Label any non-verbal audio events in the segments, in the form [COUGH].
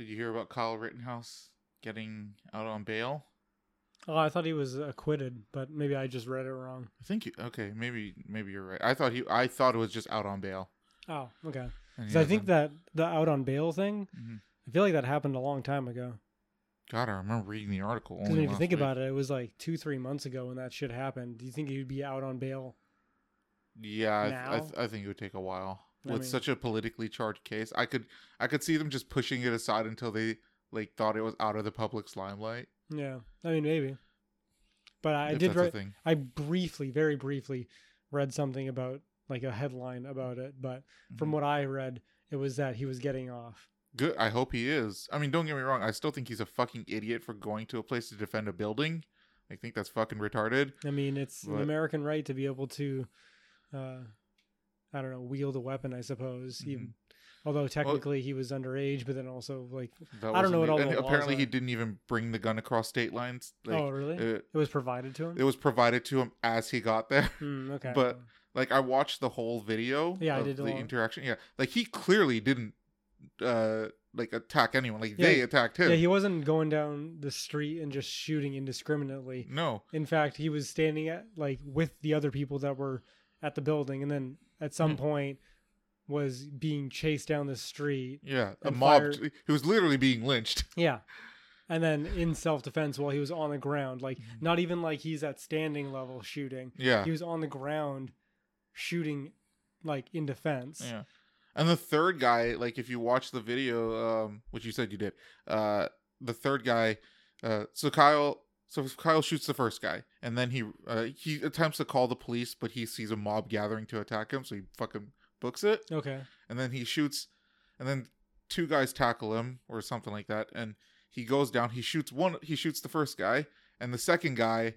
Did you hear about Kyle Rittenhouse getting out on bail? Oh, I thought he was acquitted, but maybe I just read it wrong. I think you, okay, maybe maybe you're right. I thought he I thought it was just out on bail. Oh, okay. And he 'Cause I think that the out on bail thing, Mhm. I feel like that happened a long time ago. God, I remember reading the article. Because if you think about it, it was like two, three months ago when that shit happened. Do you think he'd be out on bail? Yeah, I, th- I, th- I think it would take a while I with mean- such a politically charged case. I could I could see them just pushing it aside until they like thought it was out of the public's limelight. Yeah, I mean maybe. But I did read. I briefly, very briefly, read something about like a headline about it. But from Mhm. what I read, it was that he was getting off. Good. I hope he is. I mean, don't get me wrong. I still think he's a fucking idiot for going to a place to defend a building. I think that's fucking retarded. I mean, it's an American right to be able to, uh, I don't know, wield a weapon. I suppose. Mhm. Even, although technically he was underage, but then also like, I don't know what all and the apparently he didn't even bring the gun across state lines. Like, oh really? it, it was provided to him. it was provided to him as he got there. Hmm, okay. [LAUGHS] but- Like I watched the whole video. Yeah, I did the interaction. Yeah, like he clearly didn't uh like attack anyone. Like Yeah, they attacked him. yeah, he wasn't going down the street and just shooting indiscriminately. no. In fact, he was standing at like with the other people that were at the building, and then at some Mhm. point was being chased down the street. Yeah, a mob. fired- He was literally being lynched. [LAUGHS] Yeah. And then in self defense while he was on the ground, like Mhm. not even like he's at standing level shooting. Yeah, He was on the ground shooting like in defense. yeah. And the third guy, like if you watch the video, um, which you said you did, uh, the third guy, uh, so Kyle, so Kyle shoots the first guy, and then he, uh, he attempts to call the police, but he sees a mob gathering to attack him, so he fucking books it. Okay. and then he shoots and then two guys tackle him or something like that and he goes down he shoots one he shoots the first guy and the second guy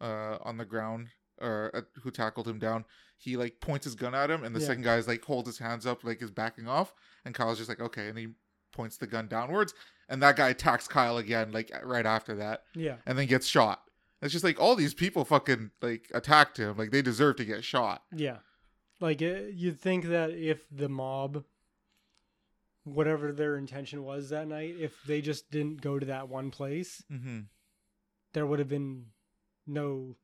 uh on the ground or uh, who tackled him down he like points his gun at him and the Yeah. second guy's like holds his hands up like is backing off and kyle's just like okay and he points the gun downwards and that guy attacks kyle again like right after that Yeah. and then gets shot it's just like all these people fucking like attacked him like they deserve to get shot Yeah. Like uh, you'd think that if the mob whatever their intention was that night, if they just didn't go to that one place, mm-hmm. there would have been no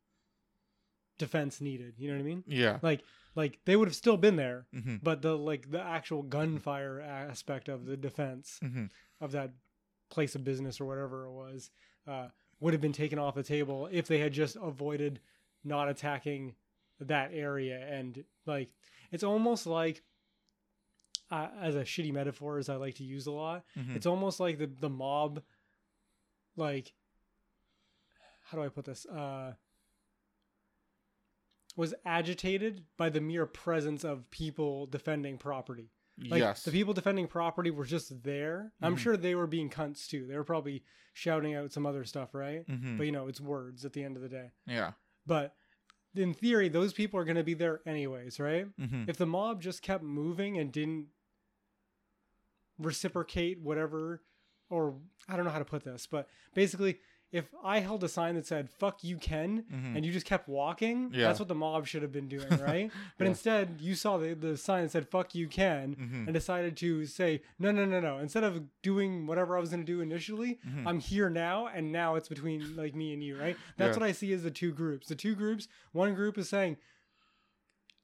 defense needed. You know what I mean? yeah Like like they would have still been there, mm-hmm. but the like the actual gunfire aspect of the defense Mm-hmm. of that place of business or whatever it was uh, would have been taken off the table if they had just avoided not attacking that area. And like it's almost like uh, as a shitty metaphor as i like to use a lot Mm-hmm. it's almost like the the mob like how do i put this? Uh was agitated by the mere presence of people defending property like yes the people defending property were just there. I'm Mhm. sure they were being cunts too. They were probably shouting out some other stuff, right? mm-hmm. But you know, it's words at the end of the day. yeah But in theory, those people are going to be there anyways, right? mm-hmm. If the mob just kept moving and didn't reciprocate whatever, or I don't know how to put this, but basically, if I held a sign that said "fuck you, Ken," Mm-hmm. and you just kept walking, Yeah. that's what the mob should have been doing, [LAUGHS] right? but Yeah. instead, you saw the, the sign that said "fuck you, Ken," mm-hmm. and decided to say, no, no, no, no. Instead of doing whatever I was going to do initially, Mhm. I'm here now, and now it's between like me and you, right? That's Yeah. what I see as the two groups. The two groups, one group is saying,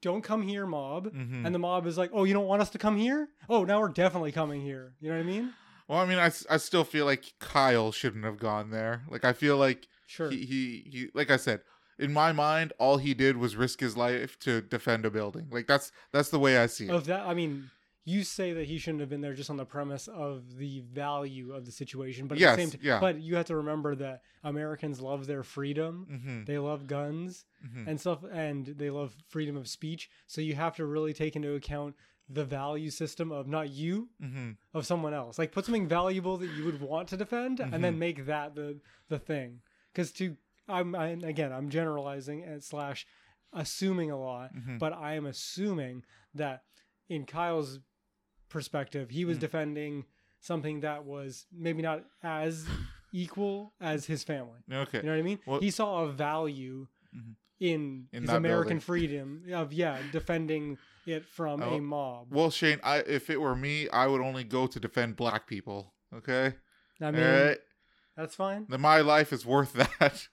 don't come here, mob. Mhm. And the mob is like, oh, you don't want us to come here? Oh, now we're definitely coming here. You know what I mean? Well, I mean, I, I still feel like Kyle shouldn't have gone there. Like, I feel like Sure. he, he, he, like I said, in my mind, all he did was risk his life to defend a building. Like, that's that's the way I see it. of that, I mean, you say that he shouldn't have been there just on the premise of the value of the situation, but at Yes, the same time, yeah. but you have to remember that Americans love their freedom. mm-hmm, They love guns. mm-hmm. and stuff and they love freedom of speech so you have to really take into account the value system of not you mm-hmm. of someone else like put something valuable that you would want to defend and then Mhm. make that the the thing because to I'm, i again i'm generalizing and slash assuming a lot Mhm. but i am assuming that in kyle's perspective he was Mhm. defending something that was maybe not as [LAUGHS] equal as his family Okay. you know what I mean? Well- he saw a value Mhm. In, In his American building. freedom of yeah, defending it from Oh, a mob. Well, Shane, I if it were me, I would only go to defend black people. Okay. I mean, right. that's fine Then my life is worth [LAUGHS] that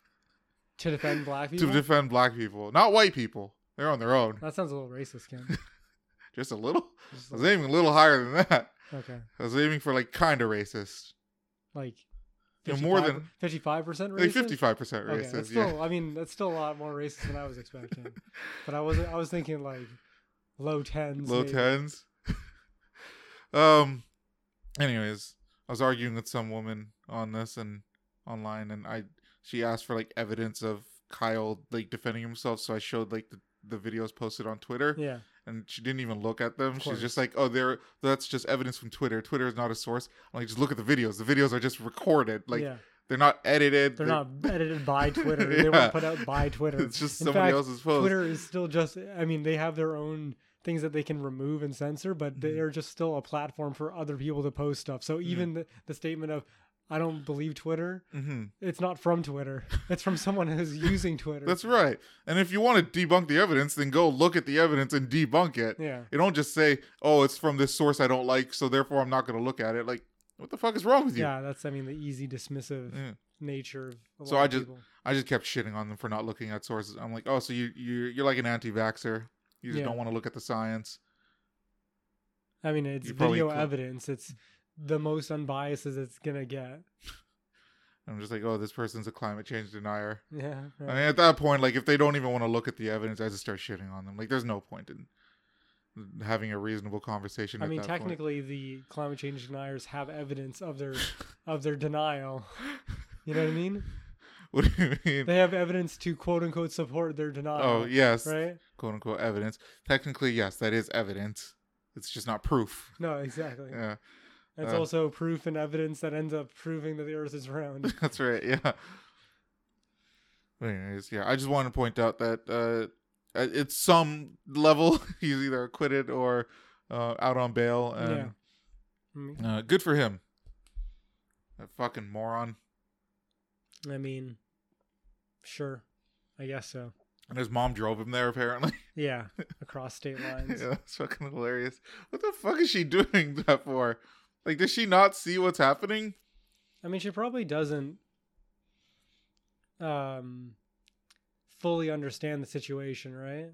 to defend black people. to defend black people, not white people. They're on their own. that sounds a little racist, Ken. [LAUGHS] Just a little. Just I was aiming a little higher than that. okay, I was aiming for like kind of racist, like Yeah, more than- fifty-five percent racist. like fifty-five percent Okay, racist. that's yeah. still. I mean, that's still a lot more racist than I was expecting. [LAUGHS] but I wasn't. I was thinking like low tens. low maybe. tens. [LAUGHS] um. Anyways, I was arguing with some woman on this and online, and I she asked for like evidence of Kyle like defending himself, so I showed like the, the videos posted on Twitter, Yeah, and she didn't even look at them. She's just like, "Oh, there, that's just evidence from Twitter. Twitter is not a source." I'm like, just look at the videos. The videos are just recorded. Like yeah. they're not edited. They're not edited by [LAUGHS] Twitter. They weren't put out by Twitter. It's just In somebody fact, else's post. Twitter is still just. I mean, they have their own things that they can remove and censor, but Mhm. they are just still a platform for other people to post stuff. So even the, the statement of "I don't believe Twitter," hmm it's not from Twitter. It's from someone who's [LAUGHS] using Twitter. That's right. And if you want to debunk the evidence, then go look at the evidence and debunk it. yeah. You don't just say, "Oh, it's from this source I don't like, so therefore I'm not going to look at it." Like, what the fuck is wrong with you? Yeah, that's I mean the easy dismissive Yeah. nature of a So lot I of just- people. I just kept shitting on them for not looking at sources. I'm like, "Oh, so you you you're like an anti-vaxer. You just Yeah. don't want to look at the science." I mean, it's You video evidence. It's the most unbiased as it's gonna get. [LAUGHS] I'm just like, "Oh, this person's a climate change denier." Yeah. I mean, at that point, like, if they don't even want to look at the evidence, I just start shitting on them. Like, there's no point in having a reasonable conversation. I mean, that point. technically, the climate change deniers have evidence of their [LAUGHS] of their denial. You know what I mean? [LAUGHS] what do you mean? They have evidence to quote unquote support their denial. Oh, yes. Right? quote unquote evidence. Technically, yes, that is evidence. It's just not proof. No, exactly. Yeah, It's uh, also proof and evidence that ends up proving that the Earth is round. [LAUGHS] that's right. Yeah. Anyways, yeah, I just wanted to point out that uh, at some level [LAUGHS] he's either acquitted or uh, out on bail, and Mm, uh, good for him. That fucking moron. I mean, sure, I guess so. And his mom drove him there apparently. [LAUGHS] Yeah, across state lines. yeah, that's fucking hilarious. What the fuck is she doing that for? Like, does she not see what's happening? I mean, she probably doesn't um fully understand the situation, right?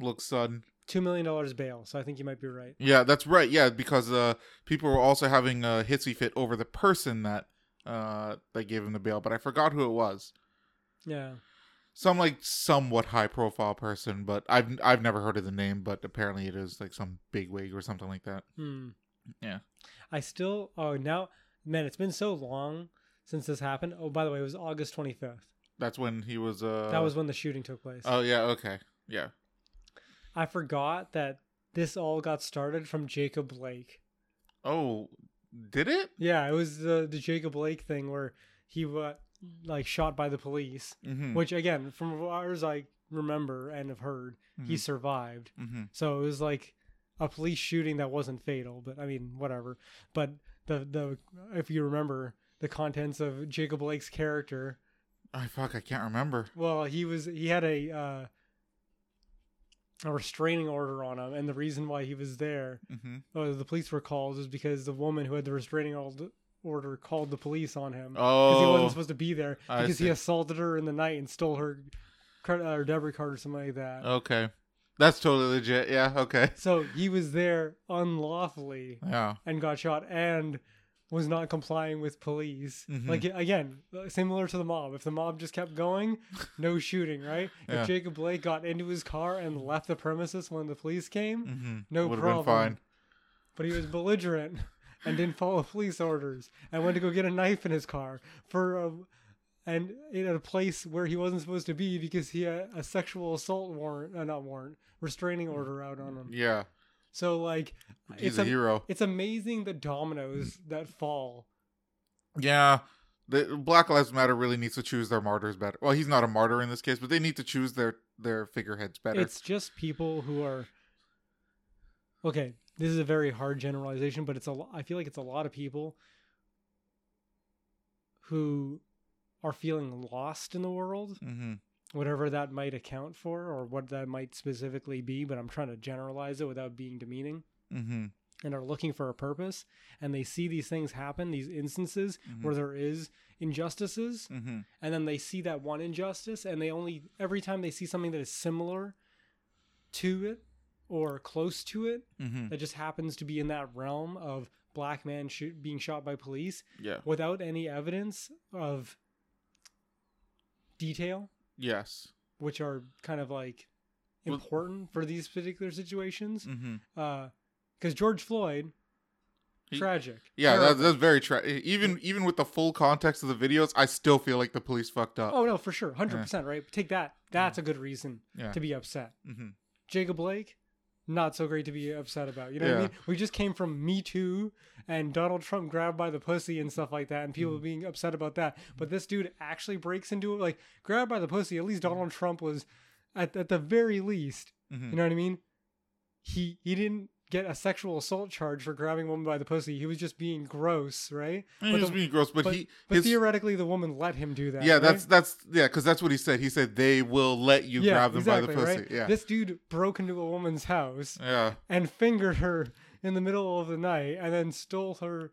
Look, son. Two million dollars bail, so I think you might be right. Yeah, that's right. Yeah, because uh, people were also having a hissy fit over the person that uh that gave him the bail, but I forgot who it was. Yeah, Some like somewhat high profile person, but I've I've never heard of the name, but apparently it is like some big wig or something like that. hmm. Yeah. I still. Oh, now, man, it's been so long since this happened. Oh, by the way, it was August twenty fifth. That's when he was. uh that was when the shooting took place. Oh yeah. Okay. Yeah. I forgot that this all got started from Jacob Blake. Oh, did it? Yeah, it was the the Jacob Blake thing where he was like shot by the police. Mm-hmm. Which again, from far as I remember and have heard, he Mhm. survived. mm-hmm. So it was like a police shooting that wasn't fatal, but I mean, whatever. But the the if you remember the contents of Jacob Blake's character, I fuck. I can't remember. well, he was he had a uh, a restraining order on him, and the reason why he was there, Mm-hmm. uh, the police were called, was because the woman who had the restraining order called the police on him because Oh. he wasn't supposed to be there because he assaulted her in the night and stole her credit or debit card or something like that. Okay. That's totally legit. Yeah. Okay. [LAUGHS] So he was there unlawfully Yeah. and got shot and was not complying with police. Mhm. Like again, similar to the mob. If the mob just kept going, no shooting, right? Yeah. If Jacob Blake got into his car and left the premises when the police came, Mm-hmm. no Would have problem. been fine. But he was belligerent and didn't follow police orders and went to go get a knife in his car for a, and in a place where he wasn't supposed to be because he had a sexual assault warrant, uh, not warrant, restraining order out on him. Yeah. So like, He's it's a a, hero. it's amazing the dominoes that fall. Yeah. The Black Lives Matter really needs to choose their martyrs better. Well, he's not a martyr in this case, but they need to choose their their figureheads better. It's just people who are okay. This is a very hard generalization, but it's a. I feel like it's a lot of people who are feeling lost in the world, mm-hmm. whatever that might account for, or what that might specifically be. But I'm trying to generalize it without being demeaning. Mm-hmm. and are looking for a purpose and they see these things happen, these instances where there is injustices, Mm-hmm. and then they see that one injustice and they only every time they see something that is similar to it or close to it Mm-hmm. that just happens to be in that realm of black man shoot, being shot by police Yeah. without any evidence of detail Yes. which are kind of like Well- important for these particular situations Mm-hmm. because george floyd He- tragic Yeah, that, that's very tra- even even with the full context of the videos, I still feel like the police fucked up. oh no for sure 100% right take that that's a good reason yeah. to be upset Mm-hmm. Jacob Blake, not so great to be upset about. You know what I mean? We just came from Me Too and Donald Trump grabbed by the pussy and stuff like that, and people Mm-hmm. being upset about that. But this dude actually breaks into it, like grabbed by the pussy. At least Donald Trump was, at at the very least, Mm-hmm. you know what I mean? He he didn't get a sexual assault charge for grabbing a woman by the pussy. He was just being gross, right? He but was the- being gross, but, But, he but his, theoretically, the woman let him do that. yeah, right? that's that's yeah, because that's what he said. He said they will let you grab them by the pussy. right? Yeah, This dude broke into a woman's house yeah, and fingered her in the middle of the night and then stole her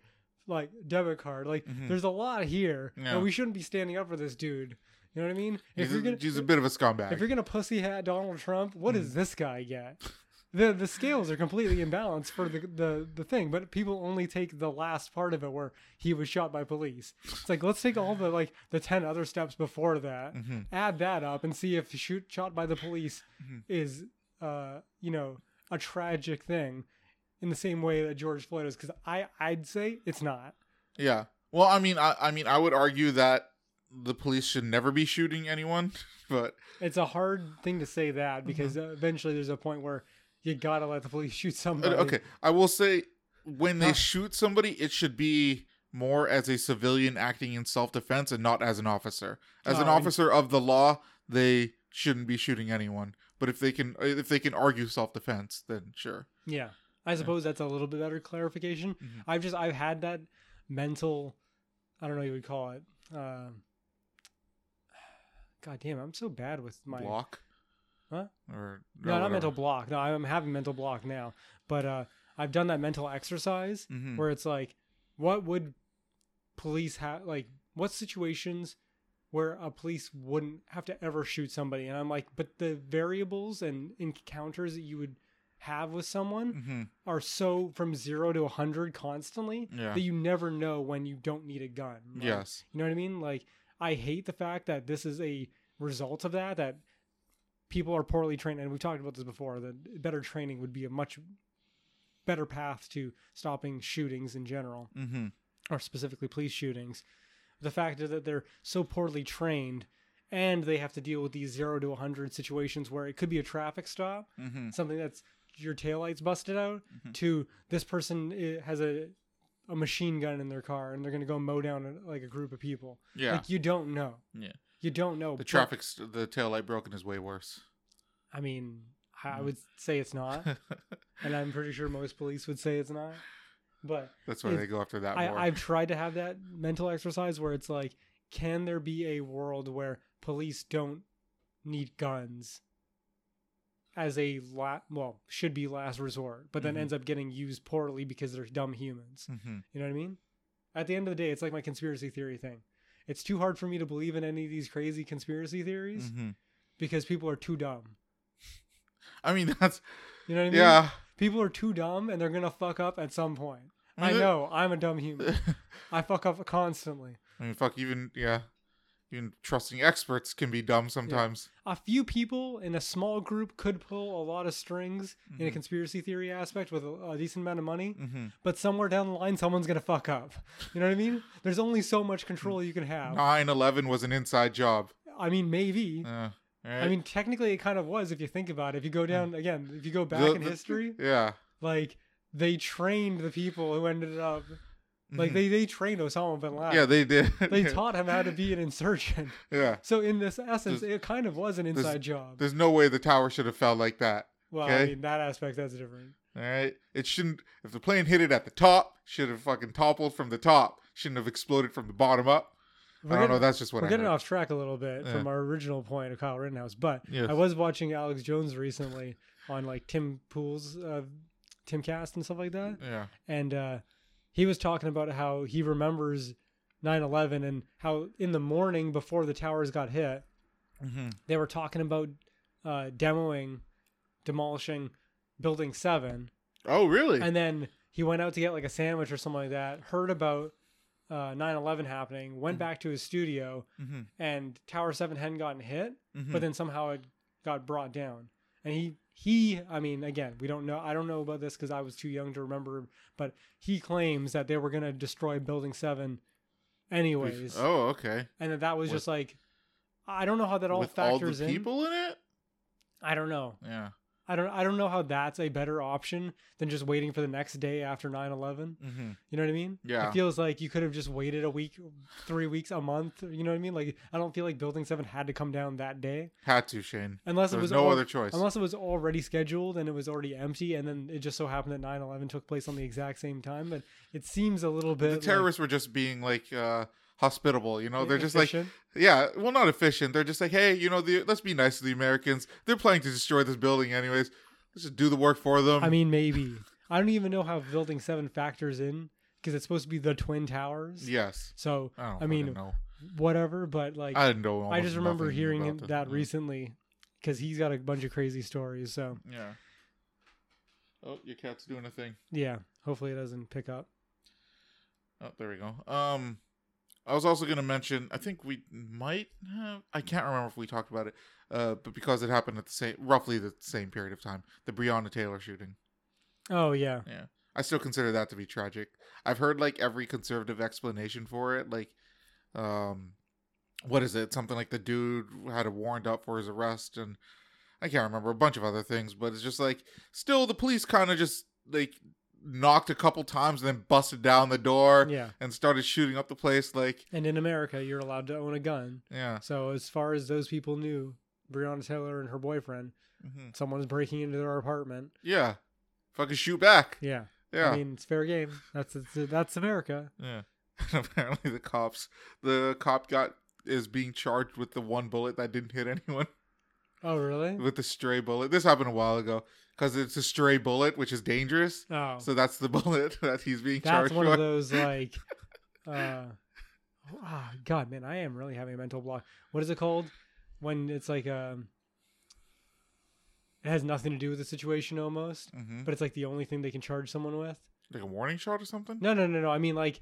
like debit card. Like Mhm. there's a lot here. Yeah. And we shouldn't be standing up for this dude. You know what I mean? If he's, you're a, gonna he's a bit of a scumbag. if you're gonna pussy hat Donald Trump, what Mm. does this guy get? The the scales are completely imbalanced for the, the the thing, but people only take the last part of it where he was shot by police. It's like let's take all the like the ten other steps before that, Mhm. add that up, and see if shoot shot by the police Mhm. is uh you know a tragic thing in the same way that George Floyd is. Because I I'd say it's not. Yeah. Well, I mean, I, I mean, I would argue that the police should never be shooting anyone, [LAUGHS] but It's a hard thing to say that because Mm-hmm. eventually there's a point where you gotta let the police shoot uh, somebody. okay, I will say when they Huh. shoot somebody, it should be more as a civilian acting in self-defense and not as an officer. As an Oh, I- officer of the law, they shouldn't be shooting anyone. But if they can, if they can argue self-defense, then sure. Yeah. I suppose that's a little bit better clarification. Mhm. I've just I've had that mental I don't know what you would call it. Um [SIGHS] God damn, I'm so bad with my Block. Huh? Or No, not mental block. No, I'm having mental block now. But uh I've done that mental exercise hmm where it's like what would police have like what situations where a police wouldn't have to ever shoot somebody and I'm like but the variables and encounters that you would have with someone hmm are so from zero to a hundred constantly Yeah. that you never know when you don't need a gun. Like, Yes. You know what I mean? Like I hate the fact that this is a result of that, that people are poorly trained and we've talked about this before, that better training would be a much better path to stopping shootings in general, hmm or specifically police shootings. The fact is that they're so poorly trained and they have to deal with these zero to 100 situations where it could be a traffic stop hmm something that's your taillights busted out Mhm. to this person has a a machine gun in their car and they're going to go mow down a, like a group of people. Yeah. Like you don't know. Yeah. You don't know. the but- traffic, the tail light broken is way worse. I mean, I Mm. would say it's not, [LAUGHS] and I'm pretty sure most police would say it's not. But That's why they go after that more. I, I've tried to have that mental exercise where it's like, can there be a world where police don't need guns as a la- well should be last resort, but then Mhm. ends up getting used poorly because they're dumb humans. hmm You know what I mean? At the end of the day, it's like my conspiracy theory thing. It's too hard for me to believe in any of these crazy conspiracy theories hmm because people are too dumb. I mean, that's You know what I mean? yeah. People are too dumb and they're gonna fuck up at some point. I mean, know. I'm a dumb human. [LAUGHS] I fuck up constantly. I mean, fuck. Even yeah, even trusting experts can be dumb sometimes. A few people in a small group could pull a lot of strings in a Mhm. conspiracy theory aspect with a, a decent amount of money, hmm but somewhere down the line, someone's gonna fuck up. [LAUGHS] You know what I mean? There's only so much control you can have. 9-11 was an inside job. I mean, maybe. Uh, I mean, technically, it kind of was if you think about it. If you go down again, if you go back The- in the- history, yeah. like they trained the people who ended up like Mhm. they they trained Osama bin Laden. yeah, they did. they [LAUGHS] taught him how to be an insurgent. yeah. So in this essence, There's- it kind of was an there's- inside job. There's no way the tower should have fell like that. Well, I okay. mean that aspect that's different. All right. It shouldn't. If the plane hit it at the top, should have fucking toppled from the top. Shouldn't have exploded from the bottom up. We're I don't know. That's just what we're I getting heard. off track a little bit Yeah. from our original point of Kyle Rittenhouse, but Yes. I was watching Alex Jones recently on like Tim Pool's uh, Timcast and stuff like that, Yeah. and uh, he was talking about how he remembers 9/11 and how in the morning before the towers got hit, Mm-hmm. they were talking about uh, demoing, demolishing Building 7 oh really? and then he went out to get like a sandwich or something like that. Heard about uh, 9/11 happening, went Mhm. back to his studio, mm-hmm. and Tower Seven hadn't gotten hit, Mm-hmm. but then somehow it got brought down. And he he, I mean, again, we don't know. I don't know about this because I was too young to remember, but he claims that they were going to destroy Building Seven, anyways, Oh, okay. and that that was With- just like. I don't know how that all With all the factors in. people in it? I don't know. Yeah. I don't I don't know how that's a better option than just waiting for the next day after 9/11. Mm-hmm. You know what I mean? Yeah. It feels like you could have just waited a week, 3 weeks, a month, you know what I mean? Like I don't feel like building 7 had to come down that day Had to, Shane. unless it There's was no al- other choice. unless it was already scheduled and it was already empty and then it just so happened that 9/11 took place on the exact same time, but it seems a little bit the terrorists were just being like uh hospitable, you know? They're just like yeah, well not efficient. They're just like, "Hey, you know, the, let's be nice to the Americans. They're planning to destroy this building anyways. Let's just do the work for them." I mean maybe. I don't even know how building 7 factors in because it's supposed to be the twin towers. yes. So I I mean, whatever, but like I didn't know. I just remember hearing it- that Yeah. recently because he's got a bunch of crazy stories. So Yeah. Oh, your cat's doing a thing. yeah, hopefully it doesn't pick up. Oh, there we go. Um, I was also gonna mention. I think we might have. I can't remember if we talked about it. Uh, but because it happened at the same, roughly the same period of time, the Breonna Taylor shooting. Oh yeah, Yeah, I still consider that to be tragic. I've heard like every conservative explanation for it. Like, um, what is it? Something like the dude had a warrant up for his arrest, and I can't remember a bunch of other things. But it's just like still the police kind of just like knocked a couple times and then busted down the door yeah. and started shooting up the place. Like, And in America, you're allowed to own a gun. yeah, So as far as those people knew, Breonna Taylor and her boyfriend, hmm someone was breaking into their apartment. yeah, fucking shoot back. Yeah, Yeah, I mean it's fair game. That's that's, that's America. Yeah. [LAUGHS] And apparently the cops the cop got is being charged with the one bullet that didn't hit anyone Oh really? with the stray bullet. This happened a while ago because it's a stray bullet, which is dangerous. Oh, So that's the [LAUGHS] bullet that he's being that's charged That's one for. of those [LAUGHS] like, uh, ah, God, man, I am really having a mental block. What is it called when it's like um, it has nothing to do with the situation almost, hmm but it's like the only thing they can charge someone with. Like a warning shot or something. No, no, no, no. I mean like,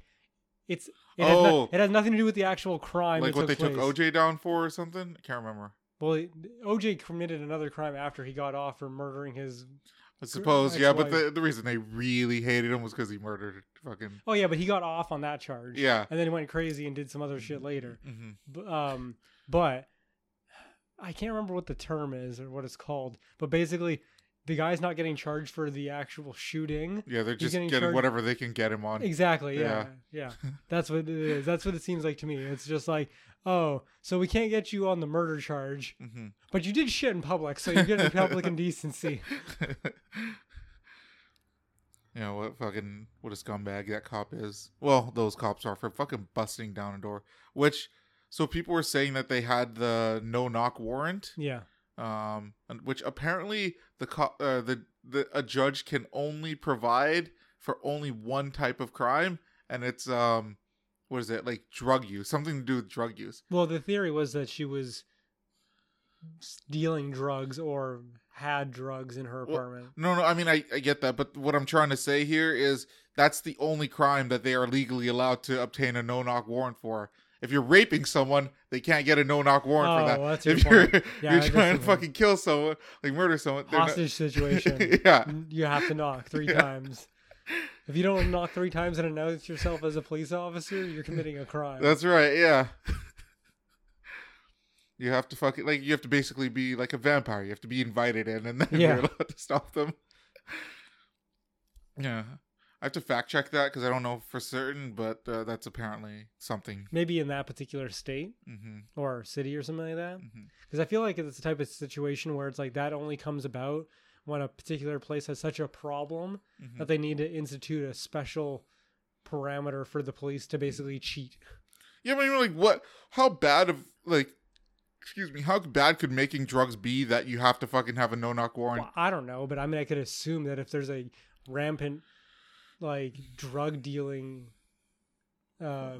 it's it, has, no- Oh. it has nothing to do with the actual crime. like what they took took. OJ down for or something. I can't remember. Well, OJ committed another crime after he got off for murdering his. I suppose, yeah, but the, the reason they really hated him was because he murdered fucking. Oh yeah, but he got off on that charge. Yeah. and then he went crazy and did some other shit later. hmm B- um, but I can't remember what the term is or what it's called. But basically, the guy's not getting charged for the actual shooting. Yeah, they're just getting getting whatever they can get him on. Exactly. Yeah. Yeah. [LAUGHS] That's what it is. That's what it seems like to me. It's just like, oh, so we can't get you on the murder charge, hmm but you did shit in public, so you're getting public [LAUGHS] indecency. [LAUGHS] you know what fucking what a scumbag that cop is. Well, those cops are for fucking busting down a door. Which so people were saying that they had the no knock warrant, Yeah. Um, and- which apparently the cop uh, the the a judge can only provide for only one type of crime, and it's um what is it like drug use, something to do with drug use. Well, the theory was that she was dealing drugs or had drugs in her Well, apartment. No, no, I mean I, I get that, but what I'm trying to say here is that's the only crime that they are legally allowed to obtain a no knock warrant for. If you're raping someone, they can't get a no knock warrant Oh, for that. well, that's your if you're. Yeah, you're trying to fucking kill someone, like murder someone, they're not- Hostage situation. [LAUGHS] yeah, you have to knock [LAUGHS] three Yeah. times. If you don't knock three times and announce yourself as a police officer, you're committing a crime. that's right. Yeah, [LAUGHS] you have to fucking like you have to basically be like a vampire. You have to be invited in, and then Yeah. you're allowed to stop them. Yeah, I have to fact check that because I don't know for certain, but uh, that's apparently something. Maybe in that particular state hmm or city or something like that. Because I feel like it's the type of situation where it's like that only comes about when a particular place has such a problem hmm that they need to institute a special parameter for the police to basically cheat. Yeah, but I mean, like, what? How bad of like, excuse me, how bad could making drugs be that you have to fucking have a no knock warrant? Well, I don't know, but I mean, I could assume that if there's a rampant like drug dealing uh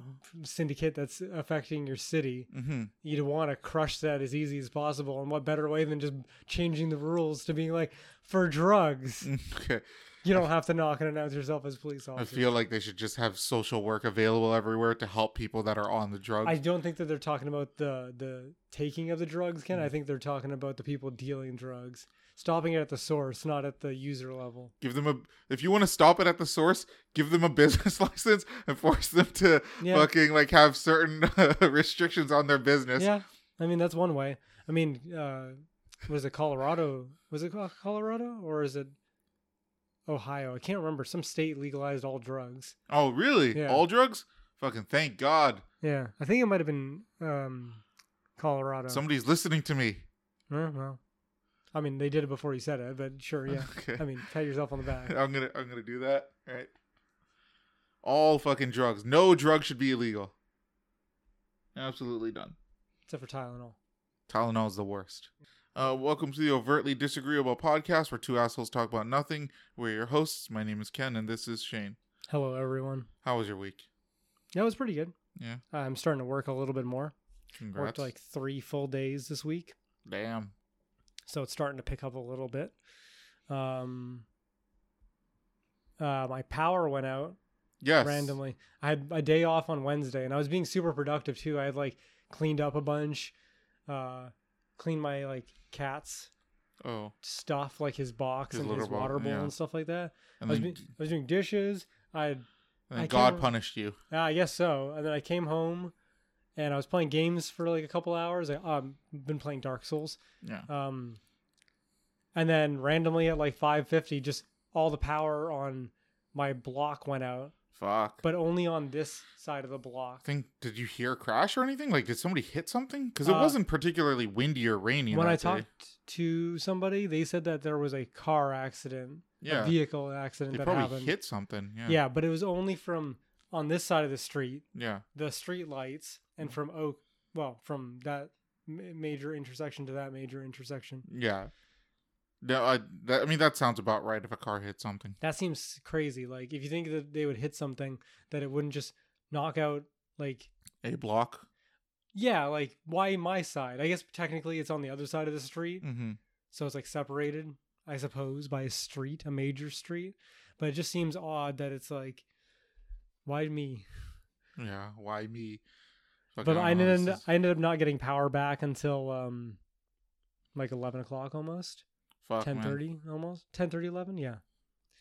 syndicate that's affecting your city Mm-hmm. you'd want to crush that as easy as possible and what better way than just changing the rules to being like for drugs [LAUGHS] Okay. you don't have to knock and announce yourself as police officer. I feel like they should just have social work available everywhere to help people that are on the drugs. I don't think that they're talking about the the taking of the drugs, Ken. Mm. I think they're talking about the people dealing drugs, stopping it at the source, not at the user level. give them a if you want to stop it at the source, give them a business [LAUGHS] license and force them to Yeah, fucking like have certain [LAUGHS] restrictions on their business. yeah. I mean that's one way. I mean, uh, was it Colorado? Was it Colorado or is it Ohio? I can't remember. Some state legalized all drugs. Oh, really? Yeah. All drugs? Fucking thank God. Yeah, I think it might have been um, Colorado. Somebody's listening to me. Well, I mean they did it before you said it, but sure, yeah. Okay. I mean, pat yourself on the back. I'm gonna I'm gonna do that. All right. All fucking drugs. No drug should be illegal. Absolutely done. Except for Tylenol. Tylenol is the worst. Uh, welcome to the overtly disagreeable podcast where two assholes talk about nothing. We're your hosts. My name is Ken, and this is Shane. Hello, everyone. How was your week? That was pretty good. Yeah. I'm starting to work a little bit more. Congrats. Worked like three full days this week, Damn. So it's starting to pick up a little bit. Um, uh, my power went out Yes. randomly. I had a day off on Wednesday, and I was being super productive too. I had like cleaned up a bunch, uh, cleaned my like cat's Oh. stuff, like his box His and his water bowl yeah. and stuff like that. And I was, then, be- I was doing dishes. I had and then I God punished you. Uh, I guess so. And then I came home and I was playing games for like a couple hours. I um been playing Dark Souls. Yeah. Um and then randomly at like 5:50 just all the power on my block went out, Fuck. but only on this side of the block. think did you hear a crash or anything? Like did somebody hit something? Because it Uh, wasn't particularly windy or rainy. When I day. talked to somebody, they said that there was a car accident, yeah, a vehicle accident they that probably happened. hit something. Yeah. yeah, but it was only from on this side of the street, Yeah. the street lights. And from Oak, well, from that major intersection to that major intersection. Yeah. No, I, that, I mean that sounds about right. If a car hit something, That seems crazy. Like if you think that they would hit something, that it wouldn't just knock out like a block. yeah, like why my side? I guess technically it's on the other side of the street, Mm-hmm. so it's like separated, I suppose, by a street, a major street. But it just seems odd that it's like why me? Yeah. Why me? But I don't know how ended is- I ended up not getting power back until um like eleven o'clock almost. Fuck, Ten man. thirty almost. 10 11, yeah.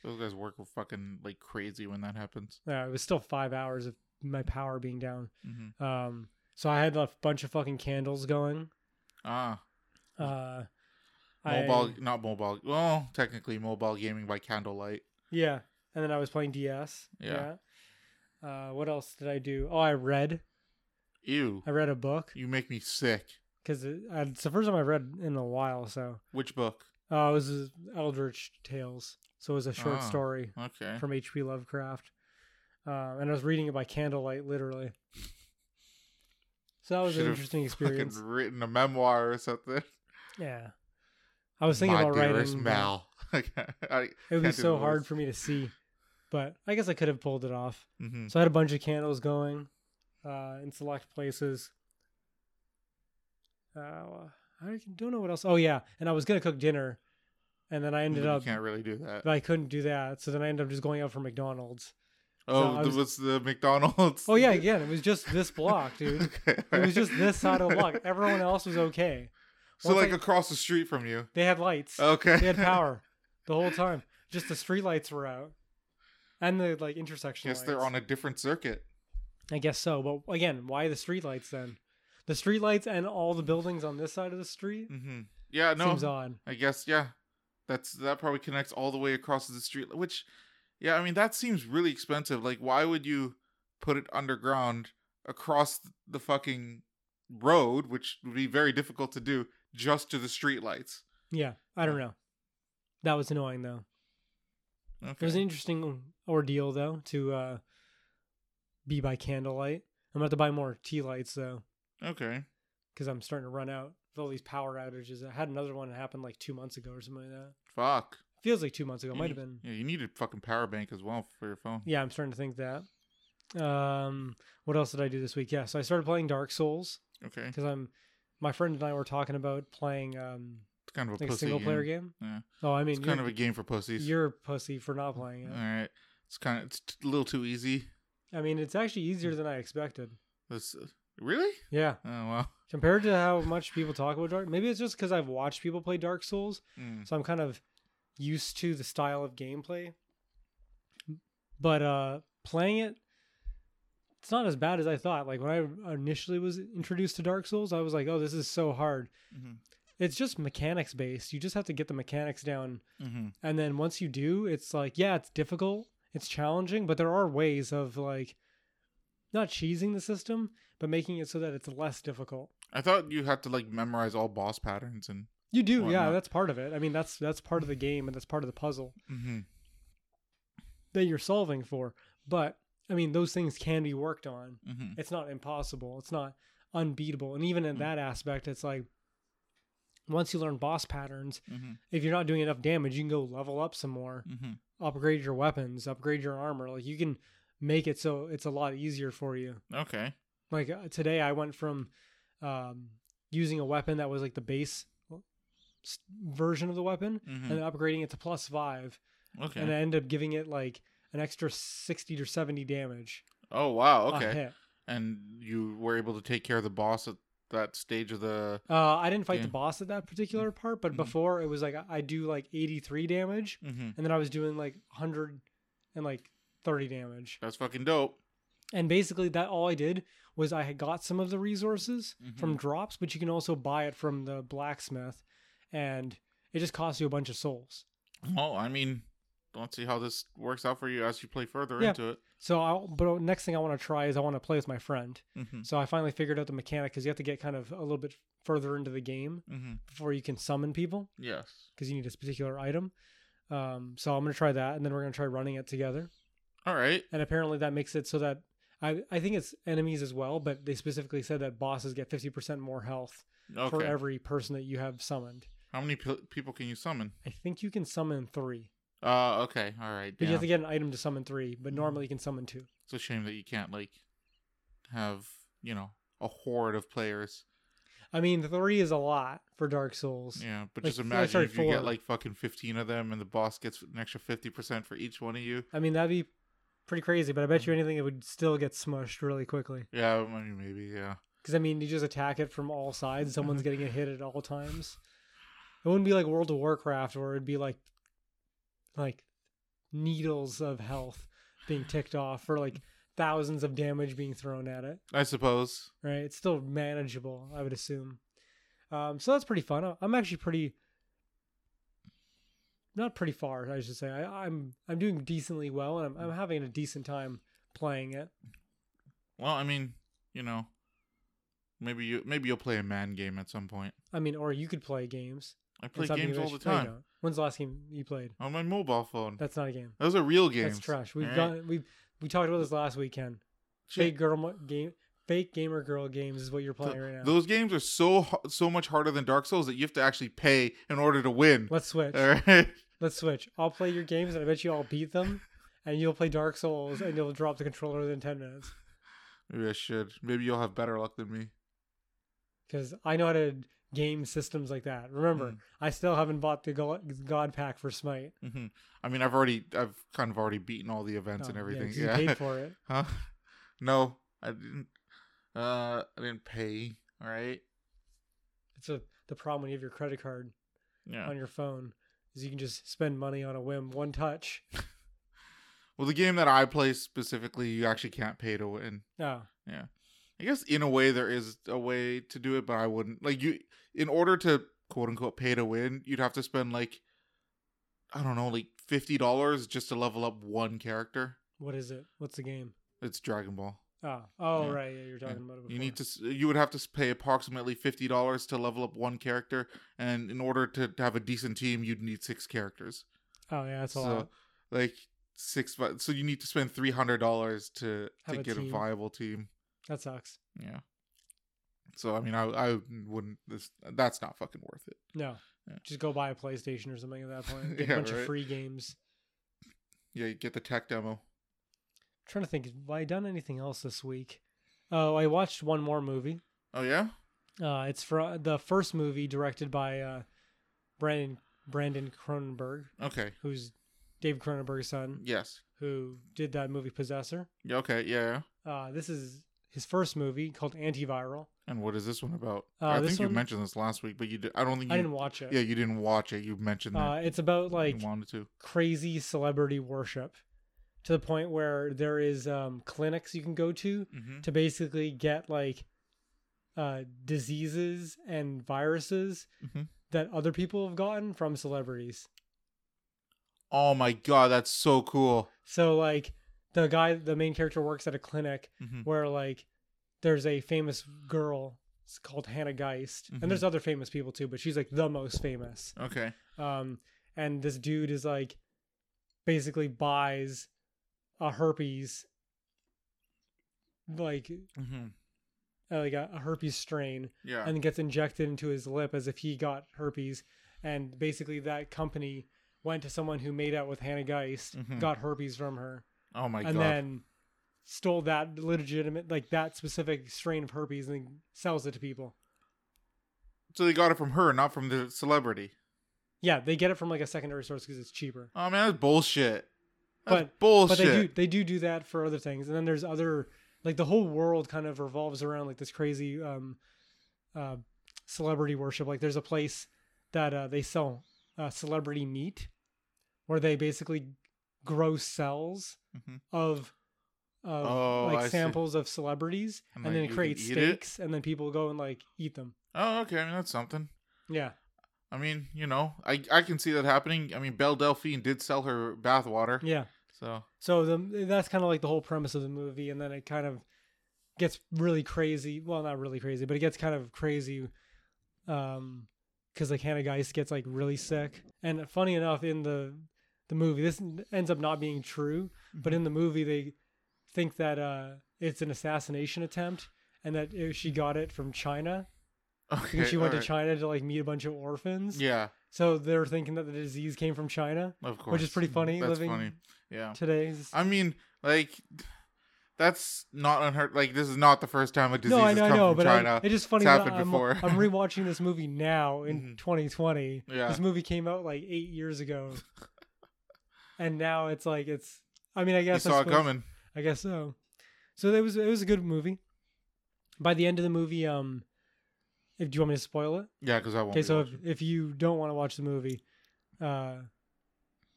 Those guys work fucking like crazy when that happens. Yeah, it was still five hours of my power being down. Mm-hmm. Um, so I had a bunch of fucking candles going. Ah, Uh, I- mobile, not mobile. Well, technically mobile gaming by candlelight. yeah, and then I was playing DS. Yeah. Yeah. Uh, what else did I do? Oh, I read. Ew. I read a book You make me sick. because it, it's the first time I've read in a while. So Which book? uh, it was Eldritch Tales. So it was a short Ah. story Okay. from H.P. Lovecraft. Uh, and I was reading it by candlelight, literally. So that was an Should've interesting Fucking experience. written a memoir or something. Yeah. I was thinking My about dearest writing. but Mal. [LAUGHS] I, It would be can't do so the hard for me to see, but I guess I could have pulled it off. hmm So I had a bunch of candles going uh, in select places. Uh, I don't know what else. Oh yeah, and I was gonna cook dinner, and then I ended you up can't really do that. but I couldn't do that. So then I ended up just going out for McDonald's. Oh, the, was- what's the McDonald's? Oh yeah, again, it [LAUGHS] was just this block, dude. okay. It was just this side of the block. [LAUGHS] Everyone else was okay. so once like I- across the street from you. They had lights. Okay. They had power [LAUGHS] the whole time. Just the street lights were out, and the like intersection. Yes, they're on a different circuit. I guess so. But again, why the streetlights then? The streetlights and all the buildings on this side of the street hmm Yeah, no. seems odd. I guess yeah. That's that probably connects all the way across the street. Which, yeah, I mean that seems really expensive. Like, why would you put it underground across the fucking road, which would be very difficult to do, just to the streetlights? Yeah, I don't know. That was annoying though. It was an interesting ordeal though to uh, be by candlelight. I'm about to buy more tea lights though okay. because I'm starting to run out with all these power outages. I had another one happen like two months ago or something like that. Fuck. Feels like two months ago. You Might have been. Yeah, you need a fucking power bank as well for your phone. Yeah, I'm starting to think that. Um, what else did I do this week? Yeah, so I started playing Dark Souls Okay, because I'm. My friend and I were talking about playing um it's kind of a like pussy single player game. game. Yeah. Oh, I mean, It's kind of a game for pussies. you're a pussy for not playing it. All right, it's kind of it's a little too easy. I mean, it's actually easier than I expected. This uh, really? Yeah, Oh wow. compared to how much people talk about Dark. Maybe it's just because I've watched people play Dark Souls, Mm. so I'm kind of used to the style of gameplay. But uh playing it, it's not as bad as I thought. Like when I initially was introduced to Dark Souls, I was like, "Oh, this is so hard." Mhm. It's just mechanics based. You just have to get the mechanics down, Mhm. and then once you do, it's like, yeah, it's difficult, it's challenging, but there are ways of like not cheesing the system, but making it so that it's less difficult. I thought you had to like memorize all boss patterns and. You do, yeah, that's part of it. I mean, that's that's part of the game and that's part of the puzzle. hmm that you're solving for. But I mean, those things can be worked on. hmm It's not impossible. It's not unbeatable. And even in Mm. that aspect, it's like once you learn boss patterns, hmm if you're not doing enough damage, you can go level up some more, hmm upgrade your weapons, upgrade your armor. Like you can make it so it's a lot easier for you. Okay. Like uh, today, I went from um, using a weapon that was like the base version of the weapon hmm and upgrading it to plus five Okay. and I ended up giving it like an extra 60 or 70 damage oh wow. Okay. And you were able to take care of the boss at that stage of the. Uh, I didn't fight Yeah. the boss at that particular part, but Mhm. before it was like I- do like 83 damage, hmm and then I was doing like 100 and like 30 damage. That's fucking dope. And basically, that all I did was I had got some of the resources Mhm. from drops, but you can also buy it from the blacksmith, and it just costs you a bunch of souls. oh I mean, let's see how this works out for you as you play further Yeah. into it. So, I'll, but next thing I want to try is I want to play with my friend. hmm So I finally figured out the mechanic because you have to get kind of a little bit further into the game hmm before you can summon people Yes. because you need a particular item. Um, so I'm gonna try that, and then we're gonna try running it together. All right. And apparently that makes it so that I I think it's enemies as well, but they specifically said that bosses get 50% more health for every person that you have summoned. How many pe- people can you summon? I think you can summon three, Uh, okay. All right. but you have to get an item to summon three. But normally you can summon two. It's a shame that you can't like have you know a horde of players. I mean, three is a lot for Dark Souls. Yeah, but Like, just imagine sorry, if you four. get like fucking fifteen of them, and the boss gets an extra fifty percent for each one of you. I mean, that'd be pretty crazy, but I bet you anything it would still get smushed really quickly. Yeah, I mean maybe. Yeah. Because I mean, you just attack it from all sides. Someone's [LAUGHS] getting a hit at all times. It wouldn't be like World of Warcraft, where it'd be like, like, needles of health being ticked off or like thousands of damage being thrown at it. I suppose. Right? It's still manageable, I would assume. Um, so that's pretty fun. I'm actually pretty, not pretty far, I should say. I, I'm I'm doing decently well, and I'm I'm having a decent time playing it. Well, I mean, you know, maybe you maybe you'll play a man game at some point. I mean, or you could play games. I play games all the no, time. When's the last game you played? on my mobile phone. That's not a game. Those are real games. That's trash. We've alright? got we we talked about this last weekend. Shit. Fake girl game, fake gamer girl games is what you're playing right now. Those games are so so much harder than Dark Souls that you have to actually pay in order to win. Let's switch. All right. [LAUGHS] Let's switch. I'll play your games and I bet you I'll beat them, [LAUGHS] and you'll play Dark Souls and you'll drop the controller within ten minutes Maybe I should. Maybe you'll have better luck than me. because I know how to game systems like that. Remember, Mm. I still haven't bought the Go- God pack for Smite. hmm I mean, I've already, I've kind of already beaten all the events and everything. Yeah. you paid [LAUGHS] for it. huh? No, I didn't. Uh, I didn't pay. All right. It's a the problem when you have your credit card Yeah. on your phone is you can just spend money on a whim, one touch. [LAUGHS] Well, the game that I play specifically, you actually can't pay to win. Oh, I guess in a way there is a way to do it, but I wouldn't like you. In order to quote unquote pay to win, you'd have to spend like I don't know, like fifty dollars just to level up one character. what is it? What's the game? It's Dragon Ball. Oh, oh Yeah. right, yeah, you're talking about it. Before. You need to. You would have to pay approximately fifty dollars to level up one character, and in order to, have a decent team, you'd need six characters. Oh yeah, that's a so, lot. like six. So you need to spend three hundred dollars to Have to a get a viable team. That sucks. Yeah. So I mean, I I wouldn't. This that's not fucking worth it. No, Yeah. just go buy a PlayStation or something at that point. [LAUGHS] Get Yeah, a bunch right. of free games. Yeah, you get the tech demo. trying to think, have I done anything else this week? Oh, I watched one more movie. Oh yeah. Uh, it's for the first movie directed by uh, Brandon Brandon Cronenberg, Okay. who's Dave Cronenberg's son, Yes. who did that movie Possessor. Okay. Yeah. yeah. Uh, this is his first movie called Antiviral. And what is this one about? Uh, I think you mentioned this last week, but you did. I don't think you. I didn't watch it. Yeah, you didn't watch it. You mentioned that Uh, it's about like crazy celebrity worship to the point where there is um, clinics you can go to hmm to basically get like uh, diseases and viruses Mhm. that other people have gotten from celebrities. Oh my god, that's so cool. So like the guy, the main character works at a clinic hmm where like there's a famous girl. It's called Hannah Geist, Mhm. and there's other famous people too, but she's like the most famous. Okay. Um, and this dude is like basically buys a herpes, like hmm uh, like a, a herpes strain, Yeah. and gets injected into his lip as if he got herpes. And basically, that company went to someone who made out with Hannah Geist, Mhm. got herpes from her, oh my and god. And then stole that legitimate, like that specific strain of herpes, and sells it to people. so they got it from her, not from the celebrity. Yeah, they get it from like a secondary source because it's cheaper. Oh man, that's bullshit. That's But- bullshit. but they do they do do that for other things and then there's other like the whole world kind of revolves around like this crazy um uh celebrity worship like there's a place that uh they sell uh celebrity meat where they basically grow cells Mhm. of of Oh, I like see. samples of celebrities And, and, then you can create it? steaks and then people go and like eat them Oh, okay. I mean, that's something. yeah I mean, you know, I I can see that happening. I mean, Belle Delphine did sell her bathwater, yeah so So the that's kind of like the whole premise of the movie, and then it kind of gets really crazy. Well, not really crazy, but it gets kind of crazy, um, because like Hannah Geist gets like really sick. And funny enough, in the the movie, this ends up not being true, but in the movie they think that uh it's an assassination attempt, and that it, she got it from China okay. because she went to alright. China to like meet a bunch of orphans. Yeah, So they're thinking that the disease came from China of course. which is pretty funny That's living funny. Yeah. today. I mean, like, that's not unheard. Like, this is not the first time a disease no, I has know, I come know, from but China. I, it's just funny It's happened I'm, before. I'm rewatching this movie now in Mhm. 2020. Yeah. This movie came out like eight years ago, [LAUGHS] and now it's like it's. I mean, I you guess I saw it coming. I guess so. So it was it was a good movie. By the end of the movie, um, if do you want me to spoil it? Yeah, because I won't. Okay, so if, if you don't want to watch the movie, uh,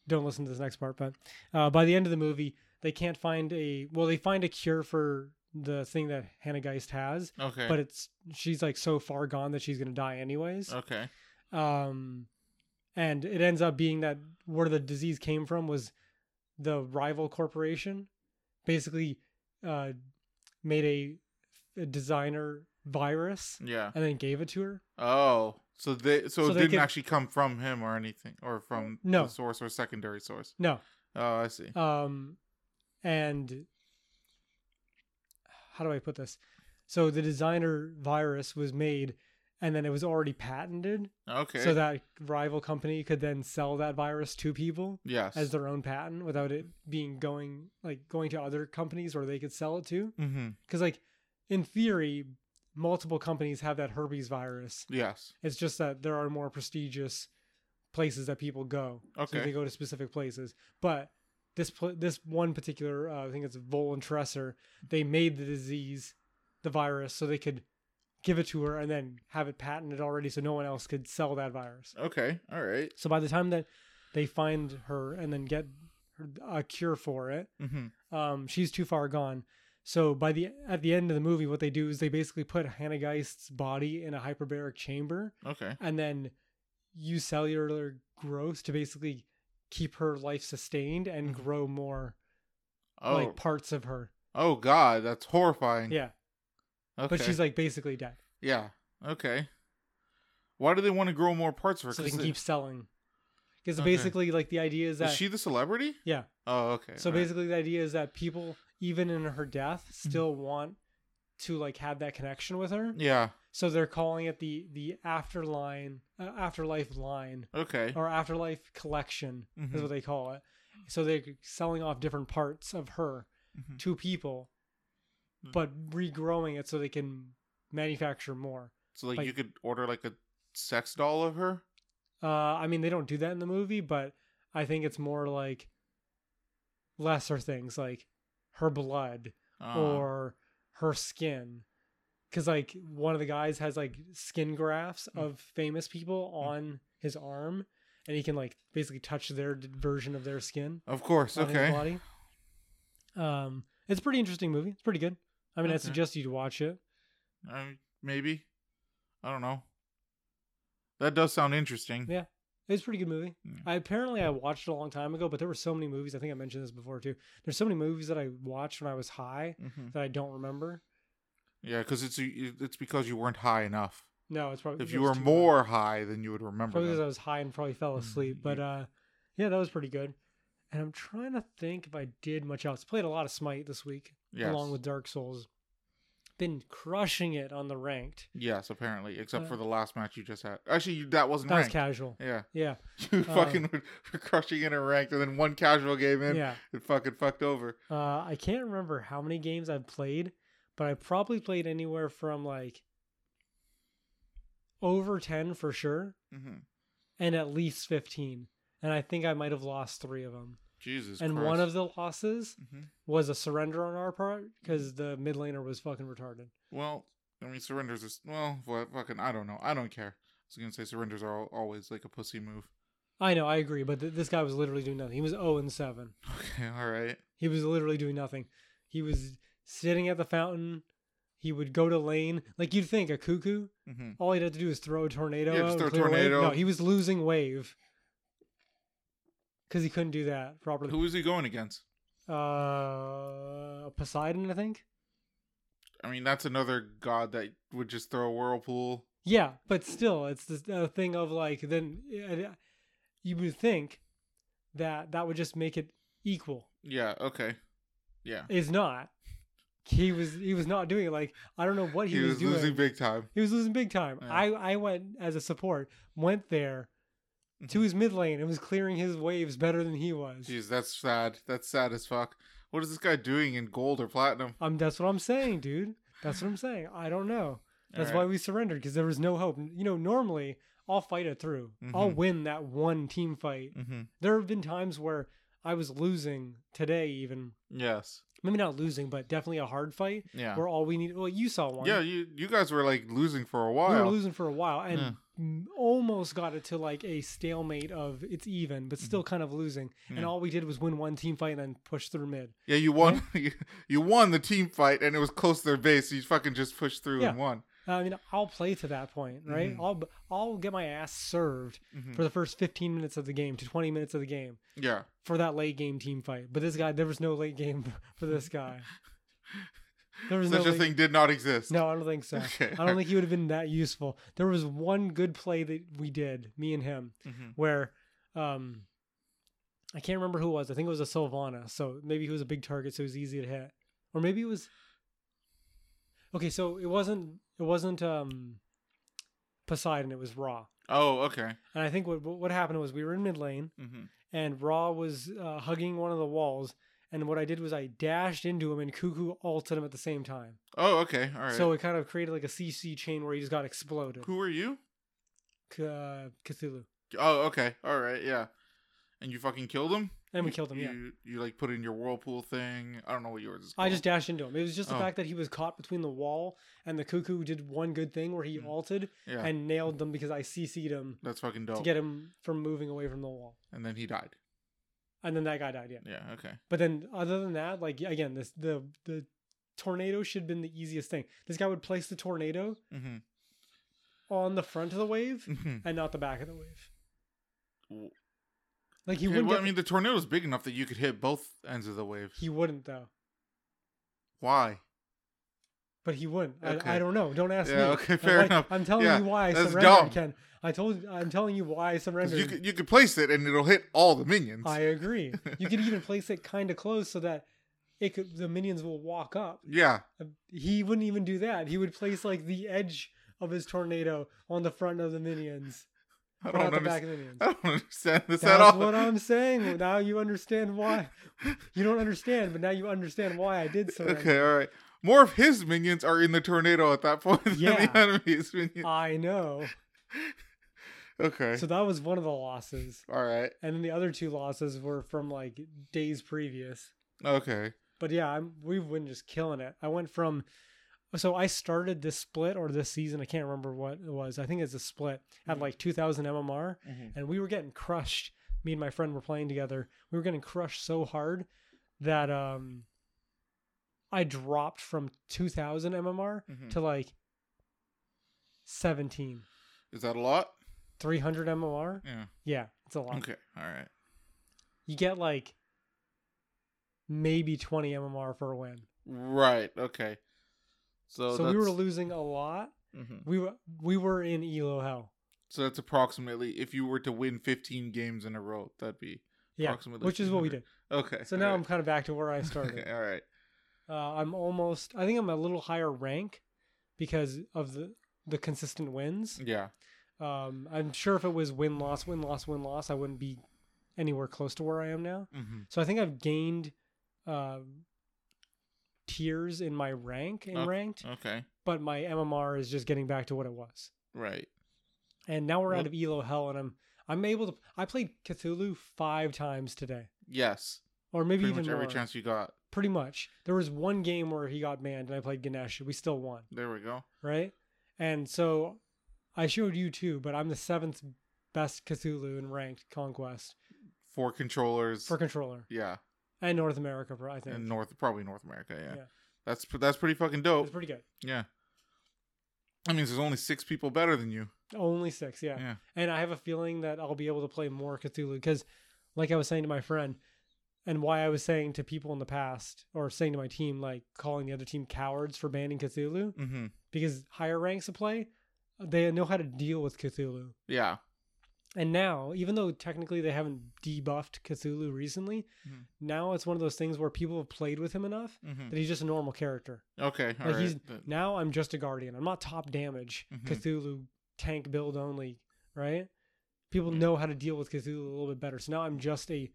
don't listen to this next part. But uh, by the end of the movie, they can't find a well, they find a cure for the thing that Hannah Geist has, okay, but it's she's like so far gone that she's gonna die anyways. okay, Um, and it ends up being that where the disease came from was the rival corporation, basically, uh, made a, a designer virus yeah. and then gave it to her. Oh, so they so, So it they didn't could- actually come from him or anything, or from No. the source or secondary source. No, Oh, I see. um, and how do I put this? So the designer virus was made, and then it was already patented, Okay. so that rival company could then sell that virus to people. yes. as their own patent without it being going like going to other companies where they could sell it to mm-hmm. because like in theory multiple companies have that herpes virus Yes. it's just that there are more prestigious places that people go so Okay. they go to specific places but this pl- this one particular uh, i think it's Volan Tresser they made the disease the virus so they could give it to her and then have it patented already so no one else could sell that virus Okay. All right. so by the time that they find her and then get her, a cure for it, Mm-hmm. um, she's too far gone. So by the at the end of the movie, what they do is they basically put Hannah Geist's body in a hyperbaric chamber Okay. and then use cellular growth to basically keep her life sustained and Mhm. grow more Oh. like parts of her. oh God, that's horrifying. Yeah, Okay. but she's like basically dead, Yeah. Okay. Why do they want to grow more parts of her? so they can keep selling. Because Okay. basically, like the idea is Is that she the celebrity? yeah. Oh, okay. So all right. basically, the idea is that people, even in her death, Mm-hmm. still want to like have that connection with her. Yeah. So they're calling it the the afterline uh, afterlife line Okay. or afterlife collection is Mhm. what they call it. So they're selling off different parts of her Mhm. to people. But regrowing it so they can manufacture more. So like, like- you could order like a sex doll of her. Uh, I mean, they don't do that in the movie, but I think it's more like lesser things like her blood Uh, or her skin. Because, like, one of the guys has, like, skin grafts Mm. of famous people on his arm, and he can, like, basically touch their version of their skin of course. on his Okay. body. Um, it's a pretty interesting movie. It's pretty good. I mean, I suggest you to watch it. Um, maybe. I don't know. That does sound interesting. Yeah. It's a pretty good movie. Yeah. I apparently I watched it a long time ago, but there were so many movies. I think I mentioned this before too. There's so many movies that I watched when I was high hmm that I don't remember. Yeah, because it's it's because you weren't high enough. No, it's probably If you were more high. then you would remember. probably because I was high and probably fell Mm, asleep. But uh, yeah, that was pretty good. And I'm trying to think if I did much else. Played a lot of Smite this week, Yes. along with Dark Souls. Been crushing it on the ranked. Yes, apparently, except Uh, for the last match you just had. Actually, you, that wasn't That was casual. yeah, Yeah, [LAUGHS] you Uh, fucking were, crushing in a ranked, and then one casual game in, yeah. it fucking fucked over. Uh, I can't remember how many games I've played, but I probably played anywhere from like over 10 for sure hmm and at least 15. And I think I might have lost three of them. Jesus. and one of the losses hmm was a surrender on our part because the mid laner was fucking retarded. Well, I mean, surrenders is well, what fucking. I don't know. I don't care. I was gonna say surrenders are al- always like a pussy move. I know, I agree, but th- this guy was literally doing nothing. He was 0 and 7. [LAUGHS] Okay, all right. He was literally doing nothing. He was sitting at the fountain. He would go to lane. Like you'd think a Kuku, hmm all he'd have to do is throw a tornado. Yeah, just throw a tornado. No, he was losing wave because he couldn't do that properly. Who is he going against? Uh, Poseidon, I think. I mean, that's another god that would just throw a whirlpool. Yeah, but still, it's this uh, thing of like then uh, you would think that that would just make it equal. Yeah. Okay. Yeah. It's not. He was he was not doing it. Like I don't know what he, He, was, was, doing. losing big time. He was losing big time. Yeah. I I went as a support, went there to Mhm. his mid lane and was clearing his waves better than he was. Jeez, that's sad. That's sad as fuck. What is this guy doing in gold or platinum? Um, that's what I'm saying, dude. That's what I'm saying. I don't know. That's why we surrendered because there was no hope. You know, normally I'll fight it through. I'll Mhm. win that one team fight. Mm-hmm. There have been times where I was losing today, even Yes. maybe not losing, but definitely a hard fight Yeah. where all we need. Well, you saw one. Yeah. You you guys were like losing for a while. we were losing for a while and Yeah. Almost got it to like a stalemate of it's even, but still kind of losing. And Mm-hmm. Yeah. all we did was win one team fight and then push through mid. Yeah, you won. [LAUGHS] You, you won the team fight, and it was close to their base. So you fucking just pushed through Yeah. and won. I mean, I'll play to that point, right? Mhm. I'll I'll get my ass served Mhm. for the first 15 minutes of the game to 20 minutes of the game Yeah. for that late game team fight. But this guy, there was no late game [LAUGHS] for this guy. [LAUGHS] There was Such no a thing did not exist. No, I don't think so. [LAUGHS] Okay. I don't think he would have been that useful. There was one good play that we did, me and him, Mhm. where um I can't remember who it was. I think it was a Sylvana. So maybe he was a big target, so it was easy to hit. Or maybe it was Okay, so it wasn't it wasn't um Poseidon, it was Ra. Oh, okay. And I think what what happened was we were in mid lane hmm and Ra was uh, hugging one of the walls. And what I did was I dashed into him and Kuku ulted him at the same time. Oh, okay. All right. So it kind of created like a CC chain where he just got exploded. who are you? C- uh, Cthulhu. Oh, okay. All right. Yeah. And you fucking killed him. And we You- killed him, yeah. You, you like put in your whirlpool thing. I don't know what yours is. I just dashed into him. It was just the Oh. fact that he was caught between the wall and the Kuku did one good thing where he Mm. ulted yeah. and nailed them because I CC'd him that's fucking dope. to get him from moving away from the wall. and then he died. And then that guy died, yeah. Yeah. Okay. But then other than that, like again, this the the tornado should have been the easiest thing. This guy would place the tornado Mm-hmm. on the front of the wave mm-hmm. and not the back of the wave. Like he Okay, wouldn't well, get, I mean, the tornado's big enough that you could hit both ends of the wave. he wouldn't though. Why? But he wouldn't. Okay. I, I don't know. Don't ask Yeah, me. okay, fair like- enough. I'm telling Yeah, you why I surrendered, dumb. Ken. I told I'm telling you why I surrendered. you could you could place it and it'll hit all the minions. I agree. [LAUGHS] You could even place it kind of close so that it could the minions will walk up. Yeah. He wouldn't even do that. He would place like the edge of his tornado on the front of the minions, [LAUGHS] I don't, the back understand, of the minions. I don't understand this at That's all. what I'm saying. [LAUGHS] Now you understand why. You don't understand, but now you understand why I did so. okay, all right. More of his minions are in the tornado at that point than the enemy's minions. I know. Okay. So that was one of the losses. all right. And then the other two losses were from like days previous. Okay. But yeah, I'm, we've been just killing it. I went from, so I started this split or this season. I can't remember what it was. I think it's a split at Mhm. like 2000 MMR, and we were getting crushed. Me and my friend were playing together. We were getting crushed so hard that um, I dropped from 2000 MMR Mhm. to like 17, Is that a lot? 300 MMR. Yeah. Yeah, it's a lot. Okay. All right. You get like maybe 20 MMR for a win. Right. Okay. So, so we were losing a lot. Mhm. We were we were in elo hell. So that's approximately if you were to win 15 games in a row, that'd be Yeah, Approximately which is what we did. okay. So now all I'm kind of back to where I [LAUGHS] started. Okay. All right. uh, I'm almost. I think I'm a little higher rank because of the the consistent wins. Yeah. Um, I'm sure if it was win loss win loss win loss, I wouldn't be anywhere close to where I am now. hmm So I think I've gained um, tiers in my rank in Okay. ranked, Okay. but my MMR is just getting back to what it was. Right. And now we're Well- out of elo hell, and I'm I'm able to. I played Cthulhu five times today, Yes. or maybe Pretty even much more. every chance you got. Pretty much. There was one game where he got banned, and I played Ganesh. We still won, There we go. right? And so I showed you too, but I'm the seventh best Cthulhu in ranked conquest Four controllers. for controller yeah. and North America. I think And North, probably North America. Yeah. Yeah. That's that's pretty fucking dope. it's pretty good. Yeah. That means there's only six people better than you. Only six, yeah. Yeah. And I have a feeling that I'll be able to play more Cthulhu because, like I was saying to my friend, and why I was saying to people in the past or saying to my team, like calling the other team cowards for banning Cthulhu, Mm-hmm. because higher ranks of play, they know how to deal with Cthulhu. Yeah. And now, even though technically they haven't debuffed Cthulhu recently, Mhm. now it's one of those things where people have played with him enough Mm-hmm. that he's just a normal character. Okay. All Like right. he's Th- now I'm just a guardian. I'm not top damage Mhm. Cthulhu tank build only, right? People Mhm. know how to deal with Cthulhu a little bit better. So now I'm just a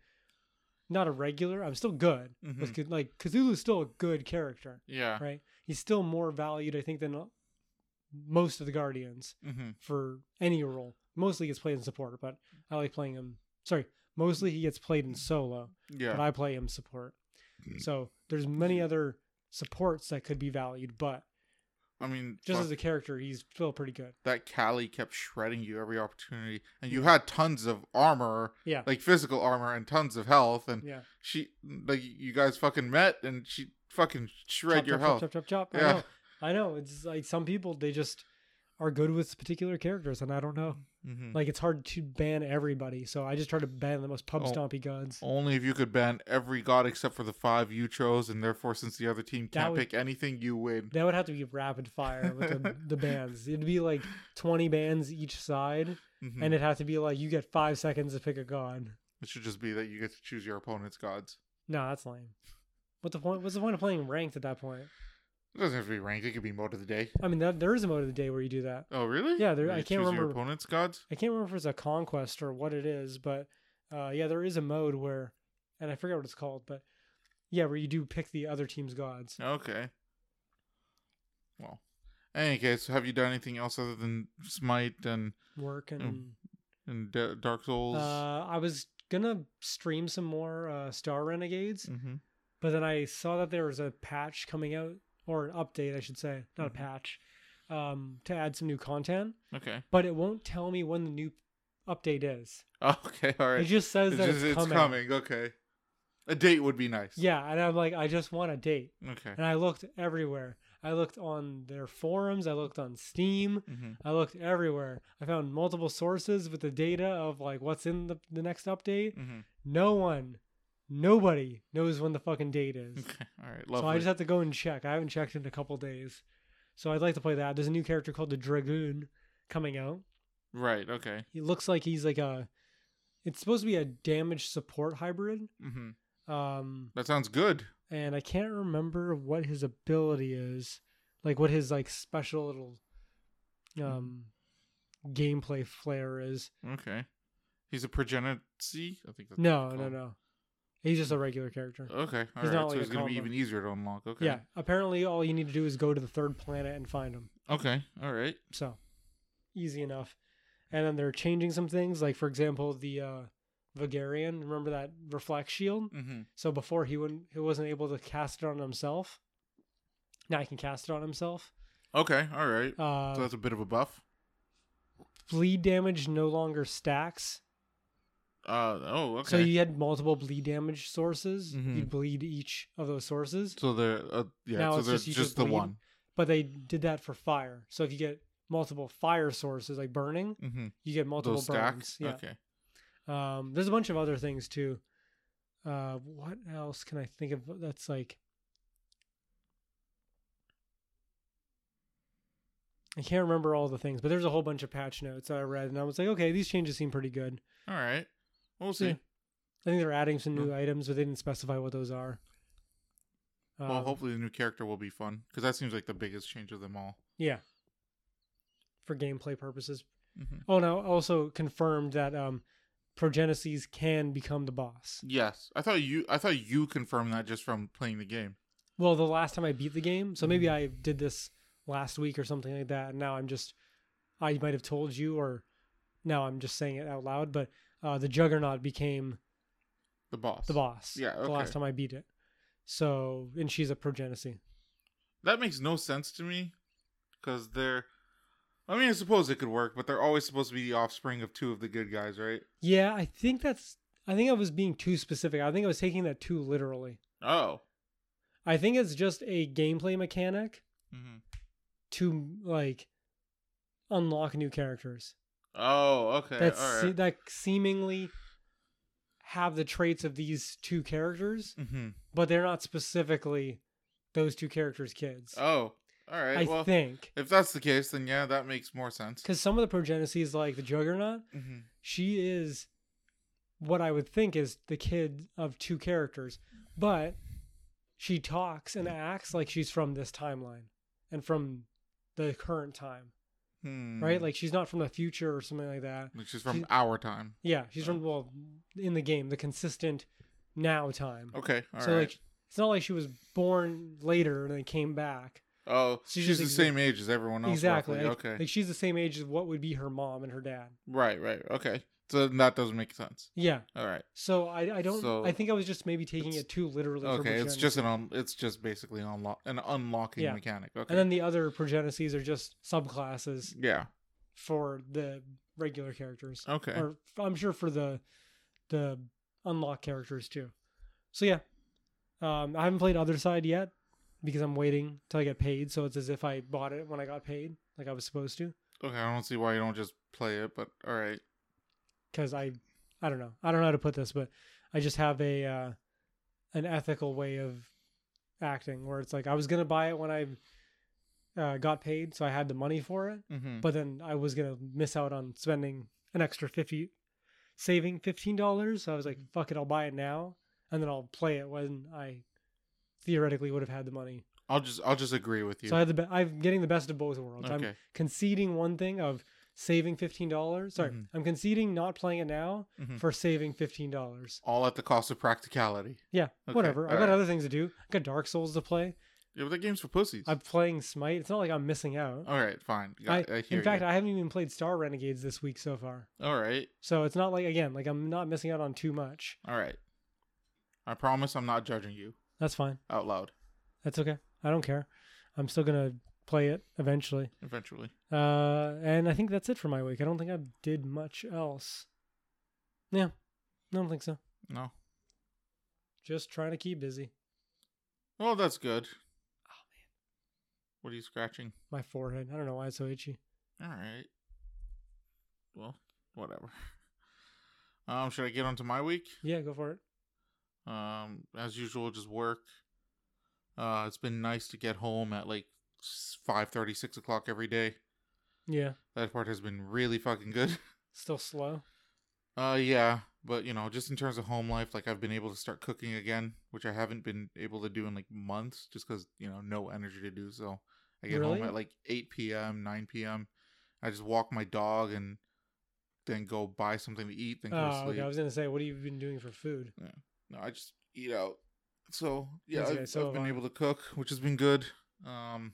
not a regular. I'm still good with Mhm. Cth- like Cthulhu's still a good character, Yeah. right? He's still more valued, I think, than most of the guardians Mm-hmm. for any role. Mostly gets played in support, but I like playing him. Sorry, mostly he gets played in solo, Yeah. but I play him support. Mm. So there's many other supports that could be valued, but I mean, just as a character, he's still pretty good. that Kali kept shredding you every opportunity, and you had tons of armor, Yeah, like physical armor, and tons of health, and yeah. she, like, you guys fucking met, and she fucking shred chop, your chop, health. Chop, chop, chop, chop. Yeah. I know. It's like some people they just are good with particular characters, and I don't know. Mm-hmm. Like it's hard to ban everybody, so I just try to ban the most pub Oh. stompy gods. Only if you could ban every god except for the five you chose, and therefore, since the other team That can't would- pick anything, you win. That would have to be rapid fire with the, [LAUGHS] the bans. It'd be like twenty bans each side, Mhm. and it'd have to be like you get five seconds to pick a god. it should just be that you get to choose your opponent's gods. No, that's lame. What the point? What's the point of playing ranked at that point? It doesn't have to be ranked. It could be mode of the day. I mean, that, there is a mode of the day where you do that. Oh, really? Yeah, there- I can't remember- your opponent's gods. I can't remember if it's a conquest or what it is, but uh, yeah, there is a mode where, and I forget what it's called, but yeah, where you do pick the other team's gods. Okay. Well, in any case, have you done anything else other than Smite and Work and and Da- Dark Souls? uh, I was gonna stream some more uh, Star Renegades, mm-hmm. but then I saw that there was a patch coming out or an update, I should say, not Mhm. a patch, um, to add some new content, Okay. but it won't tell me when the new update is. [LAUGHS] Okay. All right. It just says It's, that just- it's, it's coming. coming. Okay. A date would be nice. Yeah, and I'm like, I just want a date. Okay. And I looked everywhere. I looked on their forums. I looked on Steam. Mm-hmm. I looked everywhere. I found multiple sources with the data of like what's in the, the next update. Mm-hmm. No one, nobody knows when the fucking date is. [LAUGHS] Okay. All right. so I just have to go and check. I haven't checked in a couple days. So I'd like to play that. There's a new character called the Dragoon coming out. Right. Okay. He looks like he's like a. It's supposed to be a damage support hybrid. Mm-hmm. Um, That sounds good. and I can't remember what his ability is, like what his like special little um gameplay flair is. Okay. He's a progenicy. I think that's No, no, no. He's just a regular character. Okay. All He's right. not so like it's gonna be combo. even easier to unlock. Okay. Yeah. Apparently, all you need to do is go to the third planet and find him. Okay. All right. So easy enough. And then they're changing some things, like for example, the uh Vagarian. Remember that reflect shield? Mm-hmm. So before he wouldn't, he wasn't able to cast it on himself. Now he can cast it on himself. Okay. All right. Uh, so that's a bit of a buff. bleed damage no longer stacks. Uh oh. Okay. So you had multiple bleed damage sources. Mhm. You'd bleed each of those sources. So they're uh, yeah. Now so it's there's just you just, just the bleed. one. But they did that for fire. So if you get multiple fire sources like burning, Mm-hmm. you get multiple Those burns. stacks. Yeah. Okay. Um, there's a bunch of other things too. Uh, what else can I think of that's like? I can't remember all the things, but there's a whole bunch of patch notes that I read, and I was like, okay, these changes seem pretty good. All right. We'll see. yeah. I think they're adding some new Yeah. items, but they didn't specify what those are. Well, Um, hopefully the new character will be fun because that seems like the biggest change of them all. yeah. For gameplay purposes. hmm Oh, now also confirmed that um, Progenesis can become the boss. Yes, I thought you. I thought you confirmed that just from playing the game. Well, the last time I beat the game, so maybe Mhm. I did this last week or something like that, and now I'm just, I might have told you, or now I'm just saying it out loud, but uh, the Juggernaut became The boss. the boss. Yeah, The last time I beat it. So, and she's a Progenesy. That makes no sense to me because they're. I mean, I suppose it could work, but they're always supposed to be the offspring of two of the good guys, right? Yeah, I think that's, I think I was being too specific. I think I was taking that too literally. Oh. I think it's just a gameplay mechanic hmm to, like, unlock new characters. Oh, okay. that all se- right. that seemingly have the traits of these two characters, hmm but they're not specifically those two characters' kids. Oh, all right. I well, think if that's the case, then yeah, that makes more sense. because some of the progenesis, like the Juggernaut, hmm she is what I would think is the kid of two characters, but she talks and acts like she's from this timeline and from the current time, Hmm. right? Like she's not from the future or something like that. Like she's from she's- our time. Yeah, she's from well in the game, the consistent now time. Okay. All right. so like it's not like she was born later and then came back. oh, she's she's, the exa- same age as everyone else. exactly. Like, okay. Like she's the same age as what would be her mom and her dad. right. Right. Okay. So that doesn't make sense. Yeah. All right. So I I don't So, I think I was just maybe taking it too literally. for Okay. It's just an un- it's just basically an unlock an unlocking Yeah. mechanic. Okay. and then the other progeneses are just subclasses yeah. for the regular characters. Okay. Or I'm sure for the the unlock characters too. So yeah. Um I haven't played Other Side yet because I'm waiting till I get paid, so it's as if I bought it when I got paid, like I was supposed to. Okay. I don't see why you don't just play it, but all right. Because I I don't know I don't know how to put this, but I just have a uh, an ethical way of acting where it's like I was gonna buy it when I uh, got paid, so I had the money for it, Mm-hmm. but then I was gonna miss out on spending an extra fifty, saving fifteen dollars. So I was like, fuck it, I'll buy it now, and then I'll play it when I theoretically would have had the money. I'll just I'll just agree with you. So I had the be- I'm getting the best of both worlds. I'm conceding one thing of saving fifteen dollars. Sorry, Mhm. I'm conceding not playing it now Mhm. for saving fifteen dollars. All at the cost of practicality. Yeah, Okay, whatever. I got alright. other things to do. I got Dark Souls to play. Yeah, but that game's for pussies. I'm playing Smite. It's not like I'm missing out. all right. Fine. I, I, I hear in fact, you. I haven't even played Star Renegades this week so far. all right. So it's not like again, like I'm not missing out on too much. All right. I promise I'm not judging you That's fine. out loud. That's okay. I don't care. I'm still gonna play it eventually. Eventually. Uh, and I think that's it for my week. I don't think I did much else. Yeah, I don't think so. No. Just trying to keep busy. Well, that's good. Oh man, What are you scratching? my forehead. I don't know why it's so itchy. All right. Well, whatever. [LAUGHS] Um, should I get onto my week? Yeah, go for it. Um, as usual, just work. Uh, it's been nice to get home at like five thirty, six o'clock every day. Yeah, That part has been really fucking good. [LAUGHS] still slow. Uh, yeah, but you know, just in terms of home life, like I've been able to start cooking again, which I haven't been able to do in like months, just because you know no energy to do so. I get Really? home at like eight p.m., nine p.m. I just walk my dog and then go buy something to eat, then go to Oh, sleep. okay. I was gonna say, what have you been doing for food? No, I just eat out. So yeah, That's I've, so I've been I. able to cook, which has been good. Um,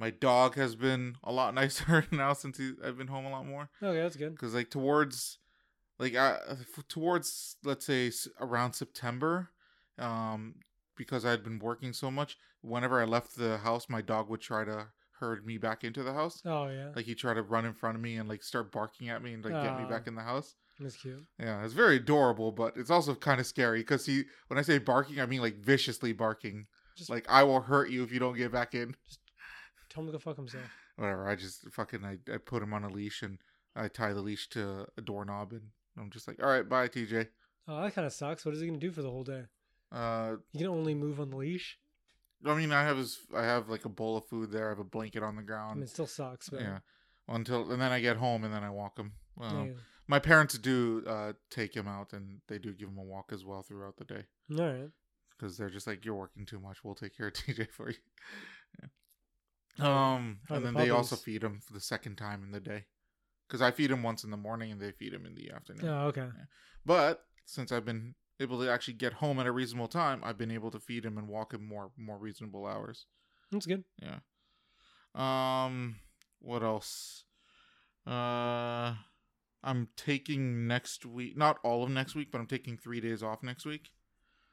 my dog has been a lot [LAUGHS] nicer now since he, I've been home a lot more. Okay, that's good. Because like towards, like I towards let's say s- around September, um, because I had been working so much. Whenever I left the house, my dog would try to herd me back into the house. Oh yeah, Like he tried to run in front of me and like start barking at me and like get me back in the house. that's cute. Yeah, it's very adorable, but it's also kind of scary because he, when I say barking, I mean like viciously barking. Just Like I will hurt you if you don't get back in. Tell him to go fuck himself. Whatever. I just fucking I, I put him on a leash and I tie the leash to a doorknob and I'm just like, all right, bye, TJ. Oh, that kind of sucks. What is he gonna do for the whole day? Uh, He can only move on the leash. I mean, I have his, I have like a bowl of food there. I have a blanket on the I ground. mean, it still sucks, but yeah. Well, Until and then I get home and then I walk him. Well, yeah. my parents do uh take him out and they do give him a walk as well throughout the day. All right. because they're just like you're working too much. We'll take care of TJ for you. [LAUGHS] Yeah. Um, and the then they also feed him for the second time in the day, because I feed him once in the morning and they feed him in the afternoon. Oh, okay. But since I've been able to actually get home at a reasonable time, I've been able to feed him and walk him more more reasonable hours. That's good. Yeah. Um, what else? Uh, I'm taking next week, not all of next week, but I'm taking three days off next week.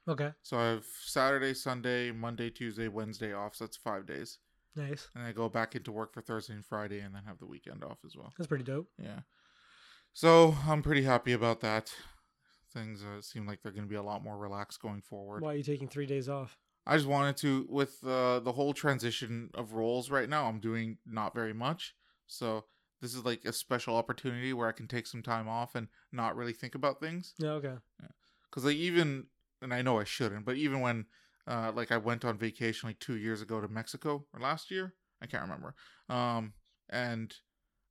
Okay. So I have Saturday, Sunday, Monday, Tuesday, Wednesday off. So that's five days. Nice. And I go back into work for Thursday and Friday and then have the weekend off as well. That's pretty dope. Yeah. So I'm pretty happy about that. Things uh, seem like they're going to be a lot more relaxed going forward. Why are you taking three days off? I just wanted to, with uh, the whole transition of roles right now, I'm doing not very much. So this is like a special opportunity where I can take some time off and not really think about things. Yeah. Okay. because like even and i know i shouldn't but even when uh like i went on vacation like two years ago to mexico or last year i can't remember um and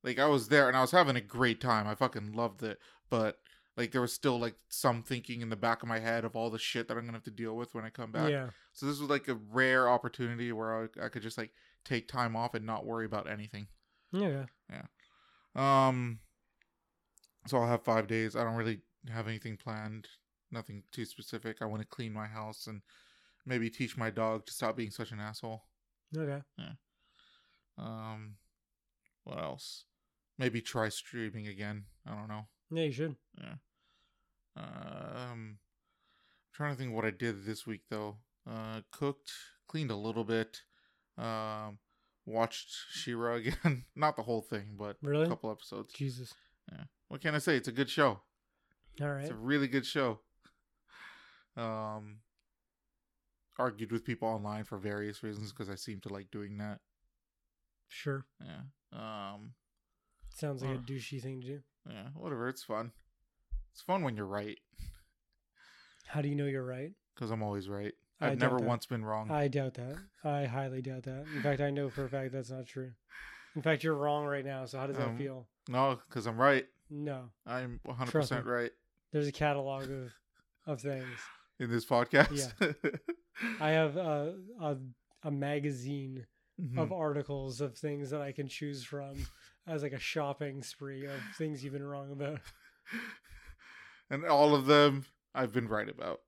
like i was there and i was having a great time i fucking loved it but like there was still like some thinking in the back of my head of all the shit that i'm gonna have to deal with when i come back Yeah. so this was like a rare opportunity where I, I could just like take time off and not worry about anything Yeah. Yeah. Um, so I'll have five days. I don't really have anything planned. Nothing too specific. I want to clean my house and maybe teach my dog to stop being such an asshole. Okay. Yeah. Um, what else? Maybe try streaming again. I don't know. Yeah, you should. Yeah. Um, I'm trying to think what I did this week though. Uh, cooked, cleaned a little bit. Um, watched She-Ra again. [LAUGHS] Not the whole thing, but Really? a couple episodes. Jesus. Yeah. What can I say? It's a good show. All right. It's a really good show. Um, argued with people online for various reasons because I seem to like doing that. Sure. Yeah. Um. Sounds like a Uh. douchey thing to do. Yeah. Whatever. It's fun. It's fun when you're right How do you know you're right? because I'm always right. I've never that. once been wrong. I doubt that. I highly doubt that. In fact, I know for a fact that's not true. In fact, you're wrong right now. So how does that Um, feel? no, because I'm right. No. I'm 100 percent right There's a catalog of of things. In this podcast. Yeah. [LAUGHS] I have a a, a magazine Mhm. of articles of things that I can choose from as like a shopping spree of things you've been wrong about. [LAUGHS] and all of them I've been right about.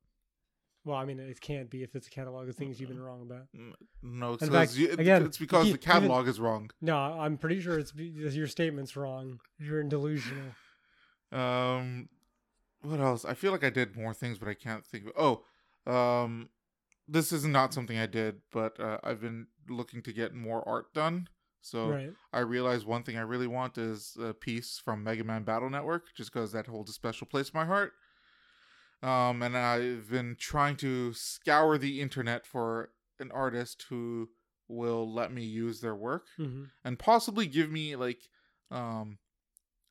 Well, I mean, it can't be if it's a catalog of things you've been wrong about. No, it's In because, fact, you, it- again, it's because you- the even- catalog is wrong. No, I'm pretty sure it's your statement's wrong. You're delusional. [LAUGHS] Um, what else? I feel like I did more things, but I can't think of. Oh, um, this is not something I did, but uh, I've been looking to get more art done. So Right. I realized one thing I really want is a piece from Mega Man Battle Network, just because that holds a special place in my heart. Um, and I've been trying to scour the internet for an artist who will let me use their work hmm and possibly give me like um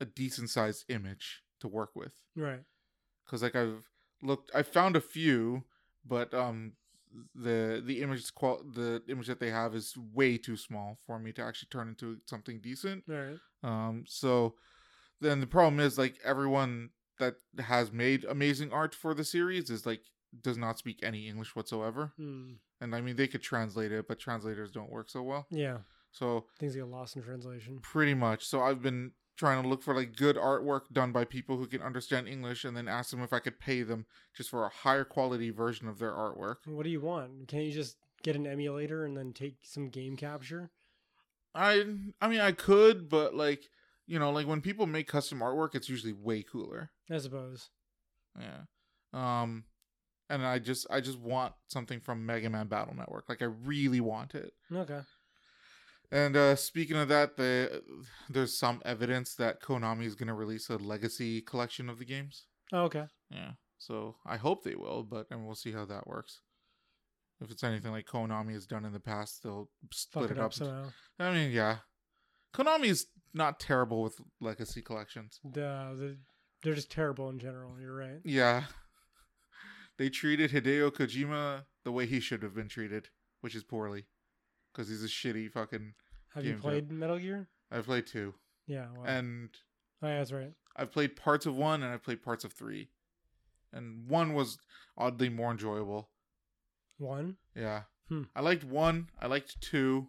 a decent sized image to work with Right. Because like i've looked i found a few but um the the image qual the image that they have is way too small for me to actually turn into something decent All right. um so then the problem is like everyone that has made amazing art for the series is like does not speak any English whatsoever. Hmm. And I mean they could translate it, but translators don't work so well. Yeah, So things get lost in translation. pretty much. So I've been trying to look for like good artwork done by people who can understand English and then ask them if I could pay them just for a higher quality version of their artwork. What do you want? Can't you just get an emulator and then take some game capture? I I mean I could, but like you know, like when people make custom artwork, it's usually way cooler. I suppose. Yeah. Um and I just I just want something from Mega Man Battle Network. Like I really want it. Okay. And uh speaking of that, the there's some evidence that Konami is going to release a legacy collection of the games. Oh, okay. Yeah. So I hope they will, but and we'll see how that works. If it's anything like Konami has done in the past, they'll split Fuck it, up. somehow. I mean, yeah. Konami's not terrible with legacy collections. The, they're just terrible in general. You're right. Yeah. They treated Hideo Kojima the way he should have been treated, which is poorly. Because he's a shitty fucking. Have you played Metal Gear? I've played two. Yeah. Well, And oh, yeah, that's right. I've played parts of one and I've played parts of three. And one was oddly more enjoyable. One. Yeah. Hmm. I liked one. I liked two.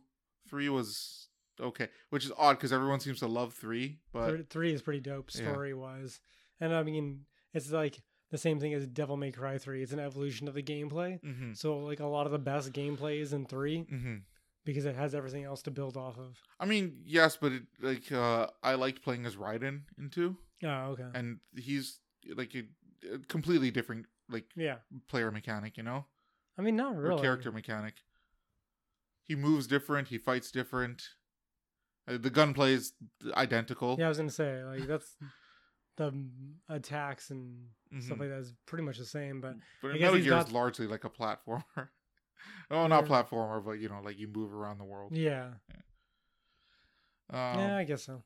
Three was okay, which is odd because everyone seems to love three. But Three, is pretty dope Yeah. story wise, and I mean it's like the same thing as Devil May Cry three. It's an evolution of the gameplay. hmm So like a lot of the best gameplay is in three hmm because it has everything else to build off of. I mean, yes, but it, like uh, I liked playing as Raiden in two, Oh, okay. and he's like a, a completely different like yeah. player mechanic, you know, I mean, not or really. character mechanic. He moves different. He fights different. Uh, the gunplay is identical. Yeah, I was gonna say like that's [LAUGHS] the attacks and stuff Mhm. like that is pretty much the same, but But I guess Metal he's Gear got- is largely like a platformer. [LAUGHS] [LAUGHS] oh, not platformer, but you know, like you move around the world. yeah, Um, yeah, I guess so.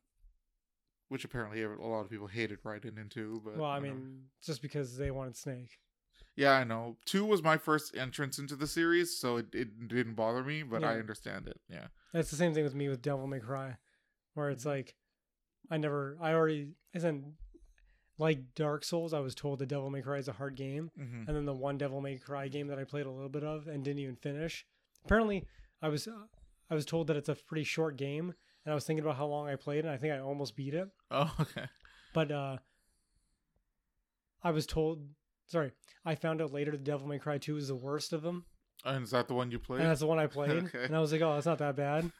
Which apparently a lot of people hated Raiden into. But Well, I you know. mean, just because they wanted Snake. yeah, I know. Two was my first entrance into the series, so it, it didn't bother me, but I understand it. Yeah. that's the same thing with me with Devil May Cry, where it's like, I never, I already, isn't like Dark Souls. I was told the Devil May Cry is a hard game, hmm and then the one Devil May Cry game that I played a little bit of and didn't even finish. Apparently, I was, uh, I was told that it's a pretty short game, and I was thinking about how long I played, and I think I almost beat it. [LAUGHS] Oh, okay. But uh, I was told, sorry, I found out later the Devil May Cry Two is the worst of them, And is that the one you played? and that's the one I [LAUGHS] played, Okay. and I was like, oh, that's not that bad.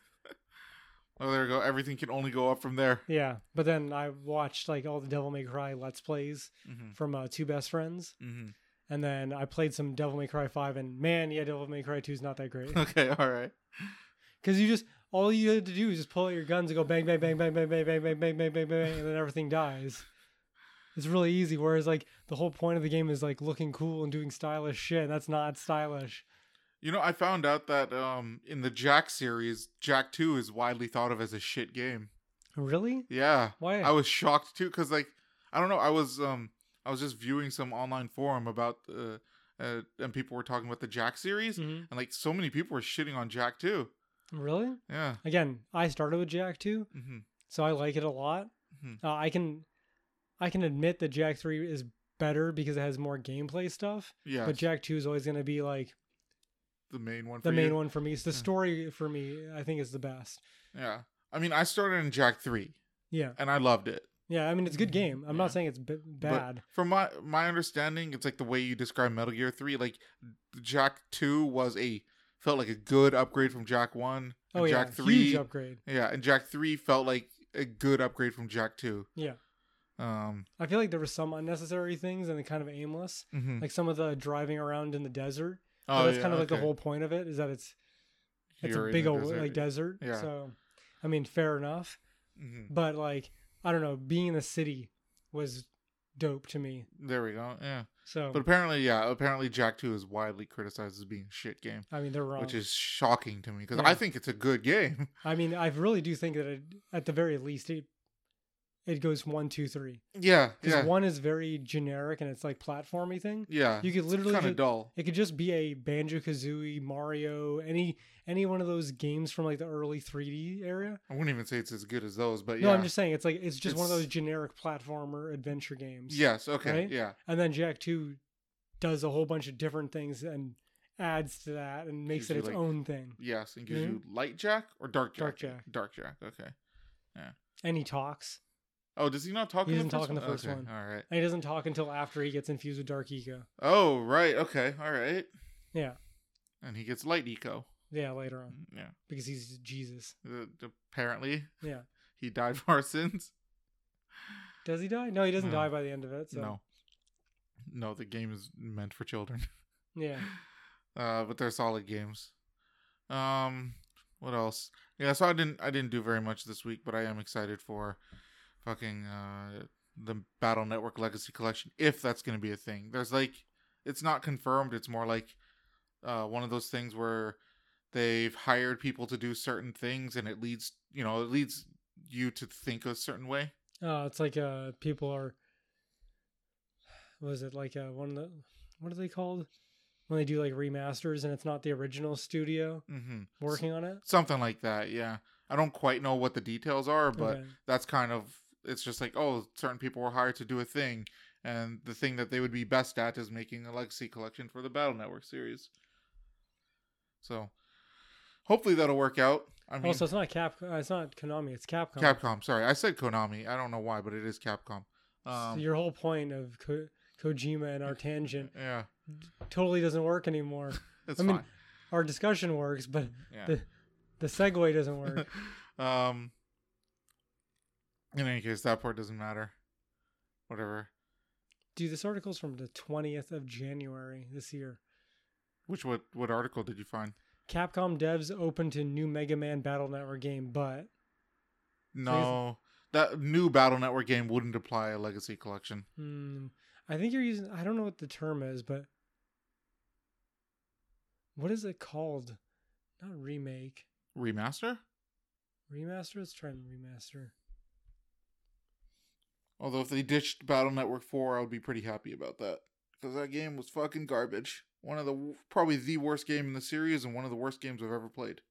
Oh, there you go. Everything can only go up from there. Yeah, but then I watched like all the Devil May Cry Let's Plays hmm from uh, two best friends, hmm and then I played some Devil May Cry Five, and man, yeah, Devil May Cry Two is not that great Okay, all right. because you just all you had to do is just pull out your guns and go bang bang bang bang bang bang bang bang bang bang bang bang, and then everything dies. It's really easy. Whereas like the whole point of the game is like looking cool and doing stylish shit. And that's not stylish. You know, I found out that um in the Jak series, Jak 2 is widely thought of as a shit game. Really? Yeah. Why? I was shocked too cuz like I don't know, I was um I was just viewing some online forum about uh, uh and people were talking about the Jak series Mhm. and like so many people were shitting on Jak 2. Really? Yeah. Again, I started with Jak Two, Mhm. so I like it a lot. Mhm. Uh, I can, I can admit that Jak Three is better because it has more gameplay stuff. Yeah. But Jak Two is always going to be like the main one the for main you? one for me. It's the Yeah. story for me. I think is the best. Yeah. I mean, I started in Jak 3 Yeah, and I loved it. yeah. I mean, it's a good game. I'm Yeah. not saying it's b- bad. From my my understanding, it's like the way you describe Metal Gear Three. Like Jak Two was a felt like a good upgrade from Jak One. oh yeah, Jak Three, huge upgrade. yeah, and Jak Three felt like a good upgrade from Jak Two. Yeah. Um. I feel like there were some unnecessary things and kind of aimless, mhm. like some of the driving around in the desert. Oh, that's yeah, kind of like the whole point of it is that it's it's You're a big old desert. like desert. Yeah. So, I mean, fair enough. Mhm. But like, I don't know, being in the city was dope to me. There we go. Yeah, So, but apparently, yeah, apparently Jak Two is widely criticized as being a shit game, I mean, they're wrong. which is shocking to me because Yeah. I think it's a good [LAUGHS] game. I mean, I really do think that it, at the very least, it it goes one, two, three. Yeah, Because yeah, one is very generic and it's like platformy thing. yeah. You could literally kind of dull. it could just be a Banjo Kazooie, Mario, any any one of those games from like the early 3D area. I wouldn't even say it's as good as those, but No, yeah. I'm just saying it's like it's just one of those generic platformer adventure games. Yes. Okay. Right? Yeah. And then Jak 2 does a whole bunch of different things and adds to that and makes Gives it its like, own thing. Yes, and gives Mhm. you light jak or dark jak. Dark Jak. Dark jak. Okay. Yeah. And he talks. Oh, does he not talk? He in the doesn't first talk in the one? first Okay, one. All right. And he doesn't talk until after he gets infused with Dark Eco. Oh, right. Okay. All right. Yeah. And he gets light eco. Yeah, later on. Yeah. Because he's Jesus. Uh, apparently, Yeah. [LAUGHS] he died for our sins. Does he die? No, he doesn't No. die by the end of it. So. No. No, the game is meant for children. [LAUGHS] Yeah. Uh, but they're solid games. Um, what else? Yeah, so I didn't I didn't do very much this week, but I am excited for fucking uh the Battle Network Legacy Collection if that's going to be a thing. There's like it's not confirmed. It's more like uh one of those things where they've hired people to do certain things and it leads, you know, it leads you to think a certain way. Oh, it's like uh people are Was it like uh one of the what are they called when they do like remasters and it's not the original studio Mhm. working on it Something like that, yeah. I don't quite know what the details are, but Okay. that's kind of it's just like oh certain people were hired to do a thing and the thing that they would be best at is making a legacy collection for the battle network series. So hopefully that'll work out. I mean also it's not cap uh, it's not konami it's capcom. Capcom sorry. I said konami. I don't know why but it is capcom. So um your whole point of Ko- kojima and our tangent [LAUGHS] yeah. totally doesn't work anymore. [LAUGHS] It's I mean, fine. our discussion works but yeah. the the segue doesn't work. [LAUGHS] Um in any case that part doesn't matter whatever dude this article's from the 20th of january this year which what what article did you find capcom devs open to new mega man battle network game but No, that new Battle Network game wouldn't apply a Legacy Collection. Hmm. I think you're using. I don't know what the term is, but what is it called? Not remake, Remaster? remaster. Let's try and remaster. Although if they ditched Battle Network 4, I would be pretty happy about that. Because that game was fucking garbage. One of the, probably the worst game in the series and one of the worst games I've ever played.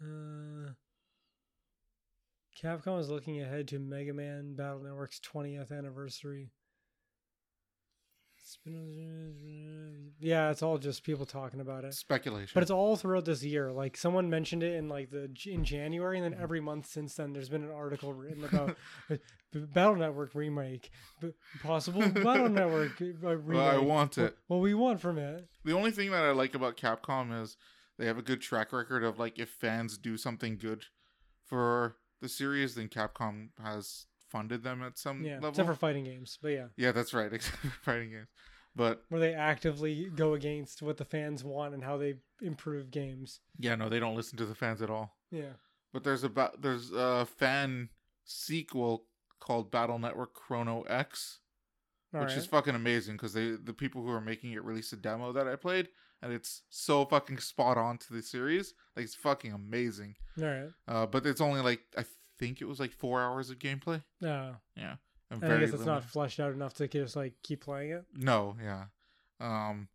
Uh, Capcom is looking ahead to Mega Man Battle Network's 20th anniversary. Yeah, it's all just people talking about it. Speculation. But it's all throughout this year. Like someone mentioned it in like the in January, and then every month since then, there's been an article written about [LAUGHS] uh, Battle Network remake, possible Battle [LAUGHS] Network uh, remake. well, I want it. What we want from it. The only thing that I like about Capcom is they have a good track record of like if fans do something good for the series, then Capcom has funded them at some Yeah, level. except for fighting games, but yeah, yeah, that's right. [LAUGHS] Except for fighting games, but where they actively go against what the fans want and how they improve games. yeah, no, they don't listen to the fans at all. Yeah, But there's about there's a fan sequel called Battle Network Chrono X, all which right. is fucking amazing because they the people who are making it released a demo that I played, and it's so fucking spot on to the series. Like it's fucking amazing. all right. Uh, but it's only like I think it was like four hours of gameplay. No, Yeah, and and I guess it's not fleshed out enough to just like keep playing it. No, yeah. Um,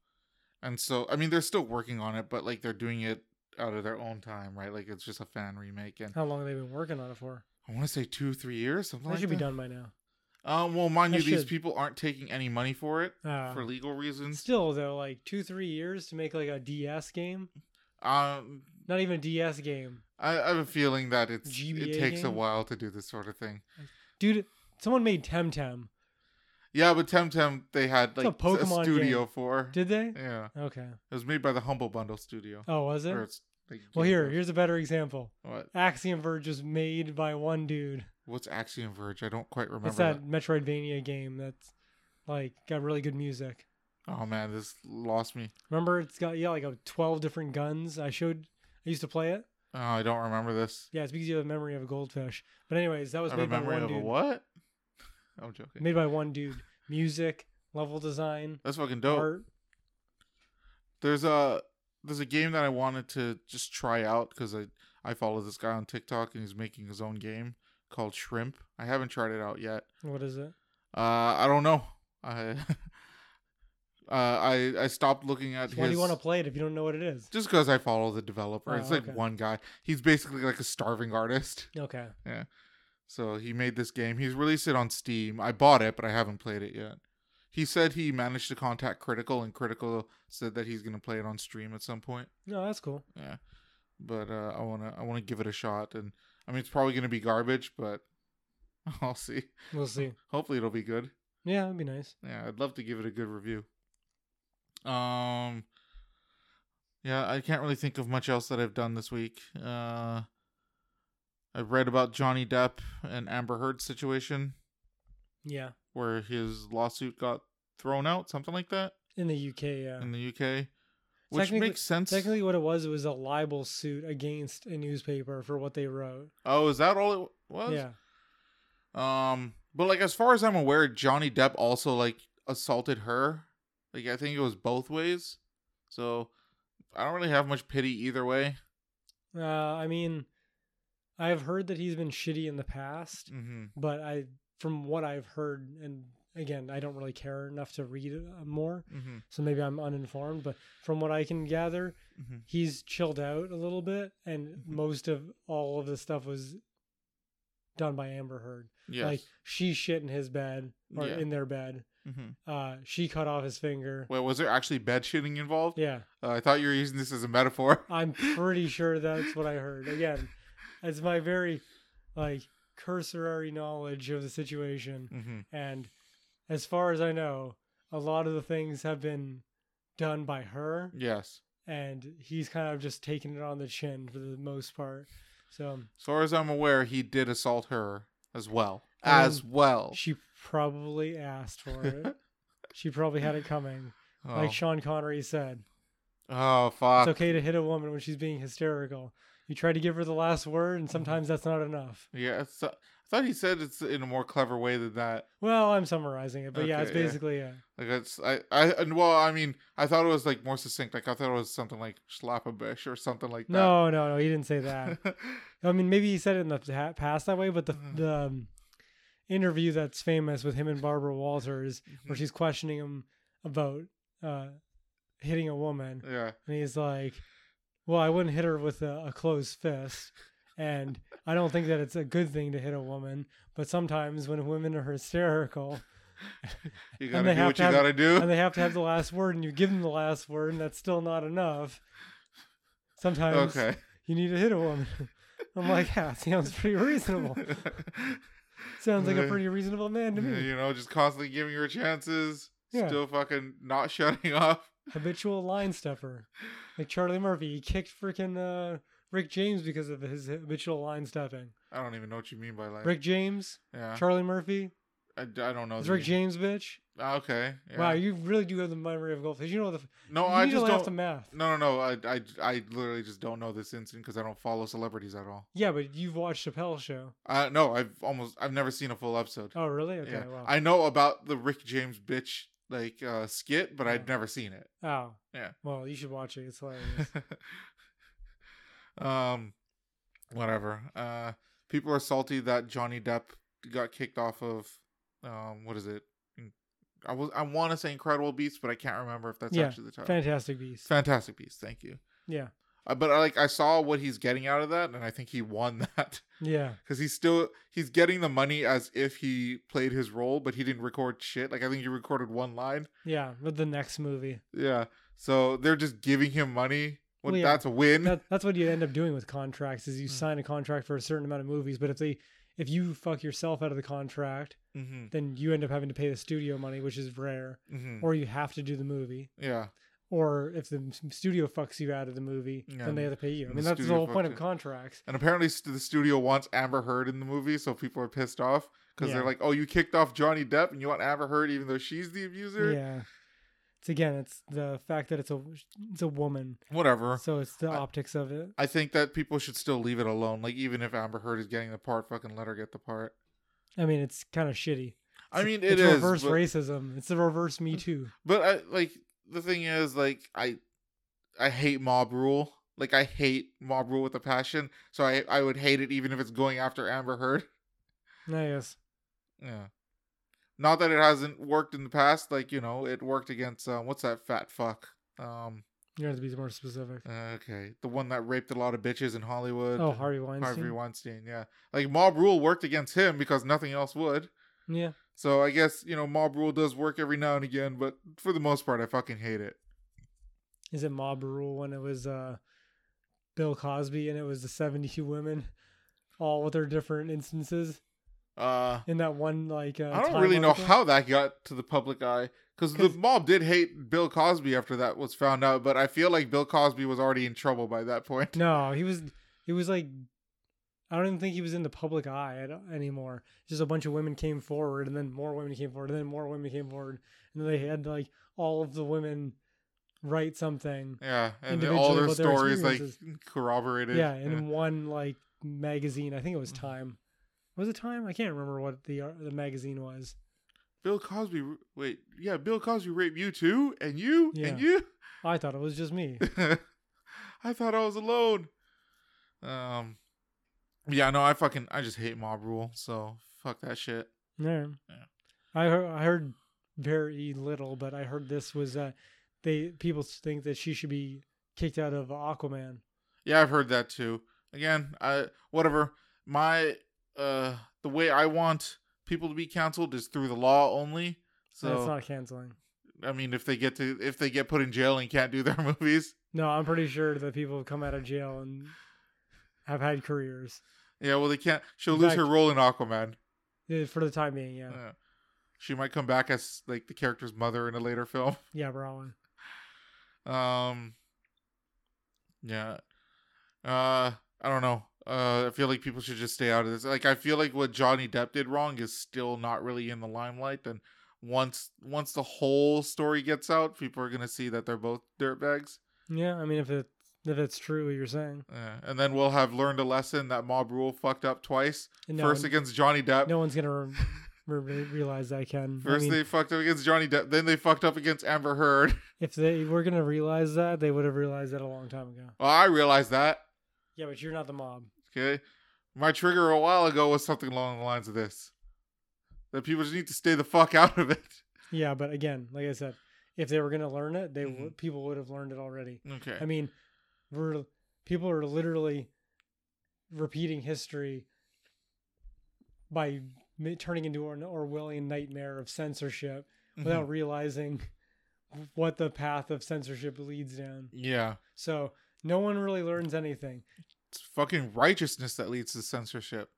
and so I mean they're still working on it, but like they're doing it out of their own time, right? Like it's just a fan remake, and How long have they been working on it for? I want to say two, three years, something That like should be done by now. Um, well, mind That you, these people aren't taking any money for it Uh, for legal reasons. Still though, like two three years to make like a DS game, Um, not even a DS game, I, I have a feeling that it's GBA it takes a while to do this sort of thing. dude. Someone made Temtem. Yeah, but Temtem they had It's a like a, Pokemon studio game. for. Did they? yeah, Okay. it was made by the Humble Bundle Studio. Oh, was it? Like, Well, here, here's a better example. what? Axiom Verge was made by one dude. What's Axiom Verge? I don't quite remember. It's that Metroidvania game that's like got really good music. Oh man, this lost me. Remember, it's got yeah like a twelve different guns. I showed. I used to play it. Oh, I don't remember this. Yeah, it's because you have a memory of a goldfish. But anyways, that was I have a made by memory one of a dude. what? [LAUGHS] I'm joking. Made by one dude. Music, level design, That's fucking dope. art. There's a there's a game that I wanted to just try out because I I follow this guy on TikTok and he's making his own game called Shrimp. I haven't tried it out yet. What is it? Uh, I don't know. I [LAUGHS] uh, I I stopped looking at Why his. do you want to play it if you don't know what it is? Just because I follow the developer. Oh, it's like okay. one guy. He's basically like a starving artist. Okay. Yeah. So he made this game. He's released it on Steam. I bought it, but I haven't played it yet. He said he managed to contact Critikal, and Critikal said that he's gonna play it on stream at some point. No, that's cool. Yeah, but uh, I wanna I wanna give it a shot, and I mean it's probably gonna be garbage, but [LAUGHS] I'll see. We'll see. Hopefully it'll be good. Yeah, it'd be nice. Yeah, I'd love to give it a good review. Um, yeah, I can't really think of much else that I've done this week. Uh, I've read about Johnny Depp and Amber Heard situation Yeah. where his lawsuit got thrown out, something like that, In the UK, yeah. in the UK, which makes sense. Technically, what it was, it was a libel suit against a newspaper for what they wrote. Oh, is that all it was? Yeah. Um, but like as far as I'm aware, Johnny Depp also like assaulted her. Like I think it was both ways. So I don't really have much pity either way. Uh, I mean, I've heard that he's been shitty in the past, Mm-hmm. but I, from what I've heard, and again, I don't really care enough to read uh, more, Mm-hmm. so maybe I'm uninformed. But from what I can gather, Mm-hmm. he's chilled out a little bit, and Mhm. most of all of the stuff was done by Amber Heard. Yes. Like she shit in his bed or Yeah. in their bed. Mm-hmm. Uh, she cut off his finger. Wait, was there actually bed shitting involved? Yeah, Uh, I thought you were using this as a metaphor. [LAUGHS] I'm pretty sure that's what I heard. Again, it's my very like cursory knowledge of the situation, Mm-hmm. and as far as I know, a lot of the things have been done by her, Yes. and he's kind of just taking it on the chin for the most part. So As far as I'm aware, he did assault her as well. Um, As well. she probably asked for it. [LAUGHS] she probably had it coming, Oh, like Sean Connery said. oh fuck. It's okay to hit a woman when she's being hysterical. You try to give her the last word, Mm-hmm. and sometimes that's not enough. Yeah, it's, uh, I thought he said it's in a more clever way than that. Well, I'm summarizing it, but yeah, it's Okay, yeah. basically. Like it's I I and well I mean I thought it was like more succinct. Like I thought it was something like slap a bish or something like that. No, no, no, he didn't say that. [LAUGHS] I mean, maybe he said it in the past that way, but the Mhm. the um, interview that's famous with him and [LAUGHS] Barbara Walters, Mm-hmm. where she's questioning him about uh, hitting a woman, yeah. and he's like, "Well, I wouldn't hit her with a, a closed fist." And I don't think that it's a good thing to hit a woman, but sometimes when women are hysterical [LAUGHS] You gotta do what to you have- gotta do. and they have to have the last word, and you give them the last word, and that's still not enough. Sometimes okay. you need to hit a woman. [LAUGHS] I'm like, yeah, sounds pretty reasonable. Sounds like a pretty reasonable man to me. you know, just constantly giving her chances. Yeah. Still fucking not [LAUGHS] shutting up. Habitual line stuffer. Like Charlie Murphy, he kicked freaking uh, Rick James because of his habitual line stuffing. I don't even know what you mean by like. Rick James, yeah. Charlie Murphy, I, I don't know. is Rick name. James bitch. Ah, Okay. Yeah. Wow, you really do have the memory of a goldfish. You know the. no, you I just don't. the math. No, no, no. I, I, I literally just don't know this incident because I don't follow celebrities at all. Yeah, but you've watched Chappelle show. Uh, no, I've almost, I've never seen a full episode. Oh, really? Okay. yeah, Well. I know about the Rick James bitch like uh skit, but I'd never seen it. oh. Yeah. Well, you should watch it. It's hilarious. [LAUGHS] um, whatever. Uh, people are salty that Johnny Depp got kicked off of. Um, what is it? I was I want to say Incredible Beasts, but I can't remember if that's Yeah, actually the title. Fantastic Beast. Fantastic Beasts. Thank you. Yeah. Uh, but I like I saw what he's getting out of that, and I think he won [LAUGHS] that Yeah. because he's still he's getting the money as if he played his role, but he didn't record shit. Like I think he recorded one line. Yeah. With the next movie. Yeah, so they're just giving him money. Well, Well, yeah. that's a win. that, that's what you end up doing with contracts is you Mm. sign a contract for a certain amount of movies but if they if you fuck yourself out of the contract hmm then you end up having to pay the studio money which is rare. Hmm or you have to do the movie. Yeah, or if the studio fucks you out of the movie Yeah, then they have to pay you. I mean the that's the whole point of contracts. And apparently st- the studio wants Amber Heard in the movie, so people are pissed off because Yeah. they're like, "Oh, you kicked off Johnny Depp, and you want Amber Heard even though she's the abuser." yeah it's again it's the fact that it's a it's a woman Whatever. so it's the I- optics of it I think that people should still leave it alone. Like even if Amber Heard is getting the part, fucking let her get the part. i mean it's kind of shitty I mean, it's it is, reverse but, racism it's the reverse me too but I like the thing is like I I hate mob rule. Like I hate mob rule with a passion. So I I would hate it even if it's going after Amber Heard. Nice. Yeah. Not that it hasn't worked in the past. Like you know, it worked against uh, what's that fat fuck? Um. You have to be more specific. Okay, the one that raped a lot of bitches in Hollywood. Oh, Harvey Weinstein. Harvey Weinstein. Yeah, like Mob Rule worked against him because nothing else would. Yeah. So I guess you know Mob Rule does work every now and again, but for the most part, I fucking hate it. Is it Mob Rule when it was uh, Bill Cosby and it was the seventy-two [LAUGHS] women, all with their different instances Uh, in that one like? Uh, I don't really know how that got to the public eye because the mob did hate Bill Cosby after that was found out, but I feel like Bill Cosby was already in trouble by that point. No, he was. It was like. I don't even think he was in the public eye anymore. Just a bunch of women came forward, and then more women came forward, and then more women came forward, and they had like all of the women write something. Yeah, and all their stories like corroborated. Yeah, in one like magazine. I think it was Time. Was it Time? I can't remember what the uh, the magazine was. Bill Cosby. Wait, yeah, Bill Cosby raped you too, and you, and you. I thought it was just me. [LAUGHS] I thought I was alone. Um, yeah, no, I fucking, I just hate mob rule. So fuck that shit. Yeah. Yeah. I heard, I heard very little, but I heard this was uh they people think that she should be kicked out of Aquaman. Yeah, I've heard that too. Again, I whatever. My uh, the way I want people to be canceled is through the law only. So that's not canceling. I mean, if they get to if they get put in jail and can't do their [LAUGHS] movies, No, I'm pretty sure that people have come out of jail and have had careers yeah, well, they can't. She'll In lose her role in Aquaman. For the time being. Yeah, Yeah. She might come back as like the character's mother in a later film. [LAUGHS] yeah, probably. Um. Yeah. Uh, I don't know. Uh, I feel like people should just stay out of this. Like, I feel like what Johnny Depp did wrong is still not really in the limelight. And once once the whole story gets out, people are gonna see that they're both dirtbags. Yeah, I mean, if it if it's true what you're saying, Yeah. And then we'll have learned a lesson that Mob Rule fucked up twice. No, First one- against Johnny Depp. no one's gonna [LAUGHS] re- re- realize that. Ken, I First mean, they fucked up against Johnny Depp. Then they fucked up against Amber Heard. [LAUGHS] if they were gonna realize that, they would have realized that a long time ago. Well, I realized that. Yeah, but you're not the mob. Okay. My trigger a while ago was something along the lines of this. That people just need to stay the fuck [LAUGHS] out of it. Yeah, but again, like I said, if they were gonna learn it, they Mhm. would people would have learned it already. Okay. I mean, we're people are literally repeating history by turning into an Orwellian nightmare of censorship without realizing what the path of censorship leads down. Yeah. So no one really learns anything. It's fucking righteousness that leads to censorship.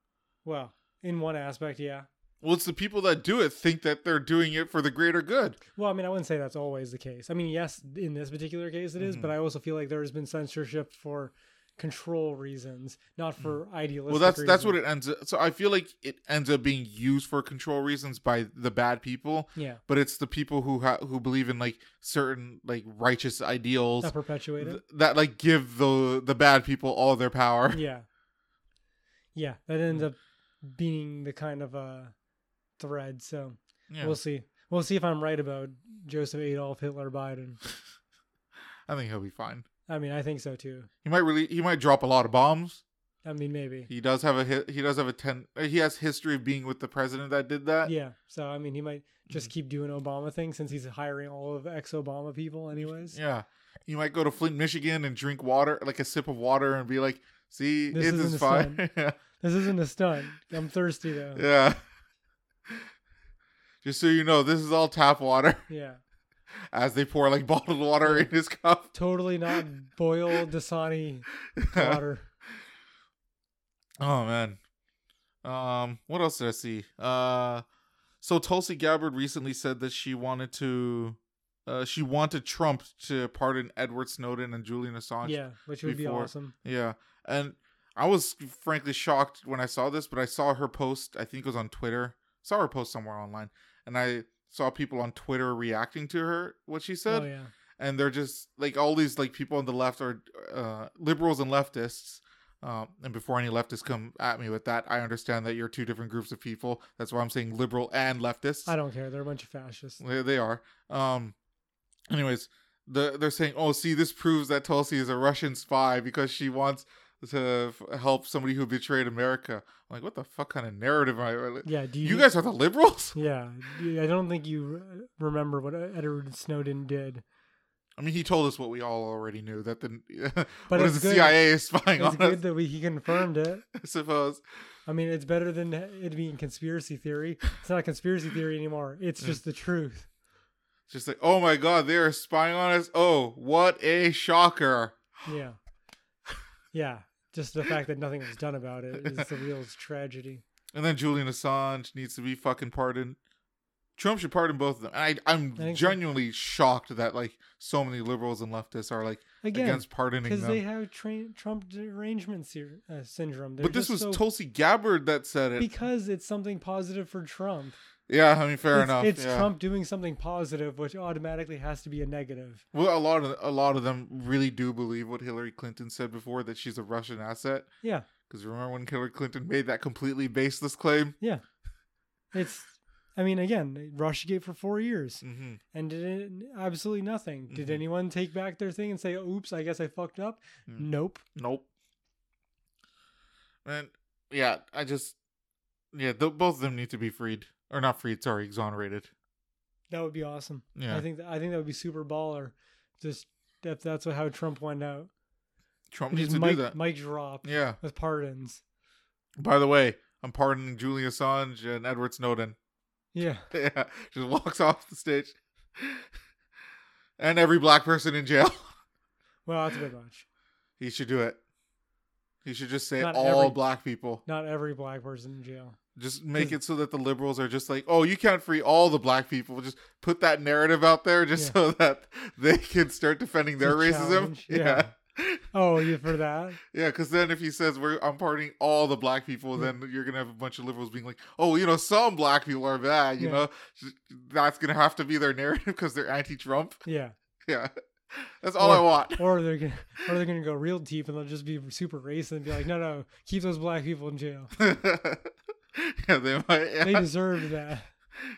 Well, in one aspect, yeah. Well, it's the people that do it think that they're doing it for the greater good. Well, I mean, I wouldn't say that's always the case. I mean, yes, in this particular case it is, Mhm. but I also feel like there has been censorship for control reasons, not for idealistic. Well, that's that's what it ends. Up, so I feel like it ends up being used for control reasons by the bad people, Yeah, but it's the people who ha- who believe in like certain like righteous ideals that perpetuate it. th- that like give the the bad people all their power. yeah, [LAUGHS] yeah, that ends up being the kind of uh thread. So Yeah. we'll see. We'll see if I'm right about Joseph Adolf Hitler Biden. [LAUGHS] I think he'll be fine. I mean, I think so too. He might really he might drop a lot of bombs. I mean, maybe. He does have a he does have a ten. uh, He has history of being with the president that did that. Yeah. So I mean, he might just keep doing Obama things since he's hiring all of ex-Obama people, anyways. Yeah. He might go to Flint, Michigan, and drink water, like a sip of water, and be like, "See, This it is fine." [LAUGHS] yeah. This isn't a stunt. I'm thirsty though. yeah. [LAUGHS] Just so you know, this is all tap water. Yeah. As they pour like [LAUGHS] bottled water in his cup. Totally not boiled [LAUGHS] Dasani [LAUGHS] water. Oh man. Um, what else did I see? Uh, so Tulsi Gabbard recently said that she wanted to, uh, she wanted Trump to pardon Edward Snowden and Julian Assange. Yeah, which would be before- awesome. Yeah, and I was frankly shocked when I saw this, but I saw her post. I think it was on Twitter. Saw her post somewhere online, and I saw people on Twitter reacting to her what she said, Oh yeah. and they're just like all these like people on the left are uh, liberals and leftists. Um, and before any leftists come at me with that, I understand that you're two different groups of people. That's why I'm saying liberal and leftists. I don't care. They're a bunch of fascists. They, they are. Um. Anyways, the they're saying, "Oh, see, this proves that Tulsi is a Russian spy because she wants to help somebody who betrayed America. I'm like, what the fuck kind of narrative am I? Yeah. Do you, You guys are the liberals? [LAUGHS] Yeah. I don't think you uh, remember what Edward Snowden did. I mean, he told us what we all already knew that the [LAUGHS] But what the good. CIA is spying It's on good us. that we, he confirmed it. [LAUGHS] I suppose. I mean, it's better than it being conspiracy theory. It's not a conspiracy theory anymore. It's just the truth. It's just like, oh my god, they are spying on us. Oh, what a shocker! Yeah. Yeah. Just the fact that nothing was done about it is the real [LAUGHS] tragedy. And then Julian Assange needs to be fucking pardoned. Trump should pardon both of them. I, I'm think so. genuinely shocked that like so many liberals and leftists are like Again, against pardoning because they have tra- Trump derangement ser- uh, syndrome. They're but this was so- Tulsi Gabbard that said it. because it's something positive for Trump. Yeah, I mean, fair it's, enough. It's yeah. Trump doing something positive, which automatically has to be a negative. Well, a lot of a lot of them really do believe what Hillary Clinton said before that she's a Russian asset. Yeah, Because remember when Hillary Clinton made that completely baseless claim? Yeah, it's. I mean, again, Russia gave for four years hmm and did it, absolutely nothing. Did Mhm. anyone take back their thing and say, "Oops, I guess I fucked up"? Mm. Nope. Nope. And yeah, I just yeah, th- both of them need to be freed or not freed. Sorry, exonerated. That would be awesome. Yeah, I think that, I think that would be super baller. Just if that's what, how Trump went out. Trump needs to do that. mic drop Yeah. with pardons. By the way, I'm pardoning Julian Assange and Edward Snowden. Yeah. [LAUGHS] yeah, just walks off the stage, and every black person in jail. [LAUGHS] Well, that's a bit much. He should do it. He should just say Not all every- black people. Not every black person in jail. Just make it so that the liberals are just like, oh, you can't free all the black people. Just put that narrative out there just Yeah. so [LAUGHS] that they can start defending their racism. challenge, yeah. Oh, you for that? [LAUGHS] Yeah, because then if he says we're I'm pardoning all the black people, then you're gonna have a bunch of liberals being like, oh, you know, some black people are bad. You Yeah. know, that's gonna have to be their narrative because they're anti-Trump. Yeah. [LAUGHS] Yeah, that's all Or- I want. Or they're gonna, or they're gonna go real deep and they'll just be super racist and be like, no, no, keep those black people in jail. [LAUGHS] yeah, they might. Yeah, They deserved that.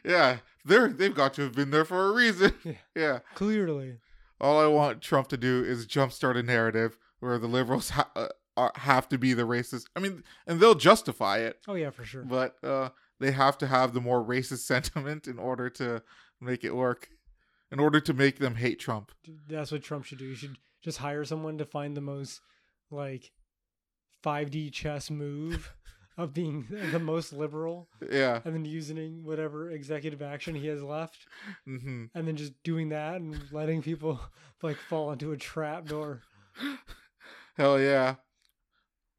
yeah, they're they've got to have been there for a reason. Yeah. [LAUGHS] yeah. Clearly. All I want Trump to do is jumpstart a narrative where the liberals ha- uh, are, have to be the racist. I mean, and they'll justify it, Oh yeah, for sure. but uh, they have to have the more racist [LAUGHS] sentiment in order to make it work. In order to make them hate Trump. That's what Trump should do. You should just hire someone to find the most like 5D chess move of being [LAUGHS] the most liberal Yeah. and then using whatever executive action he has left hmm and then just doing that and letting people [LAUGHS] like fall into a trap door. Hell yeah.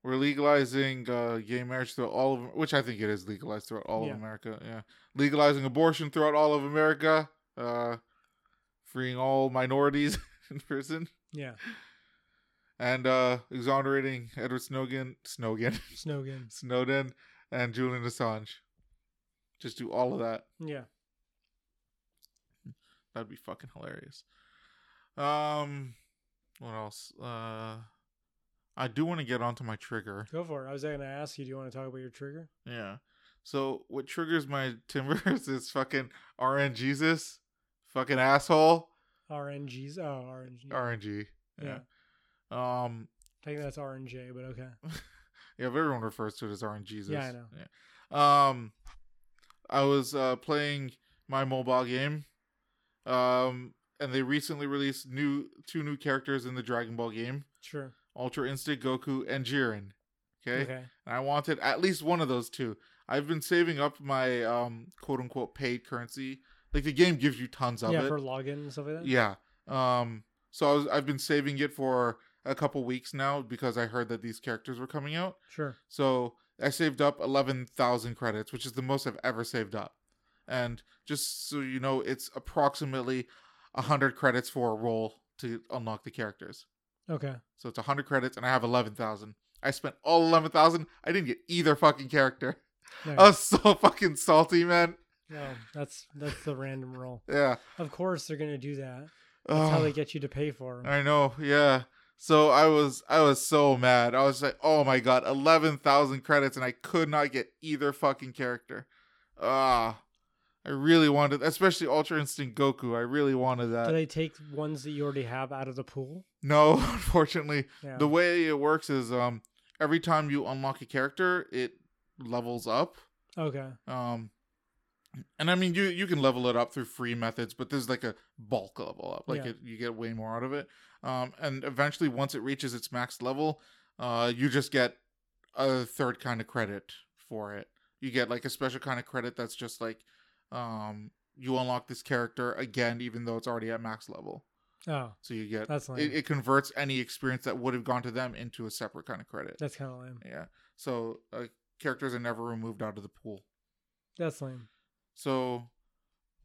We're legalizing uh, gay marriage throughout all of which I think it is legalized throughout all Yeah. of America. Yeah. Legalizing abortion throughout all of America. Uh, freeing all minorities [LAUGHS] in prison. Yeah. And uh, exonerating Edward Snowden, Snowden, [LAUGHS] Snowden. Snowden, and Julian Assange. Just do all of that. Yeah. That'd be fucking hilarious. Um, what else? Uh, I do want to get onto my trigger. Go for it. I was going to ask you, do you want to talk about your trigger? Yeah. So what triggers my [LAUGHS] timbers is fucking RN Jesus, fucking asshole, RNGs. Oh, RNG. RNG. yeah. Yeah. Um. I think that's RNJ, but okay. [LAUGHS] Yeah, but everyone refers to it as RN Jesus. Yeah, I know. Yeah. Um, I was uh playing my mobile game, um, and they recently released new two new characters in the Dragon Ball game: Sure. Ultra Instinct Goku and Jiren. Okay. Okay. and I wanted at least one of those two. I've been saving up my um quote unquote paid currency. Like the game gives you tons of Yeah, it. for login and stuff like that. yeah. Um so I was I've been saving it for a couple weeks now because I heard that these characters were coming out. Sure. So I saved up 11,000 credits, which is the most I've ever saved up. And just so you know, it's approximately 100 credits for a roll to unlock the characters. Okay. So it's 100 credits and I have 11,000. I spent all 11,000. I didn't get either fucking character. Nice. I was so [LAUGHS] fucking salty, man. No, that's that's the random roll. Yeah. Of course they're gonna do that. That's how they get you to pay for them. I know. Yeah. So I was I was so mad. I was like, "Oh my god, 11,000 credits and I could not get either fucking character." Ah. I really wanted, especially Ultra Instinct Goku. I really wanted that. Do they take ones that you already have out of the pool? no, [LAUGHS] unfortunately, Yeah. the way it works is um every time you unlock a character, it levels up. Okay. Um, and I mean, you you can level it up through free methods, but there's like a bulk level up. Like Yeah. it, you get way more out of it. Um, and eventually, once it reaches its max level, uh, you just get a third kind of credit for it. You get like a special kind of credit that's just like, um, you unlock this character again, even though it's already at max level. Oh, So you get that's lame. it, it converts any experience that would have gone to them into a separate kind of credit. that's kind of lame. Yeah. So uh, characters are never removed out of the pool. That's lame. So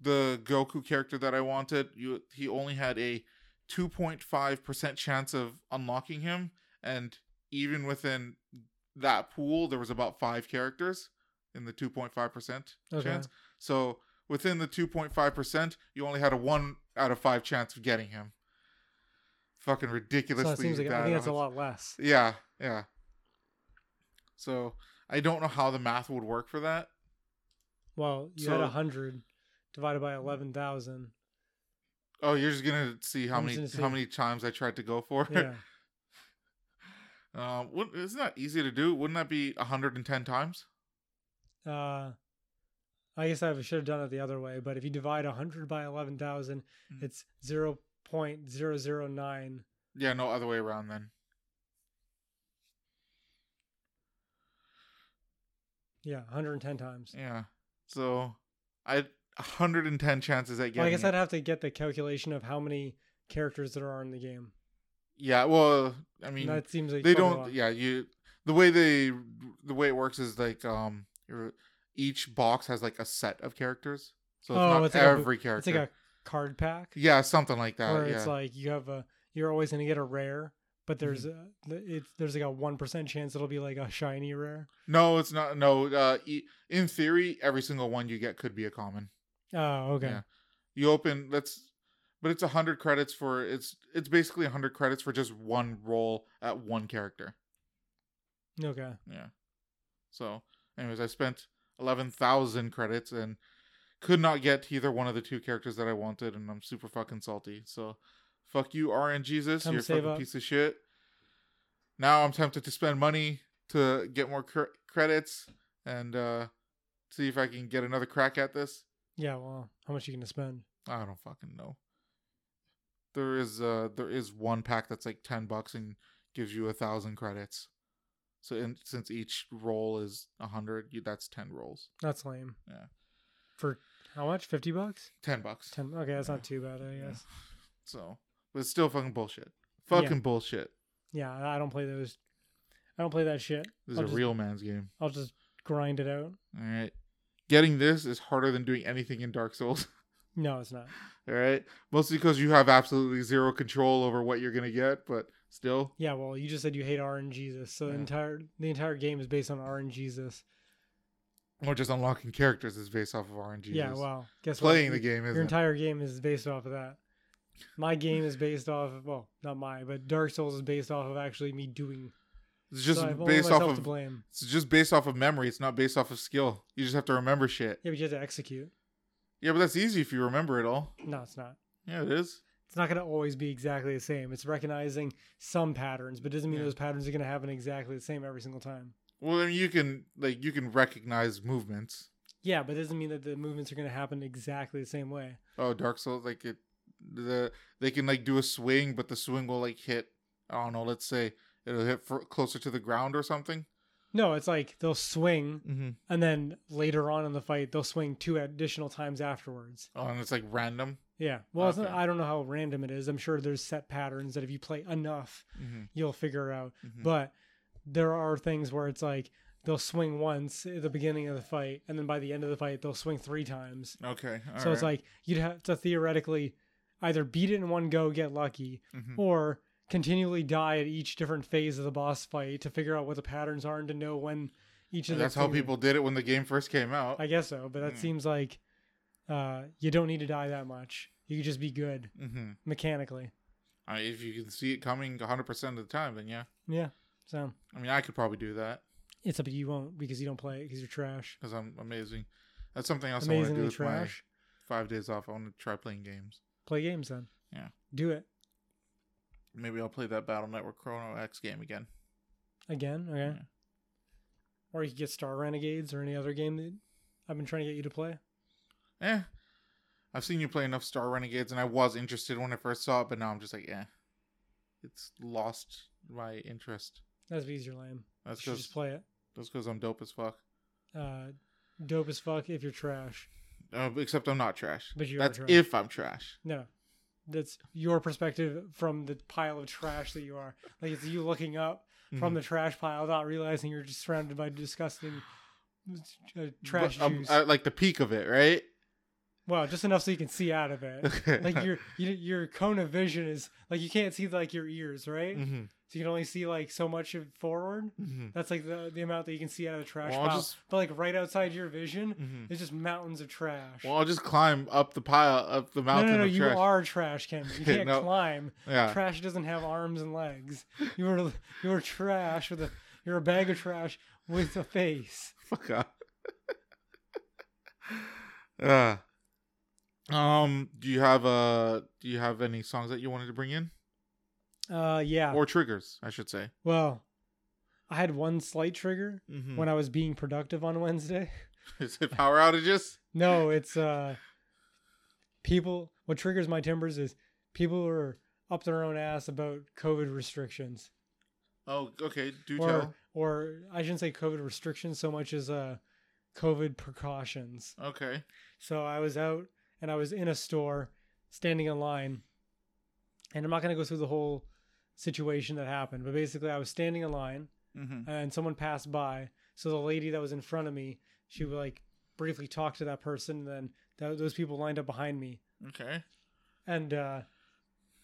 the Goku character that I wanted, you he only had a 2.5% chance of unlocking him and even within that pool there was about 5 characters in the 2.5% Okay. chance. So within the 2.5%, you only had a 1 out of 5 chance of getting him. Fucking So ridiculously that seems like I think that's a lot less. Yeah, yeah. So I don't know how the math would work for that. Well, you So- had a hundred divided by eleven thousand. Oh, you're just gonna see how I'm many how many times I tried to go for it. Yeah. Um, what, isn't that easy to do? Wouldn't that be 110 times? uh, I guess I should have done it the other way. But if you divide hundred by eleven thousand, Mm. it's zero point zero zero nine. Yeah, no other way around then. Yeah, one hundred and ten times. Yeah. So I 110 chances at getting. Well, I guess. I'd have to get the calculation of how many characters there are in the game. Yeah. Well, I mean, that seems like they don't. Yeah, you. The way they the way it works is like um, each box has like a set of characters. So it's Oh, not it's like a- every It's like a card pack. yeah, something like that. where yeah. it's like you have a you're always going to get a rare but there's Mm-hmm. a it's there's like a 1% chance it'll be like a shiny rare No, it's not. No, uh, in theory, every single one you get could be a common. Oh okay Yeah. You open that's, but it's a hundred credits for it's it's basically a hundred credits for just one roll at one character. okay Yeah. So, anyways, I spent eleven thousand credits and could not get either one of the two characters that I wanted, and I'm super fucking salty. So, fuck you, RNGesus. Come You're a fucking up. piece of shit. Now I'm tempted to spend money to get more cr- credits and uh see if I can get another crack at this. Yeah well how much you gonna spend I don't fucking know. There is uh there is one pack that's like ten bucks and gives you a thousand credits. So in, since each roll is a hundred, that's ten rolls. that's lame Yeah. for how much 50 bucks Ten bucks. 10 okay that's Yeah. not too bad i Yeah. guess [LAUGHS] So, but it's still fucking bullshit. Yeah. Fucking bullshit. yeah i don't play those i don't play that shit This is a just- real man's game. i'll just grind it out All right. Getting this is harder than doing anything in Dark Souls. [LAUGHS] no it's not All right. Mostly because you have absolutely zero control over what you're gonna get, but still. yeah well you just said you hate rngesus so the Yeah. entire the entire game is based on rngesus Or just unlocking characters is based off of RNG. yeah well guess playing what the game Your isn't. entire game is based off of that. My game is based off of well, not my, but Dark Souls is based off of actually me doing. It's just so I have only based off of to blame. It's just based off of memory. It's not based off of skill. You just have to remember shit. Yeah, but you have to execute. Yeah, but that's easy if you remember it all. No, it's not. Yeah, it is. It's not going to always be exactly the same. It's recognizing some patterns, but doesn't mean Yeah. those patterns are going to happen exactly the same every single time. Well, I mean, you can like you can recognize movements. Yeah, but it doesn't mean that the movements are going to happen exactly the same way. Oh, Dark Souls, like it, the they can like do a swing, but the swing will like hit. I don't know. Let's say it'll hit for, closer to the ground or something. No, it's like they'll swing, Mm-hmm. and then later on in the fight, they'll swing two additional times afterwards. Oh, and it's like random. Yeah. Well, it's not, I don't know how random it is. I'm sure there's set patterns that if you play enough, Mm-hmm. you'll figure out. Mhm. But there are things where it's like they'll swing once at the beginning of the fight, and then by the end of the fight, they'll swing three times. Okay. so it's like you'd have to theoretically either beat it in one go, get lucky, Mhm. or continually die at each different phase of the boss fight to figure out what the patterns are and to know when each of the that's how people did it when the game first came out. I guess so, but that Mm. seems like uh, you don't need to die that much. You could just be good mm-hmm. mechanically. I if you can see it coming 100 percent of the time, then yeah. Yeah. So I mean, I could probably do that it's up to you. Won't because you don't play it because you're trash. because I'm amazing. That's something else I want to do with trash. my five days off. I want to try playing games. Play games then. Yeah. Do it. Maybe I'll play that Battle Network Chrono X game again. Again, okay. Yeah. Or you could get Star Renegades or any other game that I've been trying to get you to play. Eh. I've seen you play enough Star Renegades, and I was interested when I first saw it, but now I'm just like, eh. It's lost my interest. That's because you're lame. That's you just play it. that's because I'm dope as fuck. Uh, dope as fuck if you're trash. Uh, except I'm not trash. But you That's trash. if I'm trash. No, that's your perspective from the pile of trash that you are. Like it's you looking up from Mhm. the trash pile, not realizing you're just surrounded by disgusting uh, trash But, um, like the peak of it, right? well, just enough so you can see out of it. [LAUGHS] Like your your your cone of vision is like you can't see like your ears, right? hmm So you can only see like so much of forward. hmm That's like the the amount that you can see out of the trash Well, pile. just- But like right outside your vision, hmm it's just mountains of trash. Well, I'll just climb up the pile, up the no, mountain no, no, of you trash. are trash, Ken. You [LAUGHS] can't No. climb. yeah. Trash doesn't have arms and legs. You are [LAUGHS] you are trash with a you're a bag of trash with a face. Fuck up. [LAUGHS] uh, um, do you have uh do you have any songs that you wanted to bring in Uh yeah. or triggers? I should say. well, I had one slight trigger Mm-hmm. when I was being productive on Wednesday. [LAUGHS] Is it power outages? No, it's uh people what triggers my timbers is people are up their own ass about COVID restrictions. Oh, okay. Do or tell. or I shouldn't say COVID restrictions so much as uh COVID precautions. Okay. So I was out and I was in a store standing in line. And I'm not going to go through the whole situation that happened, but basically I was standing in line Mm-hmm. and someone passed by. So the lady that was in front of me, she would like briefly talk to that person. And then th- those people lined up behind me. Okay. And uh,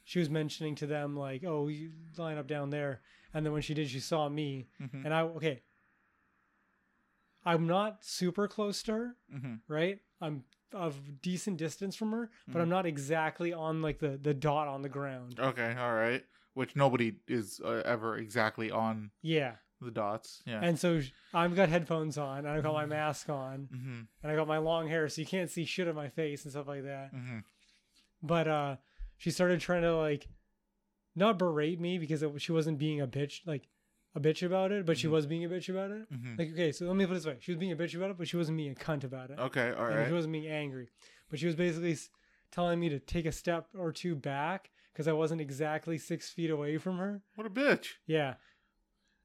she was mentioning to them, like, oh, you line up down there. And then when she did, she saw me. Mm-hmm. And I, okay, I'm not super close to her. Mm-hmm. right? I'm of decent distance from her, but Mhm. I'm not exactly on like the the dot on the ground. Okay. All right. Which nobody is uh, ever exactly on Yeah. the dots. Yeah. And so I've got headphones on, and I've got my mask on, mm-hmm. and I got my long hair, so you can't see shit on my face and stuff like that. Mm-hmm. But uh, she started trying to like not berate me because it, she wasn't being a bitch, like a bitch about it, but she Mhm. was being a bitch about it. Mm-hmm. Like, okay, so let me put it this way: she was being a bitch about it, but she wasn't being a cunt about it. Okay. All and right. she wasn't being angry, but she was basically telling me to take a step or two back because I wasn't exactly six feet away from her. What a bitch. Yeah,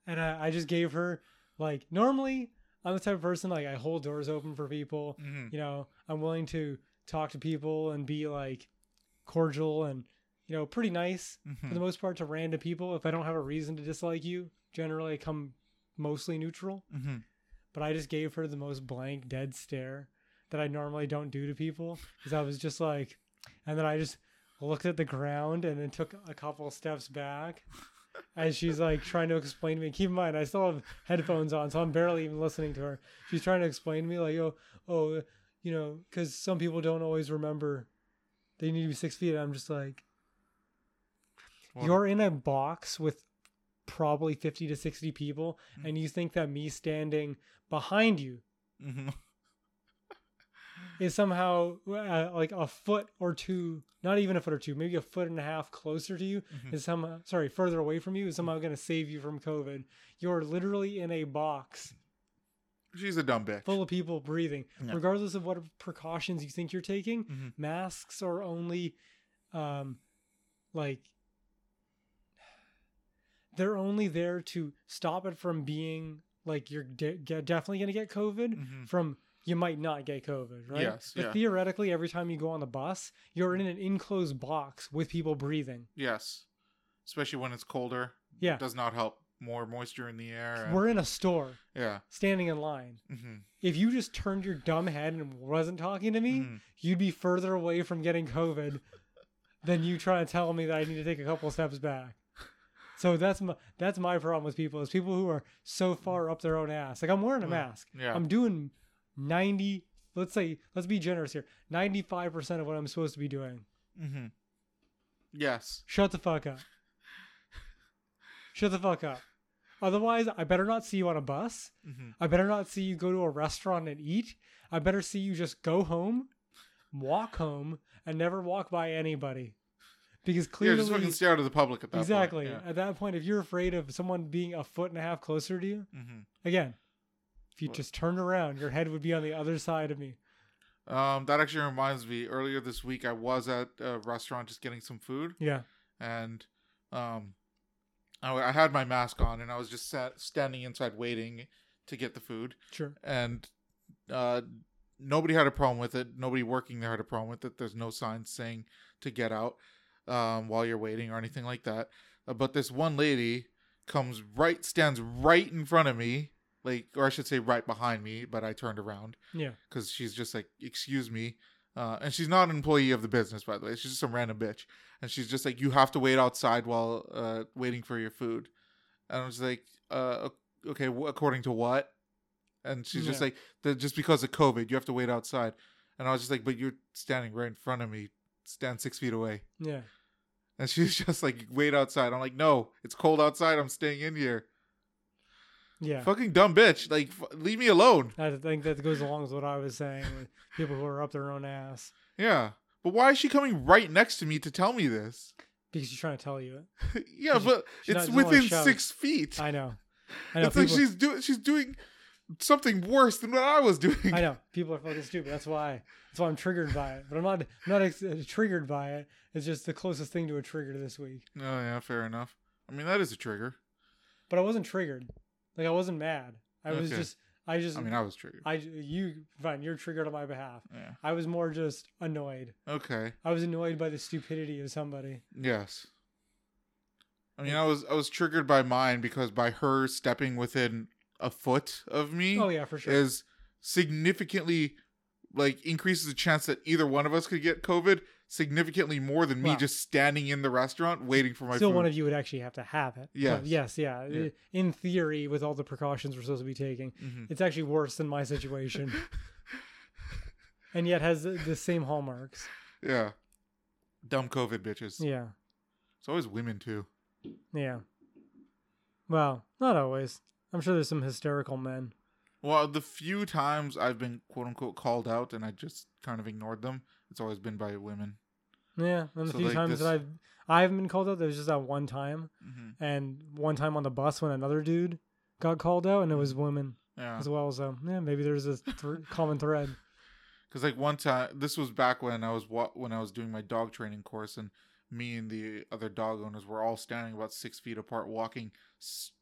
and I, I just gave her like normally I'm the type of person like I hold doors open for people. Mm-hmm. You know, I'm willing to talk to people and be like cordial and you know pretty nice Mm-hmm. for the most part to random people. If I don't have a reason to dislike you, generally I come mostly neutral Mm-hmm. but I just gave her the most blank, dead stare that I normally don't do to people because I was just like, and then I just looked at the ground and then took a couple steps back as she's like trying to explain to me. Keep in mind, I still have headphones on, so I'm barely even listening to her. She's trying to explain to me, like, oh, oh, you know, because some people don't always remember they need to be six feet. And I'm just like, you're in a box with probably 50 to 60 people Mm. and you think that me standing behind you Mm-hmm. Is somehow uh, like a foot or two not even a foot or two maybe a foot and a half closer to you Mhm. is somehow sorry further away from you is somehow going to save you from covid you're literally in a box She's a dumb bitch. full of people breathing Yeah. regardless of what precautions you think you're taking Mhm. masks are only um like they're only there to stop it from being like you're de- definitely going to get covid Mhm. from you might not get covid right Yes, but yeah. theoretically every time you go on the bus you're in an enclosed box with people breathing Yes. Especially when it's colder. yeah It does not help more moisture in the air. and- we're in a store yeah. standing in line Mm-hmm. if you just turned your dumb head and wasn't talking to me Mhm. you'd be further away from getting COVID than you trying to tell me that I need to take a couple steps back. So that's my that's my problem with people is people who are so far up their own ass. Like I'm wearing a Mm. mask. Yeah. I'm doing ninety. Let's say let's be generous here. Ninety five percent of what I'm supposed to be doing. Mm-hmm. Yes. Shut the fuck up. Shut the fuck up. Otherwise, I better not see you on a bus. Mm-hmm. I better not see you go to a restaurant and eat. I better see you just go home, walk home, and never walk by anybody. because Yeah, clearly just fucking stare out of the public at that exactly point. at that point if you're afraid of someone being a foot and a half closer to you Yeah. hmm again if you just turned around your head would be on the other side of me Um, that actually reminds me. Earlier this week, I was at a restaurant just getting some food, yeah and um, I, I had my mask on, and I was just sat, standing inside waiting to get the food, sure and uh, nobody had a problem with it. Nobody working there had a problem with it. There's no signs saying to get out um, while you're waiting or anything like that. Uh, but this one lady comes right, stands right in front of me, like, or I should say, right behind me. But I turned around yeah because she's just like, "Excuse me," uh, and she's not an employee of the business, by the way. She's just some random bitch, and she's just like, "You have to wait outside while uh, waiting for your food," and I was like, uh, "Okay, according to what?" And she's just like, "That just because of COVID, you have to wait outside," and I was just like, "But you're standing right in front of me. Stand six feet away." yeah And she's [LAUGHS] just like, "Wait outside." I'm like, "No, it's cold outside. I'm staying in here." Yeah Fucking dumb bitch. Like, f- leave me alone. I think that goes along with what I was saying with people who are up their own ass Yeah. But why is she coming right next to me to tell me this? because she's trying to tell you it. [LAUGHS] yeah, but not- it's within six feet. I know. [LAUGHS] I know. it's like she's doing she's doing something worse than what I was doing. I know [LAUGHS] people are fucking stupid. That's why. That's why I'm triggered by it. But I'm not. I'm not ex- uh, triggered by it. It's just the closest thing to a trigger this week. Oh yeah, fair enough. I mean that is a trigger. But I wasn't triggered. Like I wasn't mad. I was Okay. just. I just. I mean I was triggered. I you fine. You're triggered on my behalf. yeah. I was more just annoyed. Okay. I was annoyed by the stupidity of somebody. Yes. I mean I was I was triggered by mine because by her stepping within a foot of me Oh yeah, for sure. is significantly like increases the chance that either one of us could get COVID significantly more than me Well- just standing in the restaurant waiting for my Still, food. one of you would actually have to have it. But Yes. yes. Yeah. Yeah. In theory, with all the precautions we're supposed to be taking, Mhm. it's actually worse than my situation, [LAUGHS] and yet has the, the same hallmarks. Yeah. Dumb COVID bitches. Yeah. It's always women too. Yeah. Well, not always. I'm sure there's some hysterical men. Well, the few times I've been quote unquote called out and I just kind of ignored them, it's always been by women. Yeah, and the So, few like, times this- that I've I haven't been called out, there was just that one time, hmm and one time on the bus when another dude got called out, and it was women Yeah. as well. So yeah, maybe there's a th- [LAUGHS] common thread. Because like one time, this was back when I was wa- when I was doing my dog training course, and me and the other dog owners were all standing about six feet apart, walking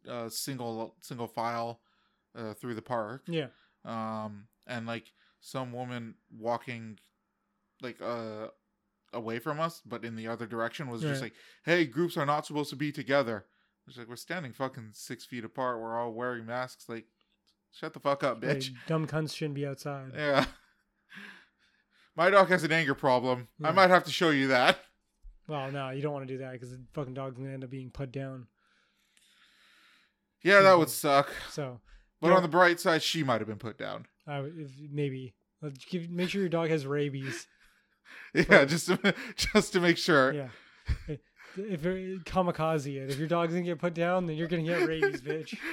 uh, single single file uh, through the park. Yeah, Um, and like some woman walking like uh away from us, but in the other direction was just like, "Hey, groups are not supposed to be together." It's like we're standing fucking six feet apart. We're all wearing masks. Like, shut the fuck up, Like, bitch. dumb cunts shouldn't be outside. Yeah. [LAUGHS] My dog has an anger problem. I might have to show you that. Well, no, you don't want to do that because the fucking dog's gonna end up being put down. Yeah, that would suck. So But Yeah. on the bright side, she might have been put down. I if, maybe give, make sure your dog has rabies. [LAUGHS] Yeah, just to, [LAUGHS] just to make sure. Yeah. If you're kamikaze it, if your dog's gonna get put down, then you're gonna get rabies, bitch. [LAUGHS]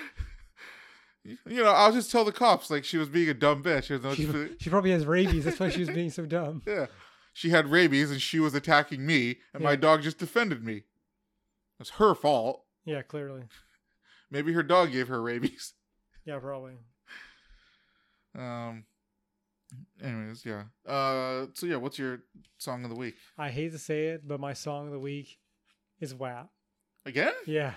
You know, I'll just tell the cops like she was being a dumb bitch. No- She, she probably has rabies. That's why she was being so dumb. yeah, she had rabies and she was attacking me, and my dog just defended me. It's her fault. Yeah, clearly. Maybe her dog gave her rabies. Yeah, probably. Um. Anyways, yeah. Uh. So yeah, what's your song of the week I hate to say it, but my song of the week is WAP. again? Yeah.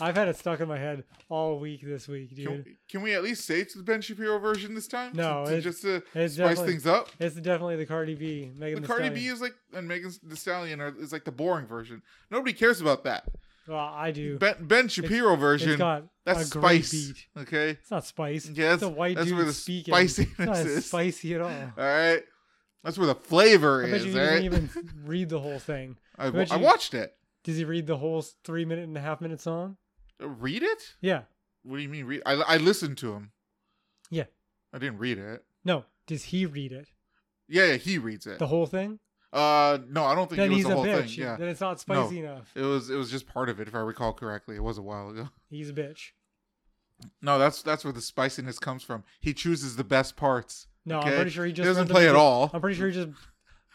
I've had it stuck in my head all week this week, dude. Can, can we at least say it's the Ben Shapiro version this time? No, To- to just to spice things up. It's definitely the Cardi B. Megan The Thee Cardi Stallion. B is like and Megan Thee Stallion are, is like the boring version. Nobody cares about that. Well, I do. Ben, ben Shapiro It's version. got That's spice. beat. Okay. It's not spice. Yeah, it's a white that's dude where the speaking. spiciness It's not is. spicy at all. All right. That's where the flavor I is. you didn't even read the whole thing. [LAUGHS] I, I you- watched it. Does he read the whole three minute and a half minute song? Uh, Read it? Yeah. What do you mean read? I I listened to him. Yeah. I didn't read it. No. Does he read it? Yeah, yeah, he reads it. The whole thing? Uh, no, I don't think Then it was he's the a bitch. thing. Yeah, Then it's not spicy enough. it was it was just part of it, if I recall correctly. It was a while ago. [LAUGHS] He's a bitch. No, that's that's where the spiciness comes from. He chooses the best parts. No, Okay? I'm pretty sure he just doesn't play at all. I'm pretty sure he just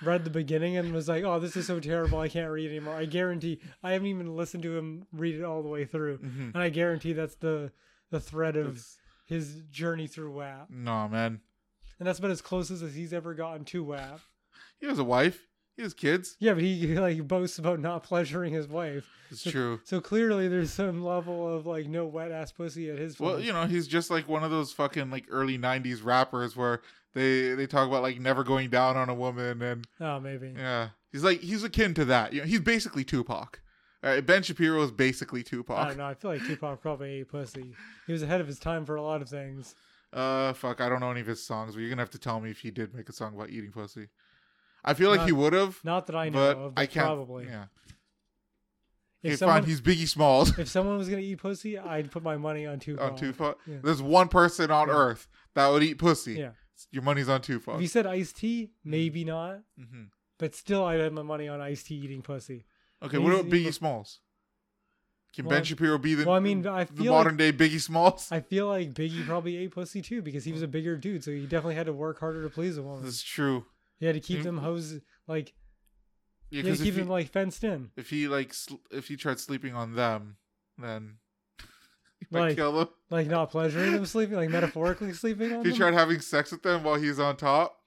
read the beginning and was like, "Oh, this is so terrible. I can't read anymore." I guarantee I haven't even listened to him read it all the way through, Mhm. and I guarantee that's the the thread of his journey through WAP, No, man. and that's about as close as he's ever gotten to WAP. He has a wife. He has kids. Yeah, but he like boasts about not pleasuring his wife. It's true. So clearly, there's some level of like no wet ass pussy at his. Well, place. you know, he's just like one of those fucking like early '90s rappers where they they talk about like never going down on a woman and oh, maybe. yeah, he's like he's akin to that. You know, he's basically Tupac. Ben Shapiro is basically I Tupac. don't know. I feel like Tupac probably ate pussy. He was ahead of his time for a lot of things. Uh, fuck, I don't know any of his songs, but you're gonna have to tell me if he did make a song about eating pussy. I feel like he would have, Not that I know but of, but I can't. probably. Yeah. If Okay, someone, fine. He's Biggie Smalls if someone was gonna eat pussy, I'd put my money on Tupac. on Tupac. Yeah. There's one person on Yeah. Earth that would eat pussy. Yeah. Your money's on If Tupac. you said Ice-T, maybe not, hmm but still, I'd have my money on Ice-T eating pussy. Okay, what about Biggie Smalls? Can Well, Ben Shapiro be the, well, I mean, I the feel modern day Biggie Smalls? I feel like Biggie probably ate pussy too because he was a bigger dude, so he definitely had to work harder to please a woman. That's true. He had to keep Mm. them hoes like Yeah, because to keep he- them like fenced in. if he like sl- if he tried sleeping on them, then [LAUGHS] might Like, kill them. Like not pleasuring them sleeping, like metaphorically [LAUGHS] sleeping on If he them. tried having sex with them while he's on top,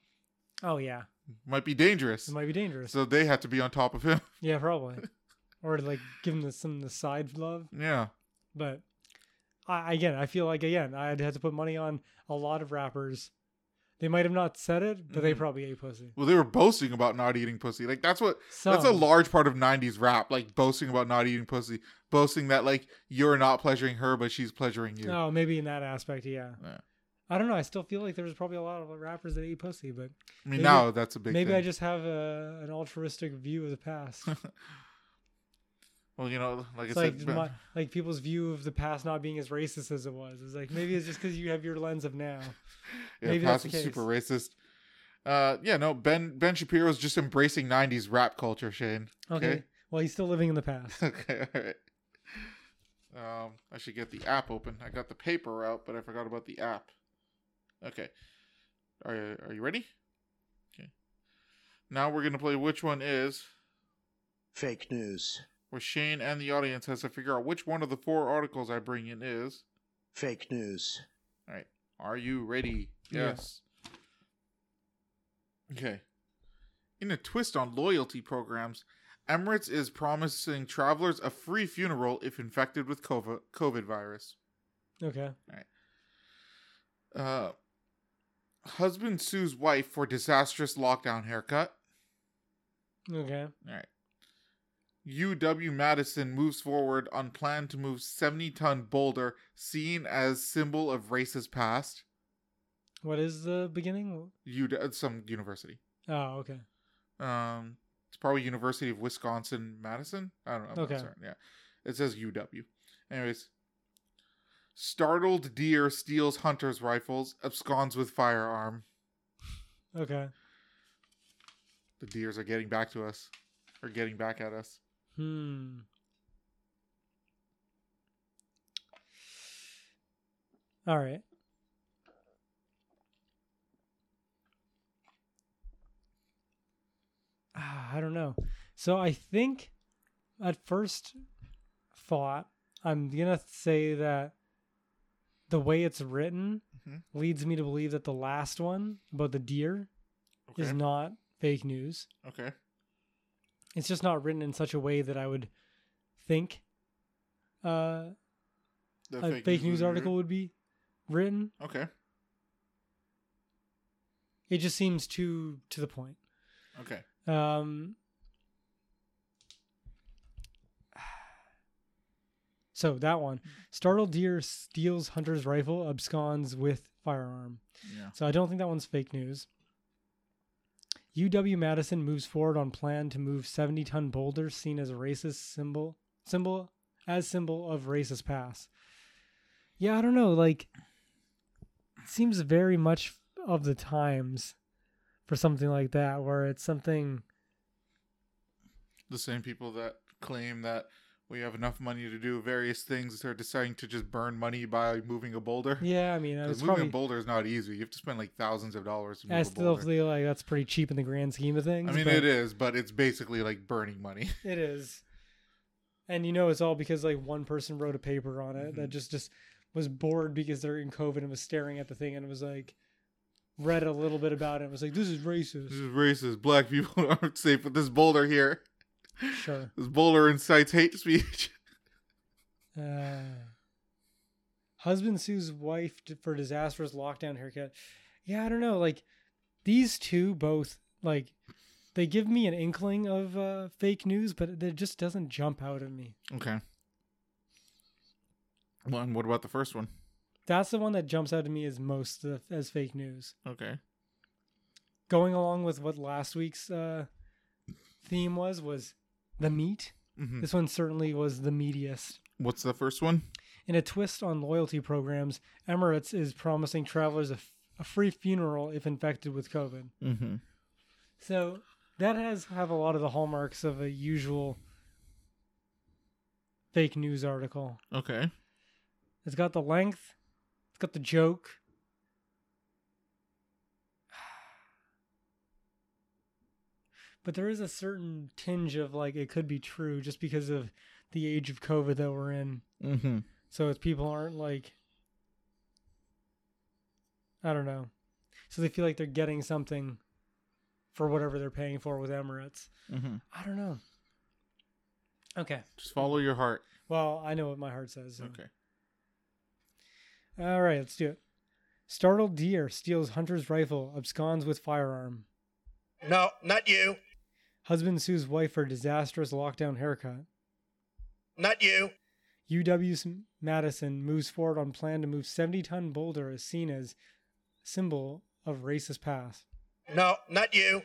oh yeah, might be dangerous. it might be dangerous. So they have to be on top of him. yeah, probably. [LAUGHS] or like give him the, some the side love. yeah. But I again, I feel like again, I'd have to put money on a lot of rappers. They might have not said it, but they Mhm. probably ate pussy. Well, they were boasting about not eating pussy. Like that's what that's a large part of '90s rap. Like boasting about not eating pussy, boasting that like you're not pleasuring her, but she's pleasuring you. Oh, maybe in that aspect, yeah. Yeah. I don't know. I still feel like there was probably a lot of rappers that ate pussy, but I mean, maybe- now that's a big. maybe thing. I just have a, an altruistic view of the past. [LAUGHS] Well, you know, like It's I like said, my, like people's view of the past not being as racist as it was. It's like maybe it's just because you have your lens of now. [LAUGHS] yeah, maybe that's past the was super racist. Uh, yeah, no, Ben Ben Shapiro's just embracing '90s rap culture, Shane. Okay. Okay. Well, he's still living in the [LAUGHS] past. Okay, all right. Um, I should get the app open. I got the paper out, but I forgot about the app. Okay. Are you, are you ready? Okay. Now we're gonna play which one is Fake news. Where Shane and the audience has to figure out which one of the four articles I bring in is. Fake news. All right. Are you ready? Yeah. Yes. Okay. In a twist on loyalty programs, Emirates is promising travelers a free funeral if infected with COVID, COVID virus. Okay. All right. Uh, husband sues wife for disastrous lockdown haircut. Okay. All right. UW Madison moves forward on plan to move 70 ton boulder seen as symbol of racist past. What is the beginning? UW, some university. Oh, okay. Um, it's probably University of Wisconsin Madison. I don't know. I'm not Okay. certain. Yeah, it says UW. Anyways, startled deer steals hunter's rifles, absconds with firearm. Okay. The deers are getting back to us, or getting back at us. Hmm. All right. Ah, I don't know. So I think at first thought, I'm going to say that the way it's written Mhm. leads me to believe that the last one about the deer Okay. is not fake news. okay. It's just not written in such a way that I would think uh, a fake, news would be article would be written. written. Okay. It just seems too to the point. Okay. Um, so that one, startled deer steals hunter's rifle, absconds with firearm. Yeah. So I don't think that one's fake news. UW Madison moves forward on plan to move 70 ton boulder seen as a racist symbol symbol as symbol of racist past. Yeah, I don't know, like it seems very much of the times for something like that where it's something The same people that claim that we have enough money to do various things. They're deciding to just burn money by moving a boulder. Yeah, I mean, it's moving probably a boulder is not easy. You have to spend like thousands of dollars to move I still feel like that's pretty cheap in the grand scheme of things. I mean, it is, but it's basically like burning money. [LAUGHS] It is, and you know, it's all because like one person wrote a paper on it that Mhm. just just was bored because they're in COVID and was staring at the thing and was like read a little bit about it and was like, "This is racist. this is racist. Black people [LAUGHS] aren't safe with this boulder here. Sure. This boulder incites hate speech. [LAUGHS] Uh, husband sues wife for disastrous lockdown haircut. Yeah, I don't know. Like these two both like they give me an inkling of uh, fake news, but it just doesn't jump out at me. Okay. Well, and what about the first one? That's the one that jumps out to me as most uh, as fake news. Okay. Going along with what last week's uh, theme was was the meat. hmm This one certainly was the meatiest. What's the first one? In a twist on loyalty programs, Emirates is promising travelers a, f- a free funeral if infected with COVID. Mm-hmm. So that has have a lot of the hallmarks of a usual fake news article. Okay. It's got the length, it's got the joke. But there is a certain tinge of like it could be true just because of the age of COVID that we're in. Mm-hmm. So if people aren't like I don't know. So they feel like they're getting something for whatever they're paying for with Emirates. Mm-hmm. I don't know. Okay. Just follow your heart. Well, I know what my heart says. so. Okay. All right, let's do it. Startled deer steals hunter's rifle, absconds with firearm. No, not you. Husband sues wife for disastrous lockdown haircut. Not you. UW Madison moves forward on plan to move 70 ton boulder as seen as symbol of racist past. No, not you.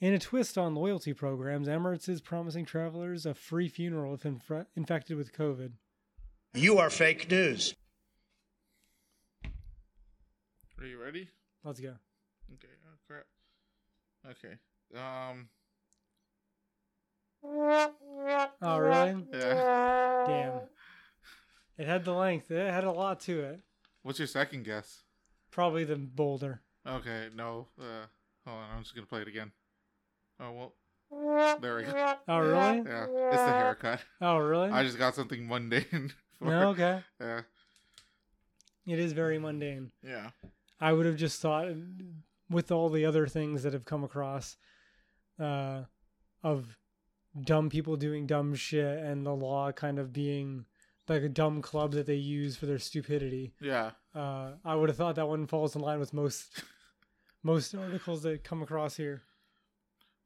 In a twist on loyalty programs, Emirates is promising travelers a free funeral if inf- infected with COVID. You are fake news. Are you ready? Let's go. Okay. Oh crap. Okay. Um. Oh, really? Yeah. Damn. It had the length. It had a lot to it. What's your second guess? Probably the boulder. Okay. No. Uh. Hold on. I'm just gonna play it again. Oh well. There we go. Oh, really? Yeah. It's the haircut. Oh, really? I just got something mundane. [LAUGHS] For, no, okay. Yeah. It is very mundane. Yeah. I would have just thought, with all the other things that have come across, uh, of dumb people doing dumb shit and the law kind of being like a dumb club that they use for their stupidity. Yeah. Uh, I would have thought that one falls in line with most [LAUGHS] most articles that come across here.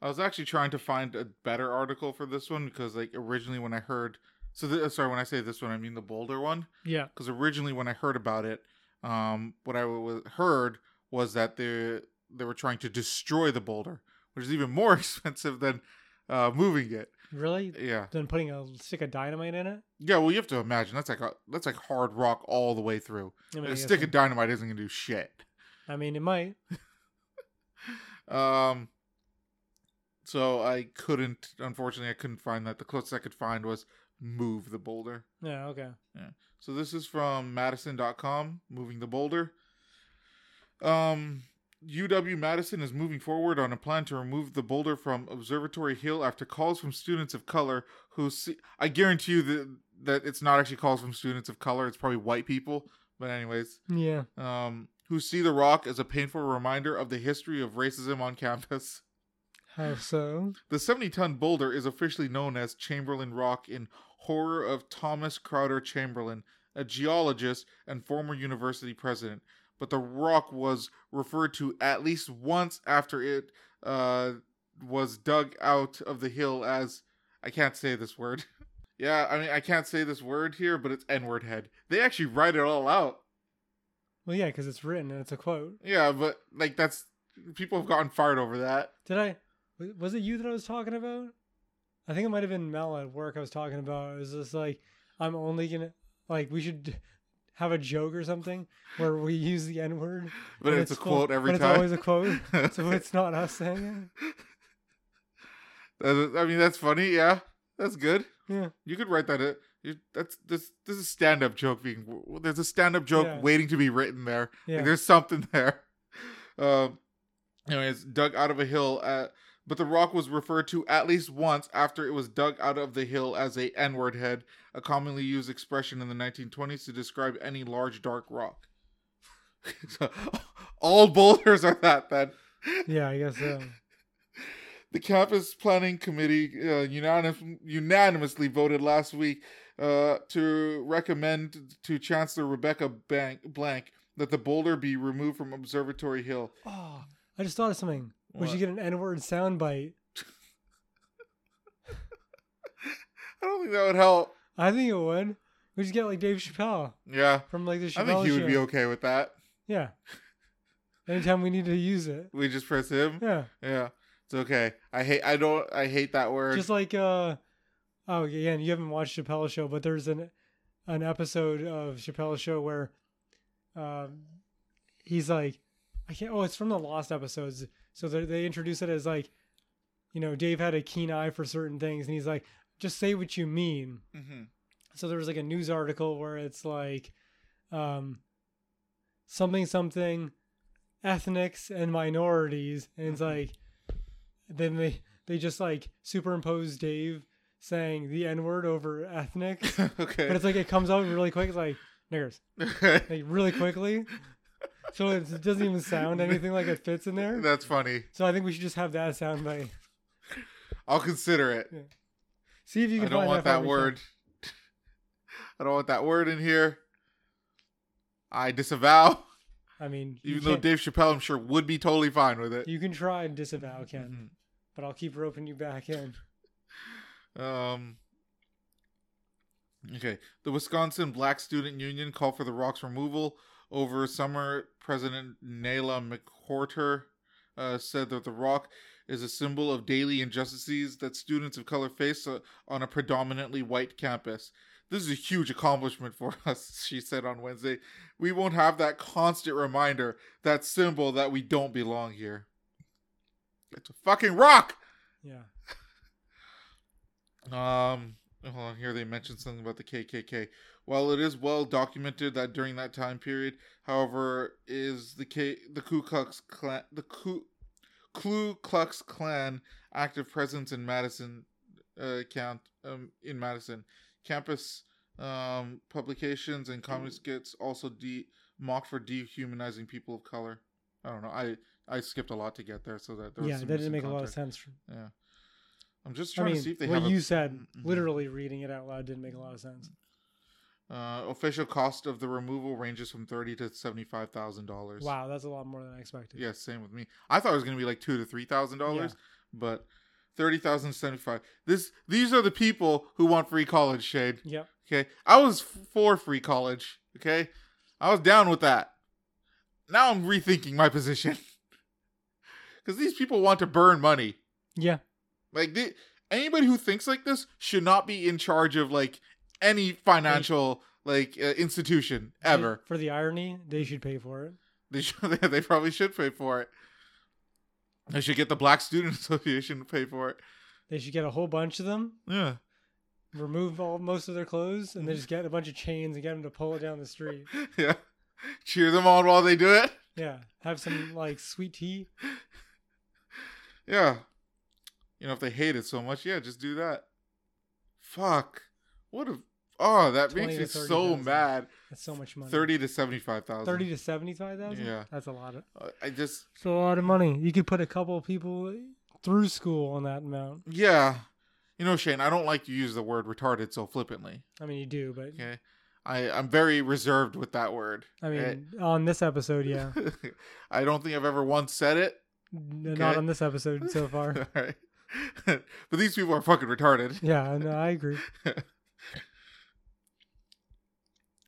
I was actually trying to find a better article for this one because, like, originally when I heard, so th- sorry, when I say this one, I mean the Boulder one. Yeah. Because originally when I heard about it, um, what I w- heard was that they they were trying to destroy the boulder, which is even more [LAUGHS] expensive than uh, moving it. Really? Yeah, Then putting a stick of dynamite in it? yeah. Well, you have to imagine that's like a, that's like hard rock all the way through. I mean, I stick of dynamite isn't gonna do shit. I mean, it might. [LAUGHS] Um. So I couldn't, unfortunately, I couldn't find that. The closest I could find was move the boulder. Yeah, okay. Yeah. So this is from Madison.com, moving the boulder. Um, UW Madison is moving forward on a plan to remove the boulder from Observatory Hill after calls from students of color who see. I guarantee you that that it's not actually calls from students of color. It's probably white people. But anyways, Yeah. um, who see the rock as a painful reminder of the history of racism on campus. How so? The 70 ton boulder is officially known as Chamberlin Rock in horror of Thomas Chrowder Chamberlin, a geologist and former university president. But the rock was referred to at least once after it uh, was dug out of the hill as I can't say this word. [LAUGHS] yeah, I mean, I can't say this word here, but it's N word head. They actually write it all out. Well, yeah, because it's written and it's a quote. Yeah, but like that's people have gotten fired over that. Did I? Was it you that I was talking about? I think it might have been Mel at work I was talking about. It was just like, I'm only gonna, like, we should have a joke or something where we use the N word. But and it's, a full- quote every but time. It's always a quote. so [LAUGHS] it's not us saying it. I mean, that's funny. Yeah, that's good. Yeah. You could write that. you- That's this. This is stand up joke being. There's a stand up joke Yeah. waiting to be written there. Like, Yeah. there's something [LAUGHS] there. Um. Anyways, dug out of a hill. At, but the rock was referred to at least once after it was dug out of the hill as a N-word head, a commonly used expression in the 1920s to describe any large dark rock. so, [LAUGHS] all boulders are that then. Yeah, I guess so. The campus planning committee uh, unanim- unanimously voted last week uh, to recommend to Chancellor Rebecca Bank- Blank that the boulder be removed from Observatory Hill. Oh, I just thought of something. We What? should get an N-word soundbite. [LAUGHS] I don't think that would help. I think it would. We just get like Dave Chappelle Yeah, from like the Chappelle I think he would show. be okay with that. Yeah. Anytime we need to use it. We just press him. Yeah. Yeah, it's okay. I hate. I don't. I hate that word. Just like uh oh again, you haven't watched Chappelle's show, but there's an an episode of Chappelle's show where um he's like I can't oh it's from the lost episodes. So they they introduce it as like you know, Dave had a keen eye for certain things and he's like, just say what you mean. Mhm. so there was like a news article where it's like um something something ethnics and minorities and it's Mhm. like then they they just like superimpose dave saying the n-word over ethnics [LAUGHS] okay. but it's like it comes out really quick it's like niggers [LAUGHS] like really quickly so it doesn't even sound anything like it fits in there That's funny. so i think we should just have that sound by I'll consider it. see if you can I don't want that, that word. [LAUGHS] I don't want that word in here. I disavow. i mean Even though Dave Chappelle, I'm sure, would be totally fine with it. you can try and disavow ken but i'll keep roping you back in Um. Okay, the Wisconsin Black Student Union called for the rock's removal over summer. President Nalah McWhorter uh, said that the rock is a symbol of daily injustices that students of color face uh, on a predominantly white campus. This is a huge accomplishment for [LAUGHS] us, she said on Wednesday. We won't have that constant reminder, that symbol that we don't belong here. It's a fucking rock! yeah [LAUGHS] Um, hold on. Here they mentioned something about the KKK. While it is well documented that during that time period, however, is the K the Ku Klux Klan the Ku Ku Klux Klan active presence in Madison uh, count um, in Madison campus um, publications and comic skits also de- mocked for dehumanizing people of color. I don't know. I I skipped a lot to get there, so that there was yeah that didn't make a lot of context. sense Yeah. I'm just I trying mean, to see if they what you a, said, Mhm. literally reading it out loud, didn't make a lot of sense. Uh, official cost of the removal ranges from thirty to seventy-five thousand dollars. Wow, that's a lot more than I expected. Yeah, same with me. I thought it was gonna be like two to three thousand dollars, but thirty thousand to. This these are the people who want free college. Shade. Yep. Okay, I was for free college. Okay, I was down with that. Now I'm rethinking my position [LAUGHS] because these people want to burn money. Yeah. Like they, anybody who thinks like this should not be in charge of like any financial like uh, institution They- ever. for the irony, they should pay for it. They should, [LAUGHS] they probably should pay for it. They should get the Black Student [LAUGHS] Association to pay for it. They should get a whole bunch of them, Yeah, remove all most of their clothes, and then just get a bunch of chains and get them to pull it down the street. [LAUGHS] yeah. Cheer them on while they do it. Yeah. Have some like sweet tea. Yeah. You know, if they hate it so much, yeah, just do that. Fuck. What a. Oh, that makes me so 30,000. mad. That's so much money. Thirty to seventy-five thousand. Thirty to seventy-five thousand. Yeah. That's a lot of. Uh, I just. It's a lot of money. You could put a couple of people through school on that amount. Yeah. You know, Shane, I don't like to use the word retarded so flippantly. I mean, you do, but Okay. I, I'm very reserved with that word. I mean, okay? on this episode, yeah, [LAUGHS] I don't think I've ever once said it. N- not on this episode so far. [LAUGHS] All right. [LAUGHS] but these people are fucking retarded. Yeah, no, I agree.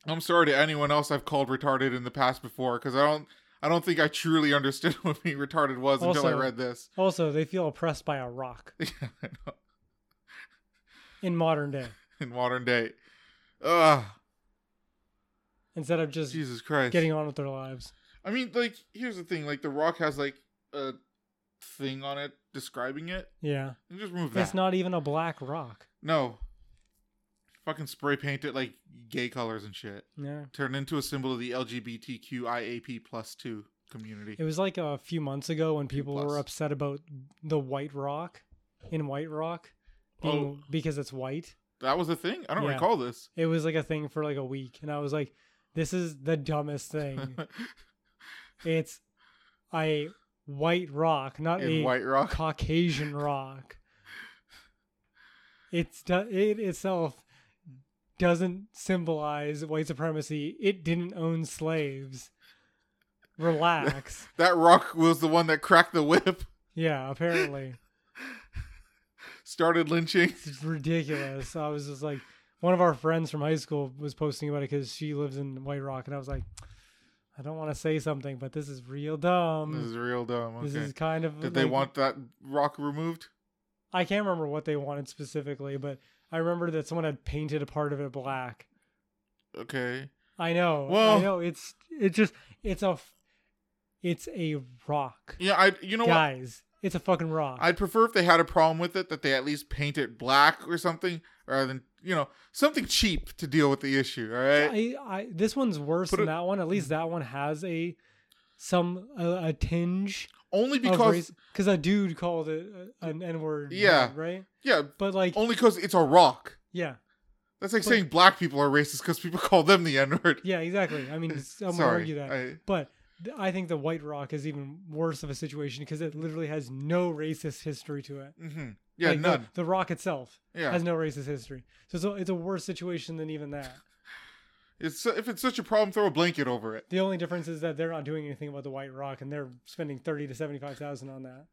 I'm sorry to anyone else I've called retarded in the past before because I don't I don't think I truly [LAUGHS] understood what being retarded was until I read this. Also, they feel oppressed by a rock [LAUGHS] Yeah, I know. in modern day [LAUGHS] In modern day. Ugh. instead of just Jesus Christ. getting on with their lives. I mean, like, here's the thing. Like, The Rock has, like, a thing on it describing it. Yeah, And just remove that. it's not even a black rock. No. Fucking spray paint it like gay colors and shit. Yeah. Turn into a symbol of the LGBTQIAP plus two community. It was like a few months ago when people plus. were upset about the White Rock in White Rock being oh. because it's white. That was a thing. I don't Yeah. recall this. It was like a thing for like a week, and I was like, "This is the dumbest thing." [LAUGHS] it's a white rock, not In a White Rock. Caucasian rock. [LAUGHS] It's it itself doesn't symbolize white supremacy. It didn't own slaves. Relax. [LAUGHS] That rock was the one that cracked the whip, yeah, apparently. [LAUGHS] started lynching. It's ridiculous. I was just like, one of our friends from high school was posting about it because she lives in White Rock, and I was like, I don't want to say something, but this is real dumb. This is real dumb. This is kind of. Did they want that rock removed? I can't remember what they wanted specifically, but I remember that someone had painted a part of it black. Okay. I know. Well- I know. It's it's just it's a it's a rock, Yeah, I. You know what? guys. It's a fucking rock. I'd prefer if they had a problem with it that they at least paint it black or something, rather than you know something cheap to deal with the issue. All right. I, I this one's worse Put than it- that one. At least that one has a some a, a tinge Only because because because a dude called it an N word. Yeah. Right. yeah, But like only because it's a rock. yeah That's like But- saying black people are racist because people call them the N word. yeah exactly. I mean [LAUGHS] Sorry. argue that. I- But I think the White Rock is even worse of a situation because it literally has no racist history to it. mhm. Yeah, Like, the- none. The, Rock itself Yeah, has no racist history, so it's a, it's a worse situation than even that. It's if it's such a problem, throw a blanket over it. The only difference is that they're not doing anything about the White Rock, and they're spending thirty to seventy five thousand on that.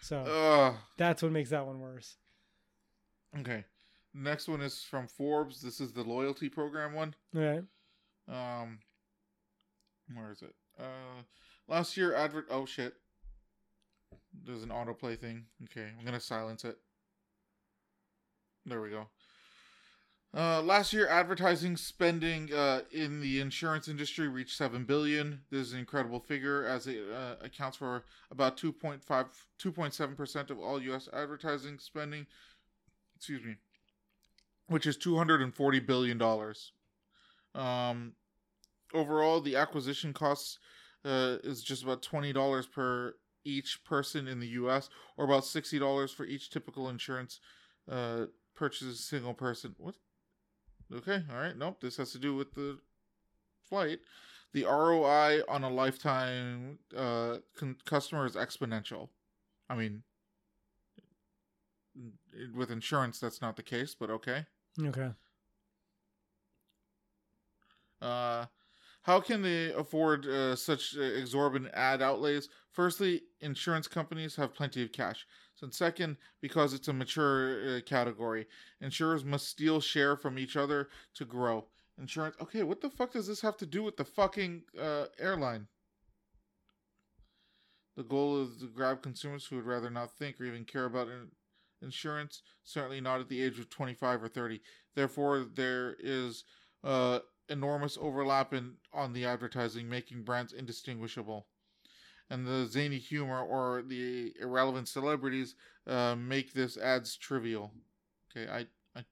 So Ugh. that's what makes that one worse. Okay. Next one is from Forbes. This is the loyalty program one. Right. Um, where is it? Uh, last year advert. Oh shit. There's an autoplay thing. Okay, I'm gonna silence it. There we go. Uh, last year, advertising spending uh, in the insurance industry reached seven billion. This is an incredible figure, as it uh, accounts for about 2.5, 2.7 percent of all U.S. advertising spending. Excuse me, which is 240 billion dollars. Um, overall, the acquisition costs uh, is just about twenty dollars per each person in the U.S., or about sixty dollars for each typical insurance uh, purchase a single person. What? Okay, all right. Nope, this has to do with the flight. The ROI on a lifetime uh, con- customer is exponential. I mean, with insurance, that's not the case, but okay. Okay. Uh, how can they afford uh, such uh, exorbitant ad outlays? Firstly, insurance companies have plenty of cash. And second, because it's a mature uh, category, insurers must steal share from each other to grow. Insurance. Okay, what the fuck does this have to do with the fucking uh, airline? The goal is to grab consumers who would rather not think or even care about in- insurance, certainly not at the age of 25 or 30. Therefore, there is uh, enormous overlap in on the advertising, making brands indistinguishable. And the zany humor or the irrelevant celebrities uh, make this ads trivial. Okay, I I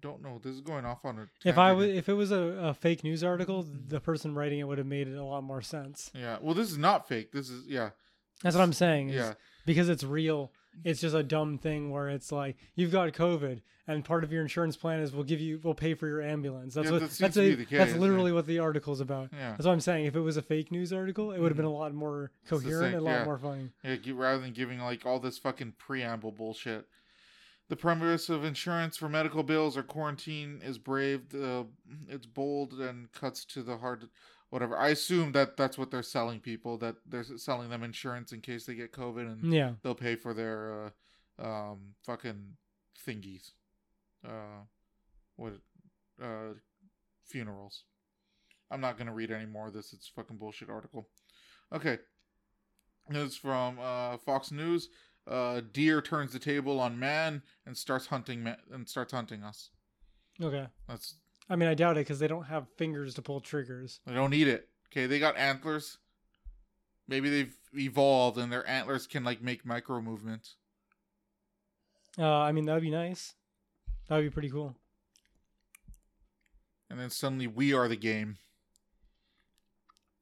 don't know. This is going off on a. If I here. if it was a, a fake news article, the person writing it would have made it a lot more sense. yeah. Well, this is not fake. This is yeah. That's what I'm saying. Yeah. Because it's real. It's just a dumb thing where it's like you've got COVID, and part of your insurance plan is we'll give you, we'll pay for your ambulance. That's Yeah, what. that that's a, the that's case, literally what the article's about. Yeah. That's what I'm saying. If it was a fake news article, it would have been a lot more coherent, and a lot more funny. Yeah, rather than giving like all this fucking preamble bullshit. The premise of insurance for medical bills or quarantine is brave. Uh, it's bold and cuts to the heart. Whatever. I assume that that's what they're selling people. That they're selling them insurance in case they get COVID, and Yeah. they'll pay for their uh, um, fucking thingies. Uh, what? Uh, funerals. I'm not gonna read any more of this. It's a fucking bullshit article. Okay. This is from uh, Fox News. Uh, deer turns the table on man and starts hunting ma- and starts hunting us. Okay. That's I mean, I doubt it because they don't have fingers to pull triggers. they don't need it. Okay, they got antlers. Maybe they've evolved and their antlers can like make micro movements. Uh, I mean, that would be nice. That would be pretty cool. And then suddenly we are the game.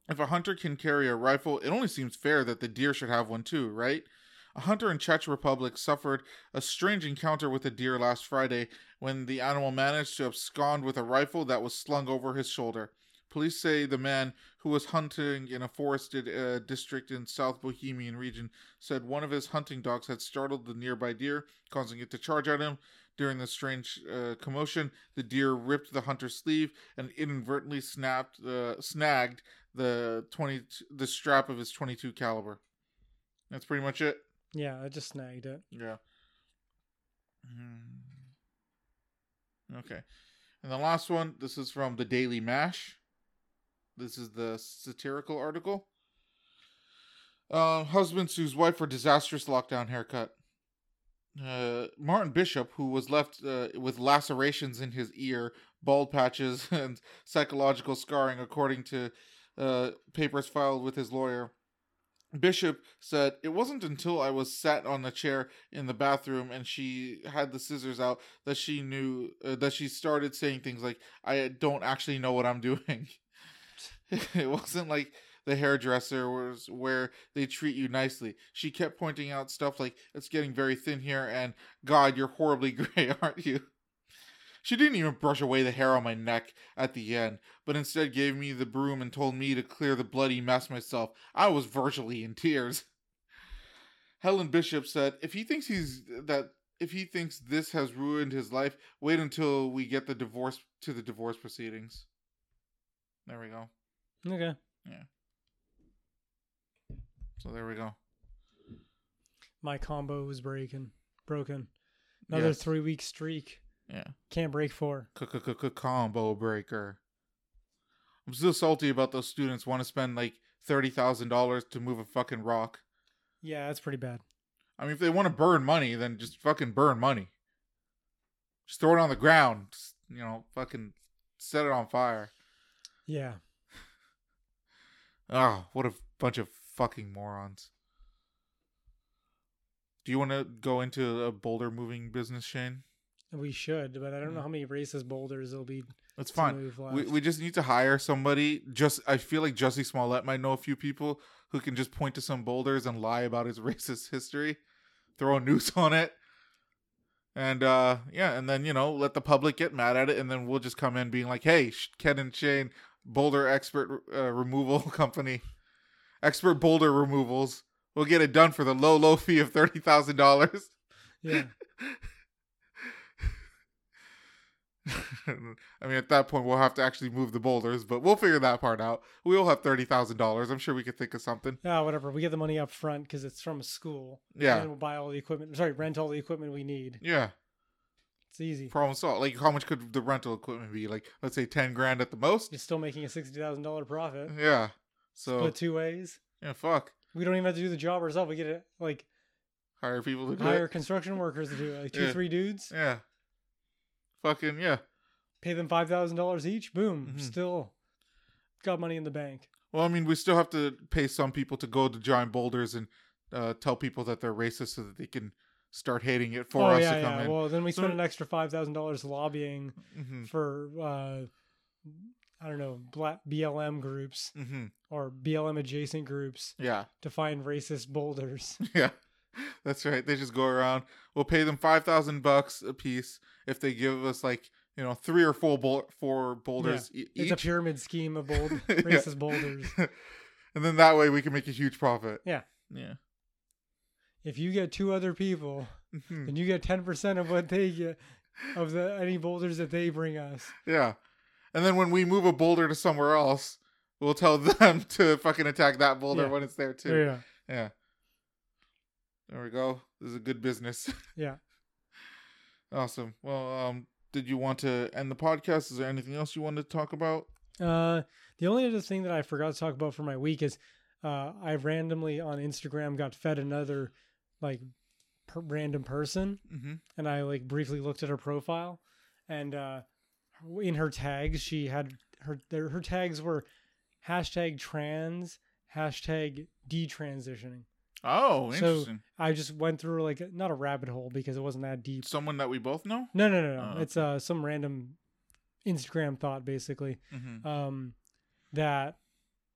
If a hunter can carry a rifle, it only seems fair that the deer should have one too, right? A hunter in Czech Republic suffered a strange encounter with a deer last Friday when the animal managed to abscond with a rifle that was slung over his shoulder. Police say the man, who was hunting in a forested uh, district in South Bohemian region, said one of his hunting dogs had startled the nearby deer, causing it to charge at him. During the strange uh, commotion, the deer ripped the hunter's sleeve and inadvertently snapped, uh, snagged the twenty the strap of his twenty two caliber. That's pretty much it. Yeah, I just snagged it. Yeah. Mm. Okay. And the last one, this is from the Daily Mash. This is the satirical article. Uh, husband sues wife for disastrous lockdown haircut. Uh, Martin Bishop, who was left uh, with lacerations in his ear, bald patches, [LAUGHS] and psychological scarring, according to uh, papers filed with his lawyer. Bishop said, It wasn't until I was sat on a chair in the bathroom and she had the scissors out that she knew, uh, that she started saying things like, I don't actually know what I'm doing. [LAUGHS] it wasn't like the hairdresser was where they treat you nicely. She kept pointing out stuff like, It's getting very thin here, and God, you're horribly [LAUGHS] gray, aren't you? She didn't even brush away the hair on my neck at the end, but instead gave me the broom and told me to clear the bloody mess myself. I was virtually in tears. Helen Bishop said, "If he thinks he's that if he thinks this has ruined his life, wait until we get the divorce to the divorce proceedings." There we go. Okay. Yeah. So there we go. My combo was breaking. Broken. Another Yes. three week streak. Yeah. Can't break four. combo breaker. I'm still salty about those students want to spend like thirty thousand dollars to move a fucking rock. Yeah, that's pretty bad. I mean, if they want to burn money, then just fucking burn money. Just throw it on the ground. Just, you know, fucking set it on fire. Yeah. Oh, what a bunch of fucking morons. Do you want to go into a boulder moving business, Shane? We should, but I don't know how many racist boulders there'll be. That's fine. We, we just need to hire somebody. Just I feel like Jussie Smollett might know a few people who can just point to some boulders and lie about his [LAUGHS] racist history, throw a noose on it, and uh yeah, and then you know let the public get mad at it, and then we'll just come in being like, hey, Ken and Shane, boulder expert uh, removal [LAUGHS] company, expert boulder removals. We'll get it done for the low, low fee of thirty thousand dollars. Yeah. [LAUGHS] [LAUGHS] I mean, at that point, we'll have to actually move the boulders, but we'll figure that part out. We'll have thirty thousand dollars. I'm sure we could think of something. Yeah, whatever. We get the money up front because it's from a school. Yeah. And we'll buy all the equipment. Sorry, rent all the equipment we need. Yeah, It's easy. problem solved. Like, how much could the rental equipment be? Like, let's say ten grand at the most. You're still making a sixty thousand dollar profit. Yeah. So Split two ways. yeah, fuck. We don't even have to do the job ourselves. We get it like Hire people to do hire it. construction workers to do it. Like two, Yeah. three dudes. Yeah. Fucking yeah. Pay them five thousand dollars each. Boom. Mhm. Still got money in the bank. Well, I mean, we still have to pay some people to go to giant boulders and uh, tell people that they're racist so that they can start hating it for oh us yeah, to come yeah. in. Well, then we So- spend an extra five thousand dollars lobbying hmm for uh, I don't know black BLM groups hmm or BLM adjacent groups Yeah. to find racist boulders. [LAUGHS] Yeah, [LAUGHS] that's right. They just go around. We'll pay them five thousand bucks a piece if they give us like you know three or four bol- four boulders e- It's a each. pyramid scheme of bold [LAUGHS] Yeah. racist boulders. [LAUGHS] and then that way we can make a huge profit. Yeah. Yeah. If you get two other people, Mhm. then you get ten percent of what they get of the any boulders that they bring us. Yeah. And then when we move a boulder to somewhere else, we'll tell them to fucking attack that boulder Yeah. when it's there too. Yeah, Yeah. There we go. This is a good business. [LAUGHS] yeah. awesome. Well, um, did you want to end the podcast? Is there anything else you wanted to talk about? Uh, the only other thing that I forgot to talk about for my week is uh, I randomly on Instagram got fed another like per- random person, Mm-hmm. and I like briefly looked at her profile, and uh, in her tags she had her their, her tags were hashtag trans hashtag detransitioning. Oh, So- interesting. I just went through like not a rabbit hole because it wasn't that deep. Someone that we both know? No, no, no, no. Oh, It's uh some random Instagram thought basically Mhm. um, that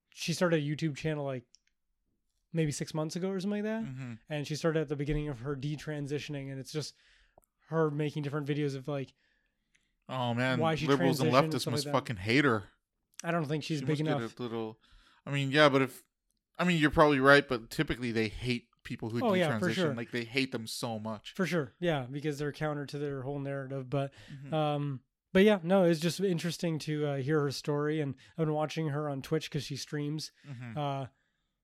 she started a YouTube channel like maybe six months ago or something like that, Mhm. and she started at the beginning of her detransitioning, and it's just her making different videos of like Oh man, Why she liberals and transitioned and leftists must like fucking hate her. I don't think she's She big enough. A little. I mean, yeah, but if I mean, you're probably right, but typically they hate people who Oh, detransition. yeah, for sure. Like they hate them so much. For sure, yeah, because they're counter to their whole narrative. But Mhm. um, but yeah, no, it's just interesting to uh, hear her story, and I've been watching her on Twitch because she streams. Mhm. Uh,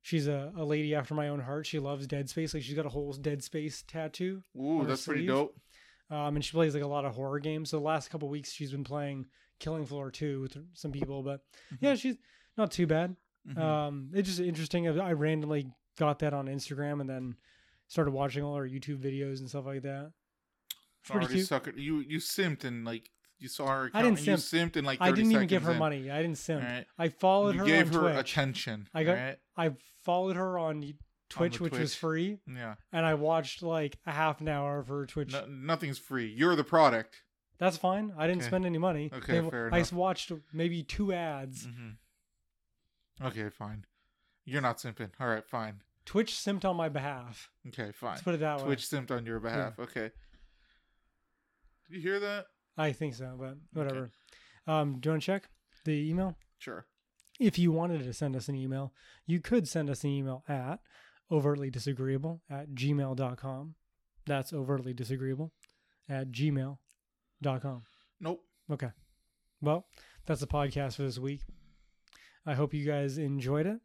she's a, a lady after my own heart. She loves Dead Space. Like she's got a whole Dead Space tattoo. Ooh, that's pretty dope. Um, and she plays like a lot of horror games. So the last couple weeks she's been playing Killing Floor 2 with some people, but yeah, she's not too bad. Mhm. Um, it's just interesting. I I randomly got that on Instagram and then started watching all her YouTube videos and stuff like that. It's pretty Already cute. sucker. You you simped and like you saw her. I didn't account and simp. You simped in like. I didn't even give her in. money. I didn't simp. Alright. I followed You her gave on her Twitch. attention. I got- alright? I followed her on Twitch, which was free, Yeah. and I watched like a half an hour of her Twitch. No, nothing's free. You're the product. That's fine. I didn't Okay. spend any money. Okay, They- fair I enough. watched maybe two ads. hmm Okay, fine. You're not simping. All right, fine. Twitch simped on my behalf. Okay, fine. Let's put it that way. Twitch simped on your behalf. Okay. Did you hear that? I think so, but whatever. Um, do you want to check the email? Sure. If you wanted to send us an email, you could send us an email at overtly disagreeable at gmail.com. That's overtly disagreeable at gmail.com. Nope. Okay. Well, that's the podcast for this week. I hope you guys enjoyed it.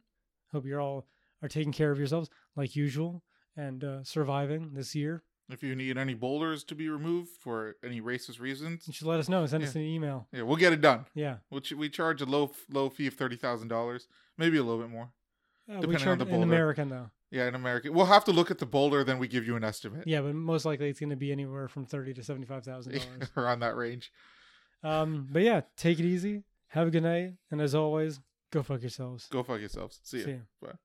Hope you're all are taking care of yourselves like usual and uh, surviving this year. If you need any boulders to be removed for any racist reasons, You should let us know. Send us an email. yeah, we'll get it done. Yeah. We'll ch- we charge a low low fee of thirty thousand dollars, maybe a little bit more. Uh, we Depending on the in. American though. Yeah, in America, we'll have to look at the boulder, then we give you an estimate. Yeah, but most likely it's going to be anywhere from thirty to seventy-five thousand dollars. [LAUGHS] around that range. um, but yeah, take it easy. Have a good night, and as always, go fuck yourselves. Go fuck yourselves. See ya. See ya. Bye.